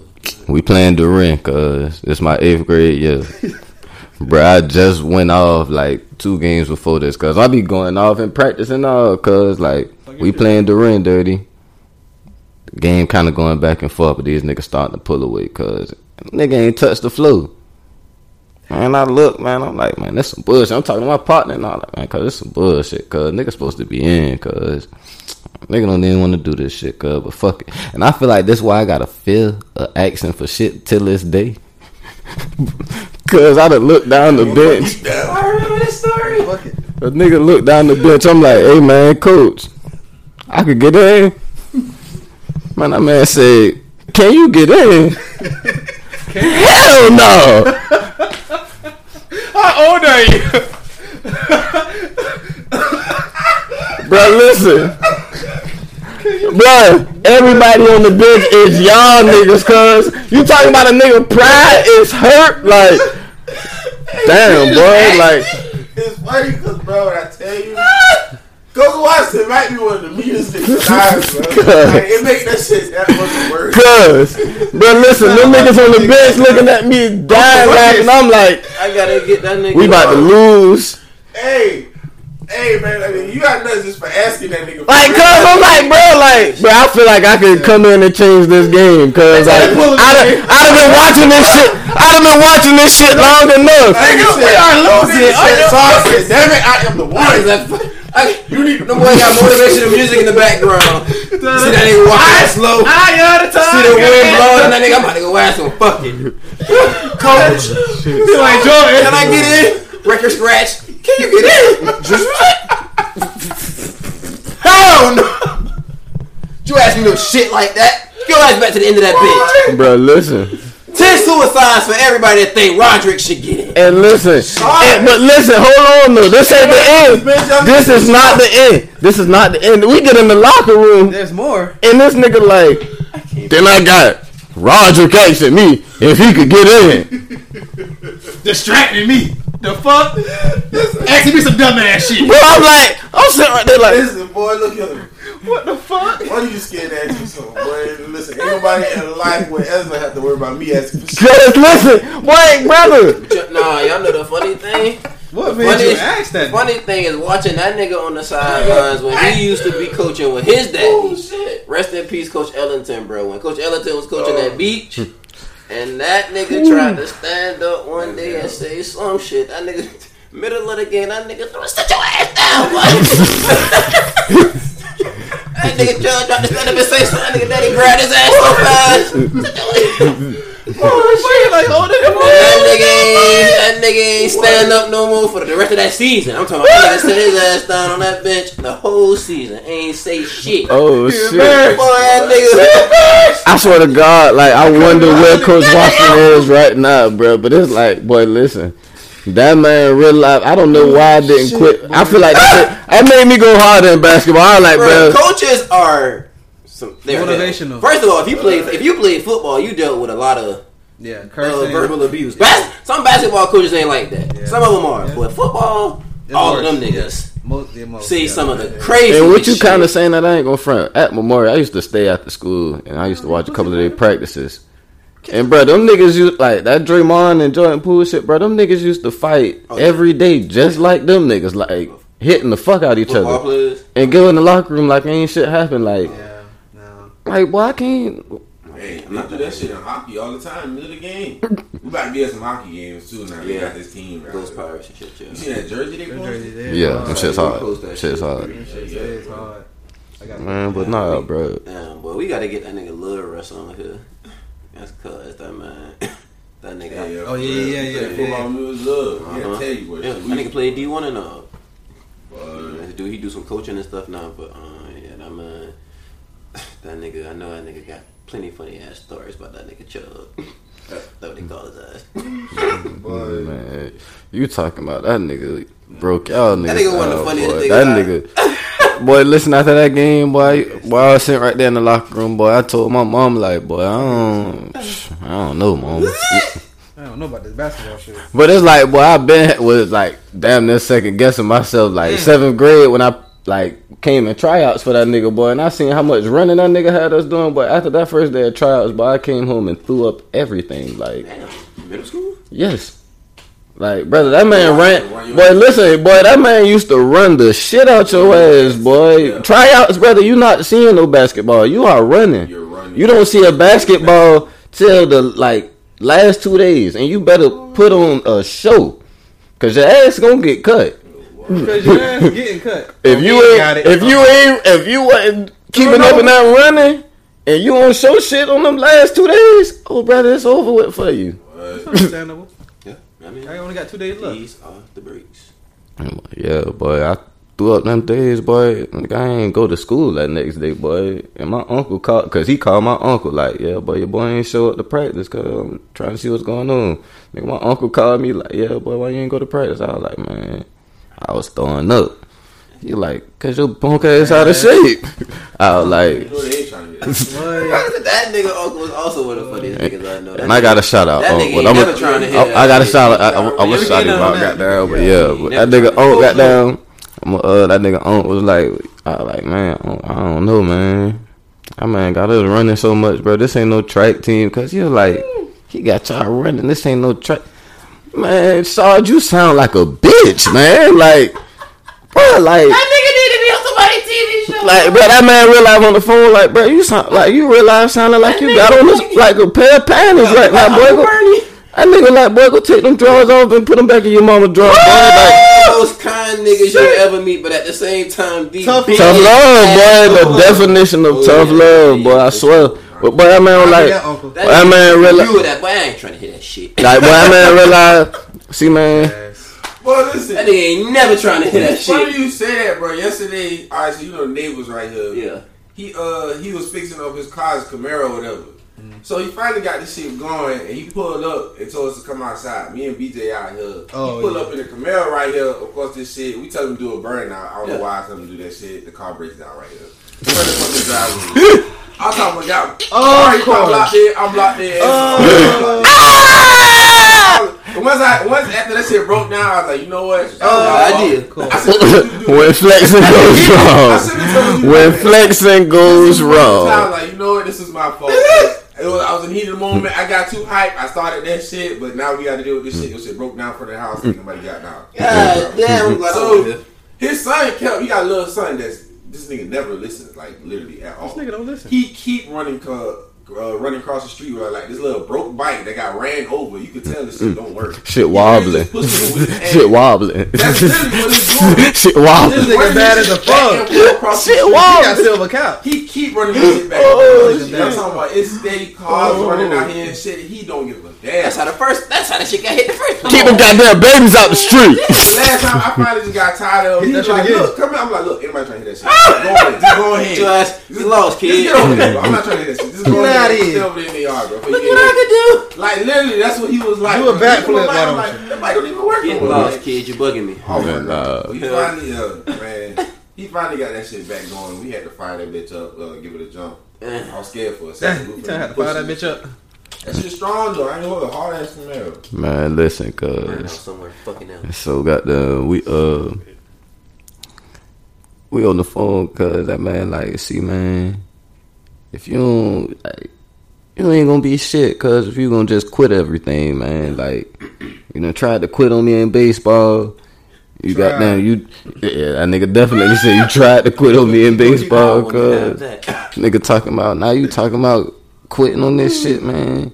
Speaker 4: We playing Durin cause it's my eighth grade year. Bro, I just went off like two games before this, cause I be going off and practicing all, cause like we playing Durin dirty. The game kind of going back and forth, but these niggas starting to pull away, cause nigga ain't touched the floor. And I look, man, I'm like, man, that's some bullshit. I'm talking to my partner and all that, man, cause it's some bullshit, cause nigga supposed to be in, cause nigga don't even want to do this shit, cause but fuck it. And I feel like that's why I gotta feel a accent for shit till this day. Cause I done look down the bench.
Speaker 3: I remember this story.
Speaker 4: A nigga looked down the bench. I'm like, hey man, coach, I could get in. Man, that man said, can you get in? Hell no.
Speaker 1: How old are you?
Speaker 4: Bro, listen. Bro, everybody on the bench is y'all niggas, cuz you talking about a nigga pride is hurt, like damn, boy, like
Speaker 2: It's funny because, bro, when I tell you, Coach Washington might be one of the meanest niggas alive, bro. Like, it make that shit that much worse.
Speaker 4: cuz, bro, listen, them niggas on the bench looking at me dying laughing. I'm like,
Speaker 3: I gotta get that nigga.
Speaker 4: we about to lose.
Speaker 2: Hey, hey, man, I mean, you got nothing just for asking that nigga.
Speaker 4: Like,
Speaker 2: real.
Speaker 4: cuz I'm like, bro, like, bro, I feel like I could come in and change this game, cuz like, I'd have, I'd have been watching this shit, I'd have been watching this shit long enough.
Speaker 2: Nigga said,
Speaker 1: are losing.
Speaker 2: Nigga said, so I said, damn it, I am the
Speaker 3: Why is
Speaker 2: one.
Speaker 3: that? I, you need. The boy got motivational music in the background. See that nigga walking slow.
Speaker 1: I all the time.
Speaker 3: See the wind blowing, and that nigga, I'm about to go ask him. Fuck it. Coach,
Speaker 1: You like Jordan?
Speaker 3: can I get in? Record scratch. Can you get in? Hell no. You ask me no shit like that. Go ass back to the end of that bitch.
Speaker 4: Bro, listen.
Speaker 3: Ten suicides for everybody that think Roderick should get it.
Speaker 4: And listen, and- but listen, hold on though. This ain't the end. This is not the end. This is not the end. We get in the locker room,
Speaker 1: There's more.
Speaker 4: and this nigga like, then I got Roger asking me if he could get in.
Speaker 1: Distracting me. The fuck? Asking me some dumb ass shit.
Speaker 4: Bro, I'm like, I'm sitting right there like,
Speaker 2: Listen, boy, look here.
Speaker 1: What the fuck?
Speaker 2: Why are you scared to ask me something, boy? Listen, ain't nobody in life would ever have to worry about me asking for shit.
Speaker 4: cuz listen, wait, brother.
Speaker 3: Nah, y'all know the funny thing.
Speaker 1: What
Speaker 3: The
Speaker 1: made you
Speaker 3: funny-
Speaker 1: ask that?
Speaker 3: Funny thing is watching that nigga on the sidelines when he used to be coaching with his daddy.
Speaker 2: Oh, shit.
Speaker 3: Rest in peace, Coach Ellington, bro. When Coach Ellington was coaching
Speaker 2: Oh.
Speaker 3: that beach, and that nigga tried to stand up one day and say some shit. That nigga, middle of the game, that nigga threw, sit your ass down, boy. that nigga Judge tried to stand up and say something. That nigga daddy grabbed his ass so fast. Sit your ass-
Speaker 1: Oh, like holding him
Speaker 3: that nigga ain't, that nigga ain't stand up no more for the rest of that season. I'm talking about that nigga sit his ass down on that bench the whole season. Ain't say shit.
Speaker 4: Oh shit.
Speaker 3: Boy, that nigga.
Speaker 4: I swear to God, like I wonder where Coach Washington is right now, bro. But it's like, boy, listen, that man real life. I don't know why I didn't quit. I feel like that, that made me go harder in basketball. I'm like,
Speaker 3: Bro,
Speaker 4: bro,
Speaker 3: coaches are some, they're
Speaker 1: Motivational.
Speaker 3: First of all, if you play if you play football, you dealt with a lot of
Speaker 1: Yeah,
Speaker 3: uh, verbal abuse. Bas- some basketball coaches ain't like that.
Speaker 1: Yeah.
Speaker 3: Some of them are,
Speaker 1: Yeah.
Speaker 3: but football,
Speaker 1: It's
Speaker 3: all of them niggas.
Speaker 1: Most, most,
Speaker 3: See
Speaker 1: yeah,
Speaker 3: some of the
Speaker 1: yeah.
Speaker 3: crazy.
Speaker 4: and what you kind of saying that I ain't gonna front at Memorial. I used to stay after school and I used to watch a couple of their practices. And bro, them niggas used like that Draymond and Jordan Poole shit, bro. Them niggas used to fight
Speaker 3: Oh, yeah.
Speaker 4: every day, just like them niggas, like hitting the fuck out of each
Speaker 3: football
Speaker 4: other,
Speaker 3: players.
Speaker 4: and go in the locker room like ain't shit happen. Like,
Speaker 1: Yeah, no.
Speaker 4: Like, boy, I can't.
Speaker 2: Hey, they do that shit in hockey all the time, middle of the game. We about to be at some hockey games too now. They
Speaker 3: Yeah.
Speaker 2: got this team. Right
Speaker 3: Those pirates and shit. Yeah.
Speaker 2: You see that jersey they
Speaker 1: Them
Speaker 2: posted?
Speaker 1: jerseys.
Speaker 4: Yeah,
Speaker 1: hard.
Speaker 4: them shit's hard.
Speaker 3: that
Speaker 4: Shit's
Speaker 3: shit.
Speaker 4: hard.
Speaker 1: Them shits hard. I got
Speaker 4: Man, but nah, bro.
Speaker 3: Damn, boy, we gotta get that nigga Lil Russ on here. That's cause that man. That nigga.
Speaker 2: Yeah, yeah,
Speaker 1: Oh, yeah, yeah, yeah,
Speaker 2: That
Speaker 1: yeah.
Speaker 2: Football news love. Yeah,
Speaker 3: Uh-huh.
Speaker 2: I tell you what.
Speaker 3: Yeah,
Speaker 2: shit,
Speaker 3: that nigga play D one and all.
Speaker 2: Boy,
Speaker 3: Do he do some coaching and stuff now? But uh, yeah, that man, that nigga, I know that nigga got plenty funny ass stories about that nigga Chubb. That's what they call his ass. boy.
Speaker 4: Man, you talking about that nigga broke y'all niggas.
Speaker 3: That nigga one of the funniest
Speaker 4: boy.
Speaker 3: niggas
Speaker 4: That nigga. boy, listen after that game, boy. While I was sitting right there in the locker room, boy, I told my mom like, boy, I don't, I don't know, mom.
Speaker 1: I don't know about this basketball shit.
Speaker 4: But it's like, boy, I've been was like, damn, this second guessing myself. Like
Speaker 3: Mm.
Speaker 4: seventh grade when I like came in tryouts for that nigga, boy, and I seen how much running that nigga had us doing. But after that first day of tryouts, boy, I came home and threw up everything. Like,
Speaker 3: middle school?
Speaker 4: yes. Like, brother, that man ran. Boy, listen, boy, that man used to run the shit out your ass, boy. Tryouts, brother, you not seeing no basketball. You are running.
Speaker 2: You're running.
Speaker 4: You don't see a basketball till the like last two days, and you better put on a show, cause your ass gonna get cut.
Speaker 1: Because mm. your ass getting cut.
Speaker 4: If oh, you
Speaker 1: ain't
Speaker 4: ain't,
Speaker 1: got it.
Speaker 4: if you ain't, if you wasn't keeping up and that running, and you don't show shit on them last two days, oh brother, it's over with for you.
Speaker 1: It's understandable.
Speaker 3: Yeah, I mean,
Speaker 1: I only got two days left.
Speaker 3: these are the breaks.
Speaker 4: Yeah, boy, I threw up them days, boy, like, I ain't go to school that next day, boy. And my uncle called, cause he called my uncle like, yeah, boy, your boy ain't show up to practice, cause I'm trying to see what's going on. Nigga, my uncle called me like, yeah, boy, why you ain't go to practice? I was like, man, I was throwing up. He like, cause your punk ass out of shape. I was like,
Speaker 2: You know they ain't trying to get that.
Speaker 3: Nigga uncle was also one of the funniest niggas I know. That
Speaker 4: and I got a shout out.
Speaker 3: That
Speaker 4: Oh,
Speaker 3: nigga
Speaker 4: well,
Speaker 3: ain't
Speaker 4: I'm a-
Speaker 3: trying to hit
Speaker 4: I, I got a shout out. I, I, I
Speaker 1: Yeah,
Speaker 4: was
Speaker 1: we
Speaker 4: shouting
Speaker 1: get
Speaker 4: about
Speaker 1: on that.
Speaker 4: goddamn, but
Speaker 3: Yeah,
Speaker 4: yeah, but that nigga
Speaker 3: tried to hit
Speaker 4: goddamn, I'm, uh, that nigga on was like, I was like, man, I don't, I don't know, man. I man got us running so much, bro. This ain't no track team, cause you're like, he got y'all running. This ain't no track. Man, Sarge, you sound like a bitch, man. Like, bro, like.
Speaker 3: That nigga need to be on somebody's TV show.
Speaker 4: Like, bro, that man real life on the phone, like, bro, you sound like you real life sounding like you got on this like a pair of panties right now, boy. Go, that nigga like, boy, go take them drawers off and put them back in your mama drawer, boy. Like,
Speaker 3: Those kind niggas you ever meet, but at the same time be
Speaker 1: Tough
Speaker 4: tough love, boy. The definition of
Speaker 3: Oh,
Speaker 4: tough
Speaker 3: yeah,
Speaker 4: love,
Speaker 3: yeah,
Speaker 4: boy. I
Speaker 3: for
Speaker 4: swear. But boy, that man was
Speaker 1: I
Speaker 4: like,
Speaker 1: that.
Speaker 3: That,
Speaker 4: That man real-
Speaker 3: you with that boy. I ain't trying to hear that shit.
Speaker 4: like, boy, that man realized. See, man,
Speaker 2: Well, listen.
Speaker 3: That nigga ain't never trying to hear that
Speaker 2: shit. Why
Speaker 3: shit.
Speaker 2: you say that, bro. Yesterday, all right, so you know the neighbors right here.
Speaker 3: Yeah.
Speaker 2: He uh he was fixing up his car's Camaro or whatever.
Speaker 1: Mm-hmm.
Speaker 2: So he finally got this shit going, and he pulled up and told us to come outside. Me and BJ out here.
Speaker 1: Oh,
Speaker 2: he pulled
Speaker 1: yeah.
Speaker 2: up in the Camaro right here. Of course, this shit. We tell him to do a burnout. I don't
Speaker 3: Yeah.
Speaker 2: know why I tell him to do that shit. The car breaks down right here. Turn the fucking driveway. I'm talking about God.
Speaker 1: Oh,
Speaker 2: Alright,
Speaker 1: of
Speaker 2: I'm
Speaker 1: course.
Speaker 2: blocked in. I'm blocked in.
Speaker 1: Oh.
Speaker 2: And Once I once after that shit broke down, I was like, you know what?
Speaker 3: Oh, idea.
Speaker 1: Cool.
Speaker 2: I said, what you do?
Speaker 4: when flexing goes wrong,
Speaker 2: should have told you
Speaker 4: when flexing goes wrong,
Speaker 2: I was
Speaker 4: wrong.
Speaker 2: like, you know what? This is my fault. Was, I was in heat of the moment. I got too hyped. I started that shit, but now we got to deal with this shit. This shit broke down for the house. And nobody got down.
Speaker 3: God damn,
Speaker 2: So- His son kept. He got a little son that's this nigga never listens, like literally at all.
Speaker 1: This nigga don't listen.
Speaker 2: He keep running, uh, uh, running across the street with like this little broke bike that got ran over. You could tell this shit don't work.
Speaker 4: Shit wobbling.
Speaker 2: just pushing it with his hand.
Speaker 4: Shit wobbling.
Speaker 2: That's literally what he's doing.
Speaker 4: Shit wobbling.
Speaker 1: This nigga bad as a fuck.
Speaker 4: Shit, wobbling.
Speaker 1: He
Speaker 4: wow.
Speaker 1: got silver cap.
Speaker 2: He keep running this shit back.
Speaker 1: Oh,
Speaker 2: I'm talking about it's steady cars running out here and shit. He don't give a damn.
Speaker 3: That's how the first. That's how the shit got hit the first place.
Speaker 4: Keep them goddamn babies out the street.
Speaker 2: The last time I finally just got tired of him. He's like,
Speaker 1: again.
Speaker 2: look, come here. I'm like, look, anybody trying to hit that shit? Go ahead. Just go ahead.
Speaker 3: Your ass, you lost,
Speaker 2: Just
Speaker 3: kid.
Speaker 2: get over there. I'm not trying to hit that shit. Just go
Speaker 1: Get
Speaker 2: ahead.
Speaker 1: outta
Speaker 2: Stay
Speaker 1: here.
Speaker 2: over there in the yard, bro.
Speaker 3: Look what I could do.
Speaker 2: Like, literally, that's what he was like.
Speaker 1: Do a backflip,
Speaker 2: I'm
Speaker 1: why don't
Speaker 2: like,
Speaker 1: you?
Speaker 2: that bike don't even work
Speaker 3: Get
Speaker 2: no more.
Speaker 3: lost,
Speaker 2: Like,
Speaker 3: kid. You bugging me.
Speaker 2: Oh, my
Speaker 4: Man,
Speaker 2: God.
Speaker 4: nah.
Speaker 2: He finally, uh, man, he finally got that shit back going. We had to fire that bitch up, uh, give it a jump.
Speaker 3: Eh.
Speaker 2: I was scared for a second.
Speaker 1: you trying to fire that bitch up.
Speaker 2: That shit strong though. I ain't gonna a hard ass Camaro.
Speaker 4: Man, listen,
Speaker 3: Burn out
Speaker 4: cuz.
Speaker 3: somewhere fucking else.
Speaker 4: So got the we uh we on the phone cause that man like see man if you don't like you ain't gonna be shit cause if you gonna just quit everything man like you know tried to quit on me in baseball you
Speaker 1: Tried.
Speaker 4: got down you yeah that nigga definitely said you tried to quit on me in baseball cause nigga talking about now you talking about quitting on this shit man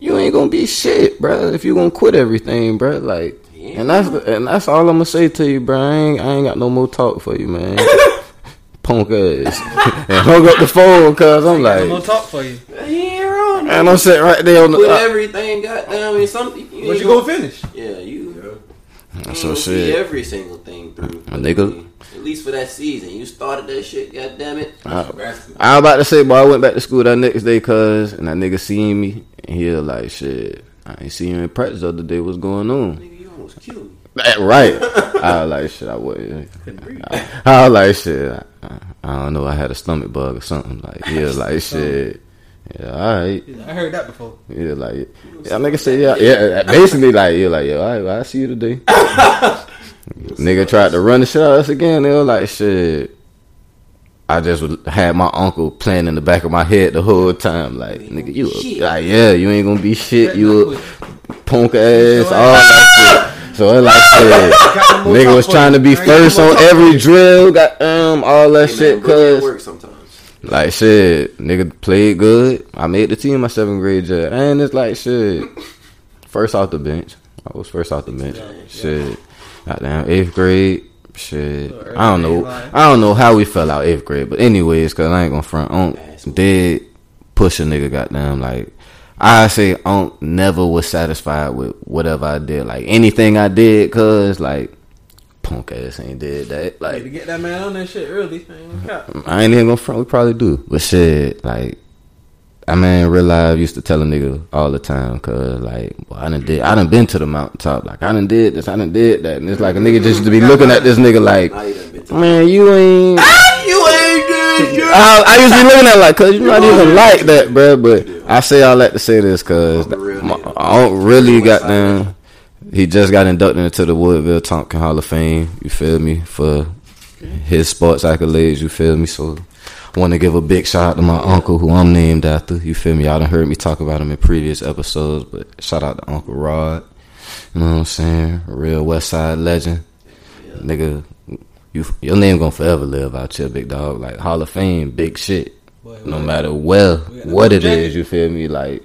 Speaker 4: you ain't gonna be shit, bruh. If you gonna quit everything, bruh, like,
Speaker 3: Yeah.
Speaker 4: and that's and that's all I'm gonna say to you, bruh. I ain't, I ain't got no more talk for you, man. Punk ass, and hung up the phone cause I'm
Speaker 1: I'm gonna
Speaker 4: like,
Speaker 1: talk for you.
Speaker 3: Hero.
Speaker 4: and I'm sitting right there on the.
Speaker 3: Quit
Speaker 4: Uh,
Speaker 3: everything, goddamn. I mean, something. You
Speaker 1: But you gonna finish.
Speaker 3: Yeah, you.
Speaker 4: so
Speaker 3: see
Speaker 4: shit.
Speaker 3: every single thing through.
Speaker 4: A nigga-
Speaker 3: At least for that season, you started that shit. God damn it.
Speaker 4: I,
Speaker 2: Bastard.
Speaker 4: I was about to say, boy, I went back to school that next day, cause and that nigga seen me, and he was like, shit. I ain't see you in practice the other day. What's going on?
Speaker 3: Nigga, you almost killed me.
Speaker 4: That right. I was like, shit, I wasn't. I, I was like, shit, I, I don't know. I had a stomach bug or something. Like, yeah, like, shit. Yeah, all right.
Speaker 1: I heard that before.
Speaker 4: Yeah, like, yeah, nigga said, yeah, yeah. Uh, basically, like, yeah, like, yeah, all right, well, I see you today. nigga tried to run the shit out of us again. They were like, shit. I just was- had my uncle playing in the back of my head the whole time. Like, nigga, you,
Speaker 3: Shit.
Speaker 4: a, like, yeah, you ain't gonna be shit. You a punk ass, all that shit. So it like shit.
Speaker 1: Got no more
Speaker 4: Nigga was trying to be
Speaker 1: I
Speaker 4: first on every drill, got um all that
Speaker 3: Hey,
Speaker 4: shit,
Speaker 3: man,
Speaker 4: cuz
Speaker 3: sometimes.
Speaker 4: like shit, nigga played good. I made the team my seventh grade year, and it's like shit. First off the bench, I was first off the bench. Shit, goddamn eighth grade. Shit, I don't know. I don't know how we fell out eighth grade, but anyways, cause I ain't gonna front. On dead push a nigga. Goddamn, like I say, Unc never was satisfied with whatever I did. Like anything I did, cause like punk ass ain't did that.
Speaker 1: Like to get that man on that shit early. I ain't.
Speaker 4: I ain't even gonna front. We probably do, but shit, like. I mean, real life used to tell a nigga all the time, cause like, well, I done did, I done been to the mountaintop, like I done did this, I done did that, and it's like a nigga just to be looking at this nigga like,
Speaker 3: Now you done been to
Speaker 4: man, you ain't.
Speaker 2: Ah, you ain't good.
Speaker 4: I, I used to be looking at it like, cause you're not even like that, bro. But I say all that to say this, cause
Speaker 3: I'm a real
Speaker 4: my-
Speaker 3: nigga.
Speaker 4: I don't really got them. He just got inducted into the Woodville Tompkins Hall of Fame. You feel me for his sports accolades. You feel me? So I want to give a big shout out to my uncle who I'm named after. You feel me? Y'all done heard me talk about him in previous episodes, but shout out to Uncle Rod. You know what I'm saying? A real West Side legend, nigga. You your name gonna forever live out here, big dog. Like Hall of Fame, big shit.
Speaker 1: Boy,
Speaker 4: No matter where, what it is, you feel me? Like,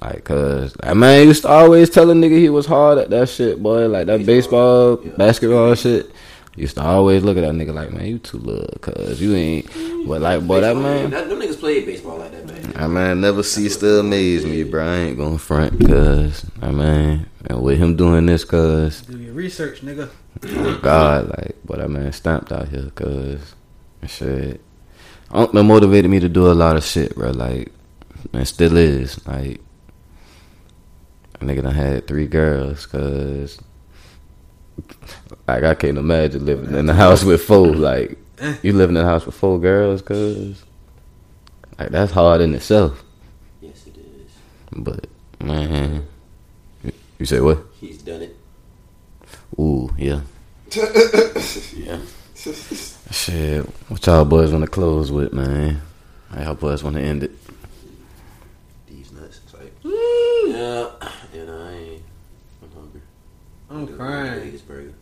Speaker 4: like, cause that man used to always tell a nigga he was hard at that shit, boy. Like that baseball, basketball shit. Used to always look at that nigga like, man, you too little, cause you ain't. But like, boy, that man,
Speaker 3: That, them niggas played baseball like that, man.
Speaker 4: that man never ceased to amaze me, bro. I ain't gonna front, cause that man, and with him doing this, cause
Speaker 1: Do your research, nigga.
Speaker 4: Oh God, like, but that man stamped out here, cause shit. Uncle motivated me to do a lot of shit, bro. Like, and still is. Like, a nigga done had three girls, cause like I can't imagine living in the house with four. Like, you living in a house with four girls, cause like that's hard in itself.
Speaker 3: Yes, it is.
Speaker 4: But man, you say what?
Speaker 3: He's done it.
Speaker 4: Ooh, yeah. yeah. Shit, what y'all boys want to close with, man? How y'all boys want to end it?
Speaker 5: These nuts. It's like,
Speaker 3: Yeah, and I ain't. I'm hungry.
Speaker 1: I'm crying.
Speaker 3: This burger.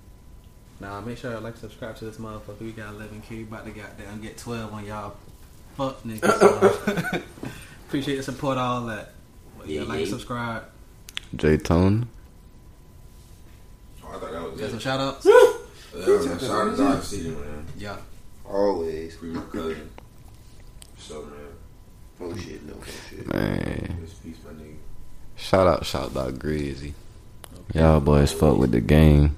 Speaker 1: Nah, make sure you like subscribe to this motherfucker. We got 11k. About to goddamn get 12 on y'all. Fuck niggas. Appreciate the support, all that. But yeah,
Speaker 3: Yeah,
Speaker 1: like,
Speaker 3: yeah.
Speaker 1: subscribe.
Speaker 4: J Tone.
Speaker 2: Oh, I thought that was
Speaker 1: Got
Speaker 2: it.
Speaker 1: some shout outs?
Speaker 2: Yeah, man. Shout out to Dodger City, man.
Speaker 1: Yeah.
Speaker 5: always.
Speaker 2: Free my cousin. So, man.
Speaker 5: Oh shit, no shit.
Speaker 4: Man.
Speaker 2: This piece, my nigga.
Speaker 4: Shout out, shout out Greasy. Y'all boys fuck with the game.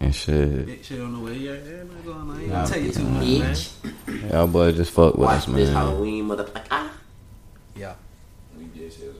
Speaker 4: And shit.
Speaker 1: Big shit on the way. Yeah, yeah, man, going on. I ain't gonna tell you too much, man.
Speaker 4: Y'all boys just fuck with
Speaker 3: Watch
Speaker 4: us,
Speaker 3: this
Speaker 4: man.
Speaker 3: Halloween, motherfucker. Ah.
Speaker 1: Yeah.
Speaker 2: We just said